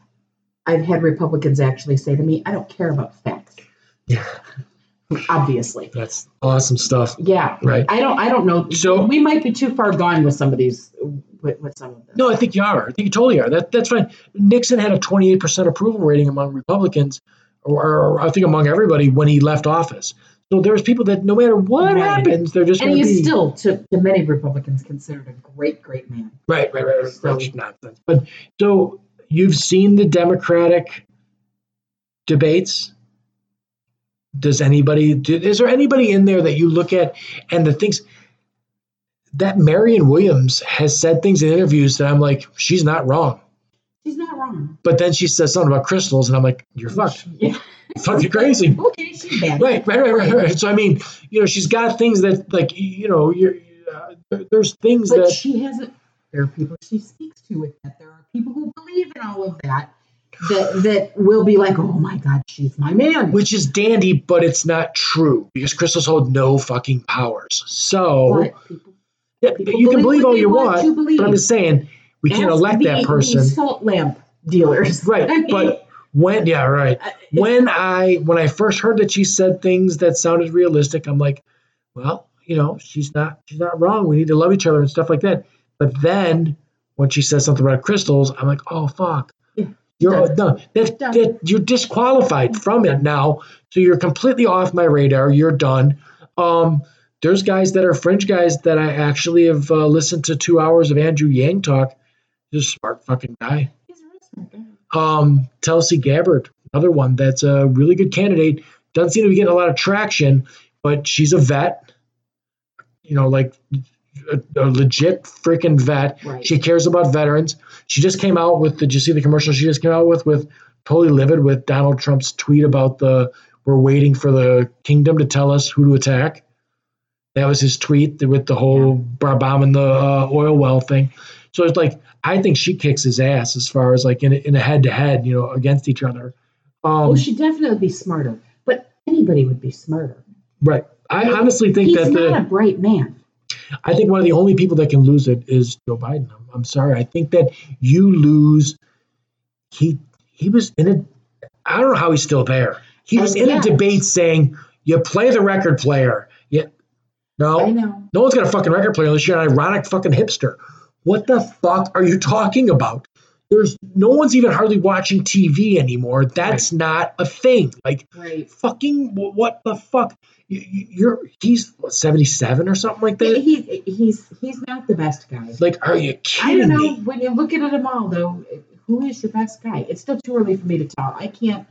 I've had Republicans actually say to me, "I don't care about facts." Yeah. Obviously, That's awesome stuff. yeah. Right. I don't. I don't know. So- we might be too far gone with some of these. With, with some of them. No, I think you are. I think you totally are. That that's fine. Nixon had a 28% approval rating among Republicans, or, or I think among everybody when he left office. So there's people that no matter what Right. happens, they're just and going he's be still, to, to many Republicans, considered a great, great man. right, right, right, right. So- That's nonsense. But so you've seen the Democratic debates. Does anybody? Do, is there anybody in there that you look at and the things that Marianne Williamson has said things in interviews that I'm like, she's not wrong. She's not wrong. But then she says something about crystals, and I'm like, you're fucked. Yeah. <laughs> Fucking crazy. Okay, she's bad. Right, right, right, right, right. So I mean, you know, she's got things that, like, you know, you're. uh, there- there's things But that she hasn't. There are people she speaks to with that. There are people who believe in all of that. That that will be like, oh my God, she's my man. which is dandy, but it's not true because crystals hold no fucking powers. So people, yeah, people you can believe all you want want, but I'm just saying we can't elect the- that the person. salt lamp dealers, Right, <laughs> I mean, but when yeah, right. When I when I first heard that she said things that sounded realistic, I'm like, well, you know, she's not she's not wrong. We need to love each other and stuff like that. But then when she says something about crystals, I'm like, oh fuck. You're done. no, that, that you're disqualified from it now. So you're completely off my radar. You're done. Um, there's guys that are fringe guys that I actually have uh, listened to two hours of Andrew Yang talk. He's a smart fucking guy. He's a real smart guy. Um, Tulsi Gabbard, another one that's a really good candidate. Doesn't seem to be getting a lot of traction, but she's a vet. You know, like a, a legit freaking vet. Right. She cares about veterans. She just came out with. Did you see the commercial she just came out with? With totally livid with Donald Trump's tweet about the we're waiting for the kingdom to tell us who to attack. That was his tweet with the whole bar bombing the uh, oil well thing. So it's like I think she kicks his ass as far as like in a, in a head to head, you know, against each other. Um, oh, she definitely would be smarter, but anybody would be smarter. right. I honestly think He's that not the a bright man. I think one of the only people that can lose it is Joe Biden. I'm, I'm sorry. I think that you lose. He he was in a. I don't know how he's still there. He was And in a debate saying, "You play the record player." Yeah. No. I know. No one's got a fucking record player unless you're an ironic fucking hipster. What the fuck are you talking about? There's no one's even hardly watching TV anymore. That's not a thing. Like Right. fucking what the fuck? You- you- You're he's what, 77 or something like that. He, he's he's not the best guy. Like, are you kidding? I don't know. me? When you look at them all, though, who is your best guy? It's still too early for me to tell. I can't.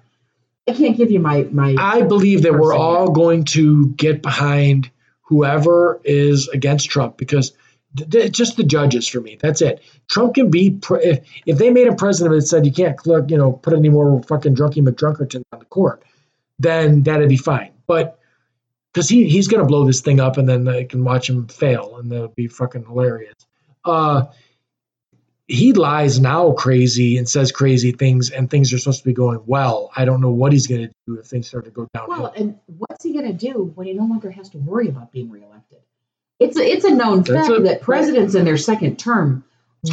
I can't give you my my. I believe that we're all going to get behind whoever is against Trump because th- th- it's just the judges for me. That's it. Trump can be pre- if, if they made him president and said you can't you know put any more fucking drunky McDrunkerton on the court, then that'd be fine. But because he he's to blow this thing up and then they can watch him fail and that'll be fucking hilarious. Uh, he lies now crazy and says crazy things and things are supposed to be going well. I don't know what he's to do if things start to go down. well, and what's he to do when he no longer has to worry about being reelected? It's a, it's a known That's fact a- that presidents in their second term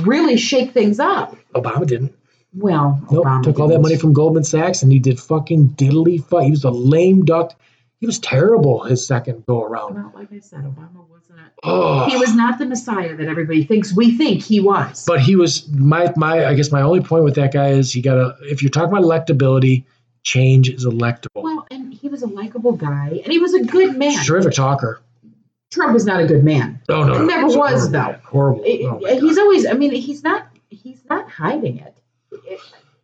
really shake things up. Obama didn't. Well, Nope. Obama Took all that money from Goldman Sachs and he did fucking diddly fuck. He was a lame duck. He was terrible his second go around. Well, like I said, Obama wasn't. Oh. He was not the Messiah that everybody thinks we think he was. But he was my my. I guess my only point with that guy is he got a. If you're talking about electability, change is electable. well, and he was a likable guy, and he was a good man. Terrific talker. Trump is not a good man. No, no, no. Never was, horrible though. Horrible. Oh he's always. I mean, he's not. He's not hiding it.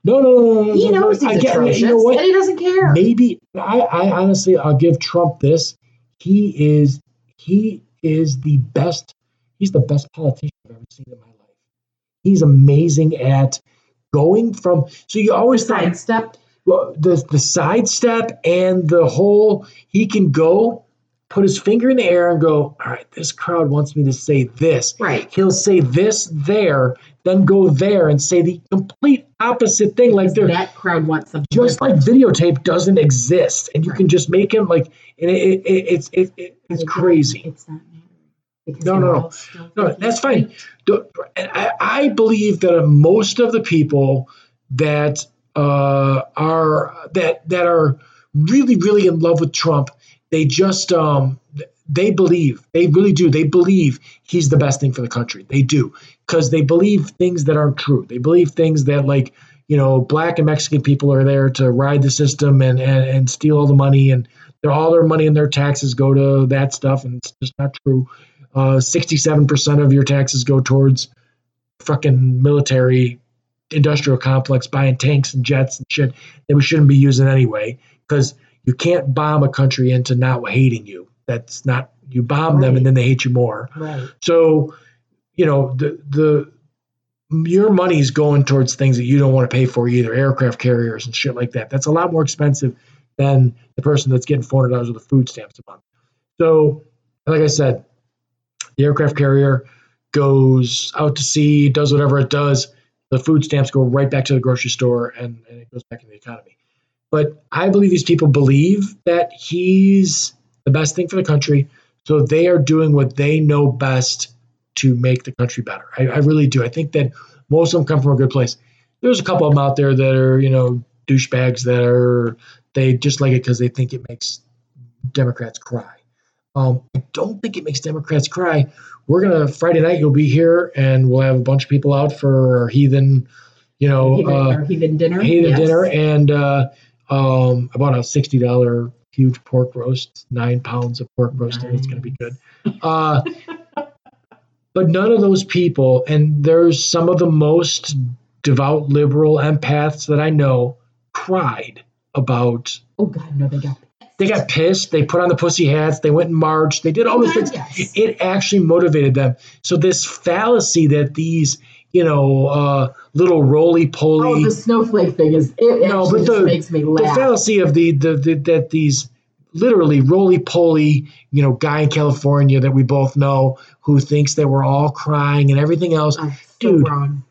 no, no, no, no, no. He no, knows no. he's I get, atrocious, you know what? and he doesn't care. maybe I, I honestly I'll give Trump this. He is he is the best. He's the best politician I've ever seen in my life. He's amazing at going from. So you always Sidestep. well, the the sidestep and the whole he can go put his finger in the air and go. All right, this crowd wants me to say this. Right. He'll say this there, then go there and say the complete opposite thing. Like that crowd wants something. just like videotape doesn't exist, and you can just make him like, and it, it, it, it's it, it, it's crazy. It's not. No, no, no. No, that's fine. and I, I believe that most of the people that uh, are that that are really really in love with Trump, they just um, they believe they really do they believe he's the best thing for the country. They do because they believe things that aren't true. They believe things that like you know black and Mexican people are there to ride the system and and, and steal all the money and all their money and their taxes go to that stuff and it's just not true. Uh, 67% of your taxes go towards fucking military industrial complex buying tanks and jets and shit that we shouldn't be using anyway because you can't bomb a country into not hating you that's not you bomb them and then they hate you more Right. so you know the the your money's going towards things that you don't want to pay for either aircraft carriers and shit like that that's a lot more expensive than the person that's getting $400 with the food stamps a month so like i said the aircraft carrier goes out to sea, does whatever it does. The food stamps go right back to the grocery store and, and it goes back in the economy. But I believe these people believe that he's the best thing for the country. So they are doing what they know best to make the country better. I, I really do. I think that most of them come from a good place. There's a couple of them out there that are, you know, douchebags that are, they just like it because they think it makes Democrats cry. Um, I don't think it makes Democrats cry. We're gonna Friday night. You'll be here, and we'll have a bunch of people out for our heathen, you know, Heathen, uh, heathen dinner. heathen Yes. dinner, and uh, um, bought a sixty dollar huge pork roast, nine pounds of pork roast. and It's gonna be good. Uh, but none of those people, and there's some of the most devout liberal empaths that I know, cried about Oh God, no, they got. they got pissed. They put on the pussy hats. They went and marched. They did all Oh, God, things. yes. It actually motivated them. So this fallacy that these, you know, uh, little roly poly, Oh, the snowflake thing is it No, but just the- makes me the fallacy of the, the, the that these literally roly poly, you know, guy in California that we both know who thinks that we're all crying and everything else. So Dude. wrong.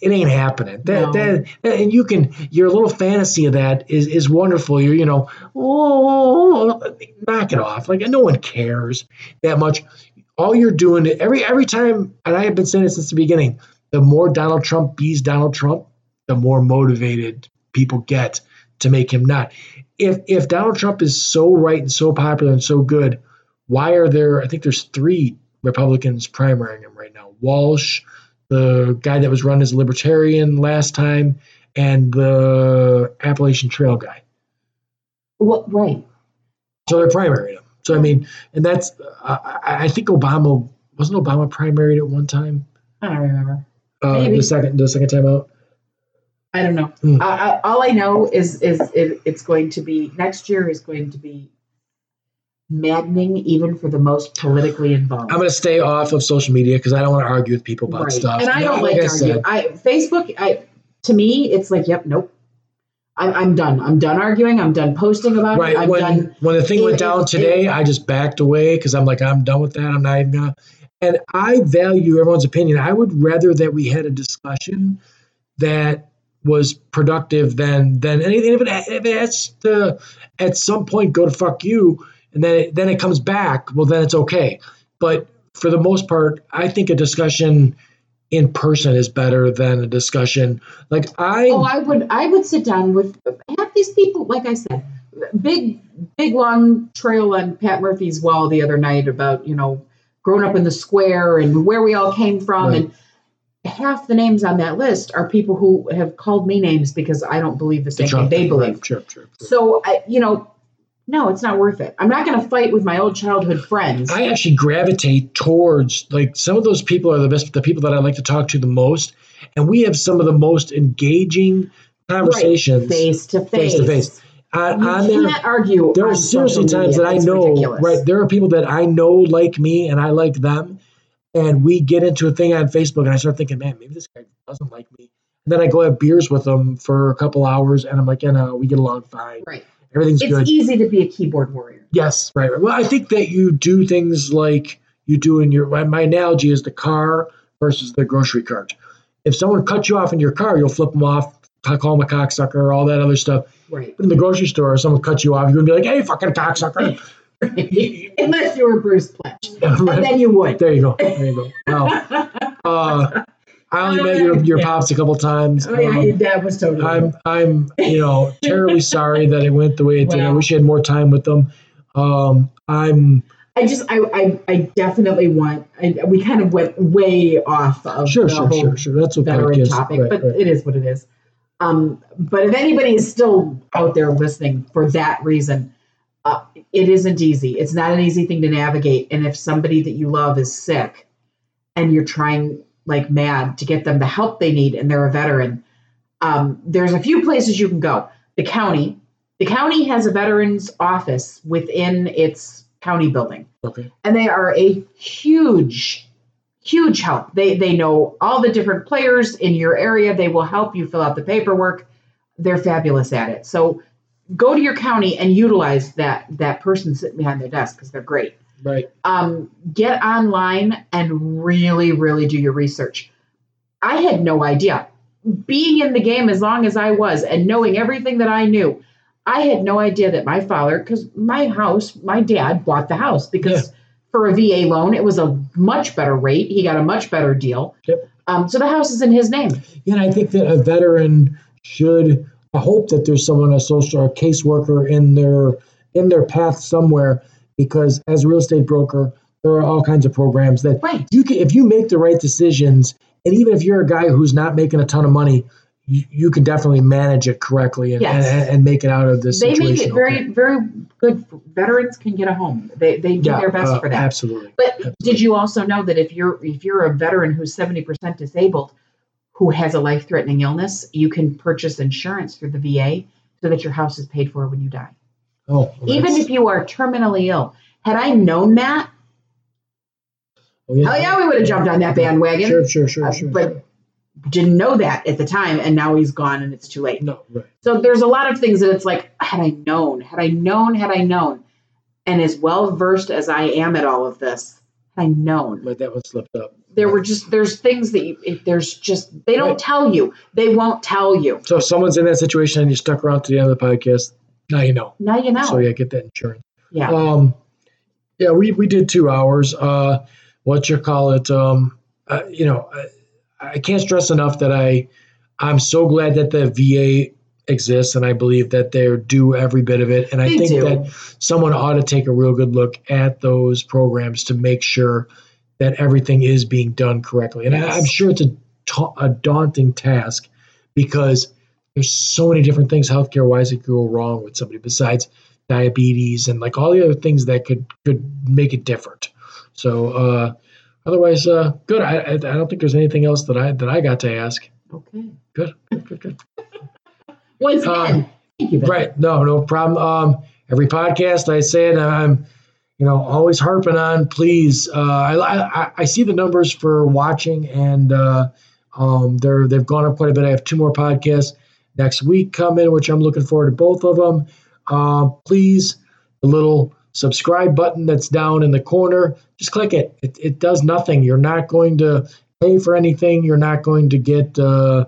It ain't happening. That, No. that and you can your little fantasy of that is is wonderful. You're you know oh knock it off. Like no one cares that much. All you're doing every every time, and I have been saying it since the beginning. The more Donald Trump bees Donald Trump, the more motivated people get to make him not. If if Donald Trump is so right and so popular and so good, why are there? I think there's three Republicans primarying him right now. Walsh, the guy that was run as a libertarian last time, and the Appalachian Trail guy. Well, right. So they're primarying him. So I mean, and that's I, I I think Obama wasn't Obama primaried at one time. I don't remember. Uh, the second the second time out. I don't know. Hmm. I, I, all I know is is it, it's going to be next year is going to be maddening, even for the most politically involved. I'm gonna stay off of social media because I don't want to argue with people about right. stuff. And I don't Like like, to argue. I Facebook. I to me, it's like, yep, nope. I'm, I'm done. I'm done arguing. I'm done posting about it. right I'm when done. when the thing It- went down it- today, I just backed away because I'm like I'm done with that. I'm not even gonna. And I value everyone's opinion. I would rather that we had a discussion that was productive than than anything. If it, if it has to at some point go to fuck you, and then it, then it comes back, well then it's okay. But for the most part, I think a discussion in person is better than a discussion like I. Oh, I would. I would sit down with have these people. Like I said, big, big long trail on Pat Murphy's wall the other night about you know growing up in the square and where we all came from Right. and. Half the names on that list are people who have called me names because I don't believe the same thing they believe. right, Sure, sure, sure. So I, you know, no, it's not worth it. I'm not going to fight with my old childhood friends. I actually gravitate towards like some of those people are the best, the people that I like to talk to the most, and we have some of the most engaging conversations face to face to face. On, You on there, can't argue. there are seriously times that I It's know, ridiculous. right? There are people that I know like me, and I like them, and we get into a thing on Facebook, and I start thinking, man, maybe this guy doesn't like me. And then I go have beers with them for a couple hours, and I'm like, you know, we get along fine. Right. Everything's It's good. It's easy to be a keyboard warrior. Yes, right, right. Well, I think that you do things like you do in your. My my analogy is the car versus the grocery cart. If someone cuts you off in your car, you'll flip them off, call him a cocksucker, all that other stuff. Right. But in the grocery store, someone cuts you off, you're gonna be like, "Hey, fucking cocksucker!" <laughs> Unless you were Bruce Pletch. <laughs> Yeah, right. then you would. There you go. There you go. Well, uh, I only met your your <laughs> pops a couple times. Oh, yeah, Um, your dad was totally. I'm I'm you know terribly sorry that it went the way it did. I wish you had more time with them. Um, I'm I just, I, I, I definitely want. I, we kind of went way off of sure, the sure, whole sure, sure. That's what veteran topic, Right, but right. it is what it is. Um, but if anybody is still out there listening for that reason, uh, it isn't easy. It's not an easy thing to navigate. And if somebody that you love is sick, and you're trying like mad to get them the help they need, and they're a veteran, um, there's a few places you can go. The county, the county has a veterans office within its county building Okay. and they are a huge huge help they they know all the different players in your area they will help you fill out the paperwork they're fabulous at it so go to your county and utilize that that person sitting behind their desk because they're great Right. Um, get online and really, really do your research. I had no idea. Being in the game as long as I was and knowing everything that I knew, I had no idea that my father, because my house, my dad bought the house because for a VA loan, it was a much better rate. He got a much better deal. Yep. Um, so the house is in his name. Yeah, and I think that a veteran should. I hope that there's someone, a social or caseworker in their in their path somewhere, because as a real estate broker, there are all kinds of programs that Right. you can. If you make the right decisions, and even if you're a guy who's not making a ton of money, you, you can definitely manage it correctly and, Yes. and, and make it out of this They situation. make it very, very good. Veterans can get a home. They they do Yeah, their best uh, for that. Absolutely. But did you also know that if you're if you're a veteran who's seventy percent disabled, who has a life threatening illness, you can purchase insurance through the VA so that your house is paid for when you die, Oh, well, even if you are terminally ill. Had I known that, oh, yeah. hell yeah, we would have jumped on that bandwagon. Sure, sure, sure, Uh, sure. but didn't know that at the time, and now he's gone, and it's too late. no, right. So there's a lot of things that it's like, had I known, had I known, had I known, and as well versed as I am at all of this, had I known, But that one slipped up. there were just there's things that you there's just they don't Right. tell you they won't tell you So if someone's in that situation and you stuck around to the end of the podcast, now you know. now you know So yeah, get that insurance. yeah Um, yeah, we, we did two hours. Uh, what you call it? Um, uh, you know, I, I can't stress enough that I I'm so glad that the VA exists, and I believe that they're do every bit of it. And I They think do. that someone ought to take a real good look at those programs to make sure that everything is being done correctly. And I, Yes. I'm sure it's a, ta- a daunting task because there's so many different things healthcare wise that could go wrong with somebody besides diabetes and like all the other things that could could make it different. So uh, otherwise, uh, good. I, I I don't think there's anything else that I that I got to ask. okay Good, good, good, good. <laughs> once Uh, again thank you Ben. Right. No, no problem. Um, every podcast I say it, I'm, you know, always harping on. Please, uh, I, I I see the numbers for watching, and uh, um, they're they've gone up quite a bit. I have two more podcasts next week coming, which I'm looking forward to both of them. Uh, please, the little subscribe button that's down in the corner, just click it. It, it does nothing. You're not going to pay for anything. You're not going to get, uh,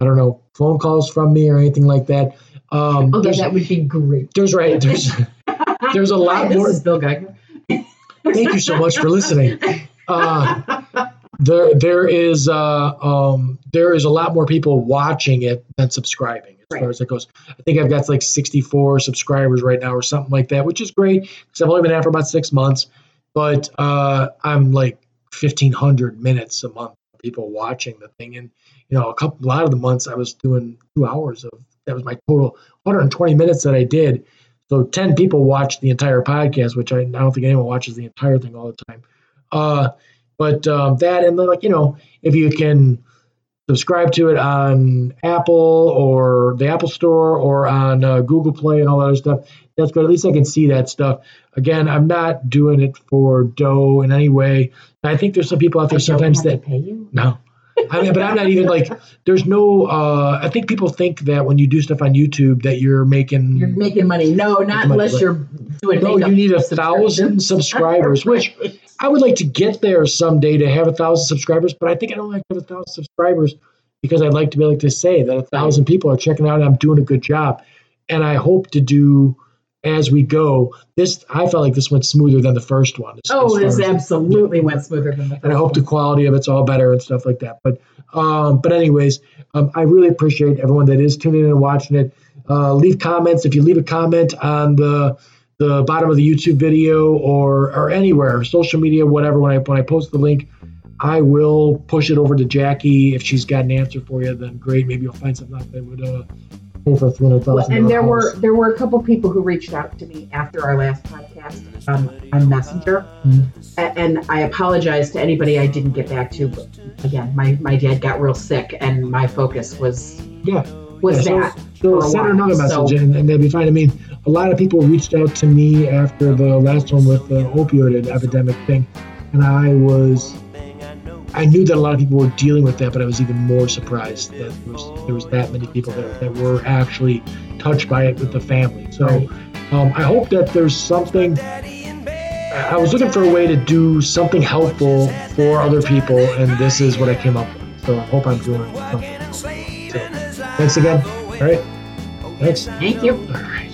I don't know, phone calls from me or anything like that. Um, although there's, that would be great there's right. There's there's a lot <laughs> Hi, this more. is Bill Geiger Thank you so much for listening. Uh, there there is uh, um, there is a lot more people watching it than subscribing as Right. far as it goes. I think I've got like 64 subscribers right now or something like that, which is great because I've only been at for about six months. But uh, I'm like 1,500 minutes a month of people watching the thing, and you know a couple a lot of the months I was doing two hours of that was my total 120 minutes that I did. So 10 people watched the entire podcast, which I, I don't think anyone watches the entire thing all the time. Uh, but um, that, and then, like, you know, if you can subscribe to it on Apple or the Apple Store or on uh, Google Play and all that other stuff, that's good. At least I can see that stuff. Again, I'm not doing it for dough in any way. I think there's some people out there I sometimes that pay you no. I mean, but I'm not even like. There's no. Uh, I think people think that when you do stuff on YouTube that you're making. you're making money no not Making money, unless you're doing no, you need a thousand subscribers, which <laughs> I would like to get there someday to have a thousand subscribers. But I think I don't like to have a thousand subscribers because I'd like to be able to say that a thousand people are checking out and I'm doing a good job. And I hope to do as we go. This I felt like this went smoother than the first one. as- oh as this far as- absolutely went smoother than the first and I hope the quality of it's all better and stuff like that. But um, but anyways, um, I really appreciate everyone that is tuning in and watching it. Uh, leave comments if you leave a comment on the the bottom of the YouTube video or or anywhere, social media, whatever. When I when I post the link, I will push it over to Jackie. If she's got an answer for you, then great. Maybe you'll find something that would uh, pay for three hundred thousand. and there were there were a couple people who reached out to me after our last podcast um, on Messenger, Mhm. And I apologize to anybody I didn't get back to. But again, my my dad got real sick, and my focus was yeah. Was Yeah, that. So a send another so- message and, and they'll be fine. I mean, a lot of people reached out to me after the last one with the opioid epidemic thing, and I was, I knew that a lot of people were dealing with that, but I was even more surprised that there was, there was that many people that, that were actually touched by it with the family. So um, I hope that there's something. I I was looking for a way to do something helpful for other people, and this is what I came up with. So I hope I'm doing something. Thanks again. All right. Thanks. Thank you.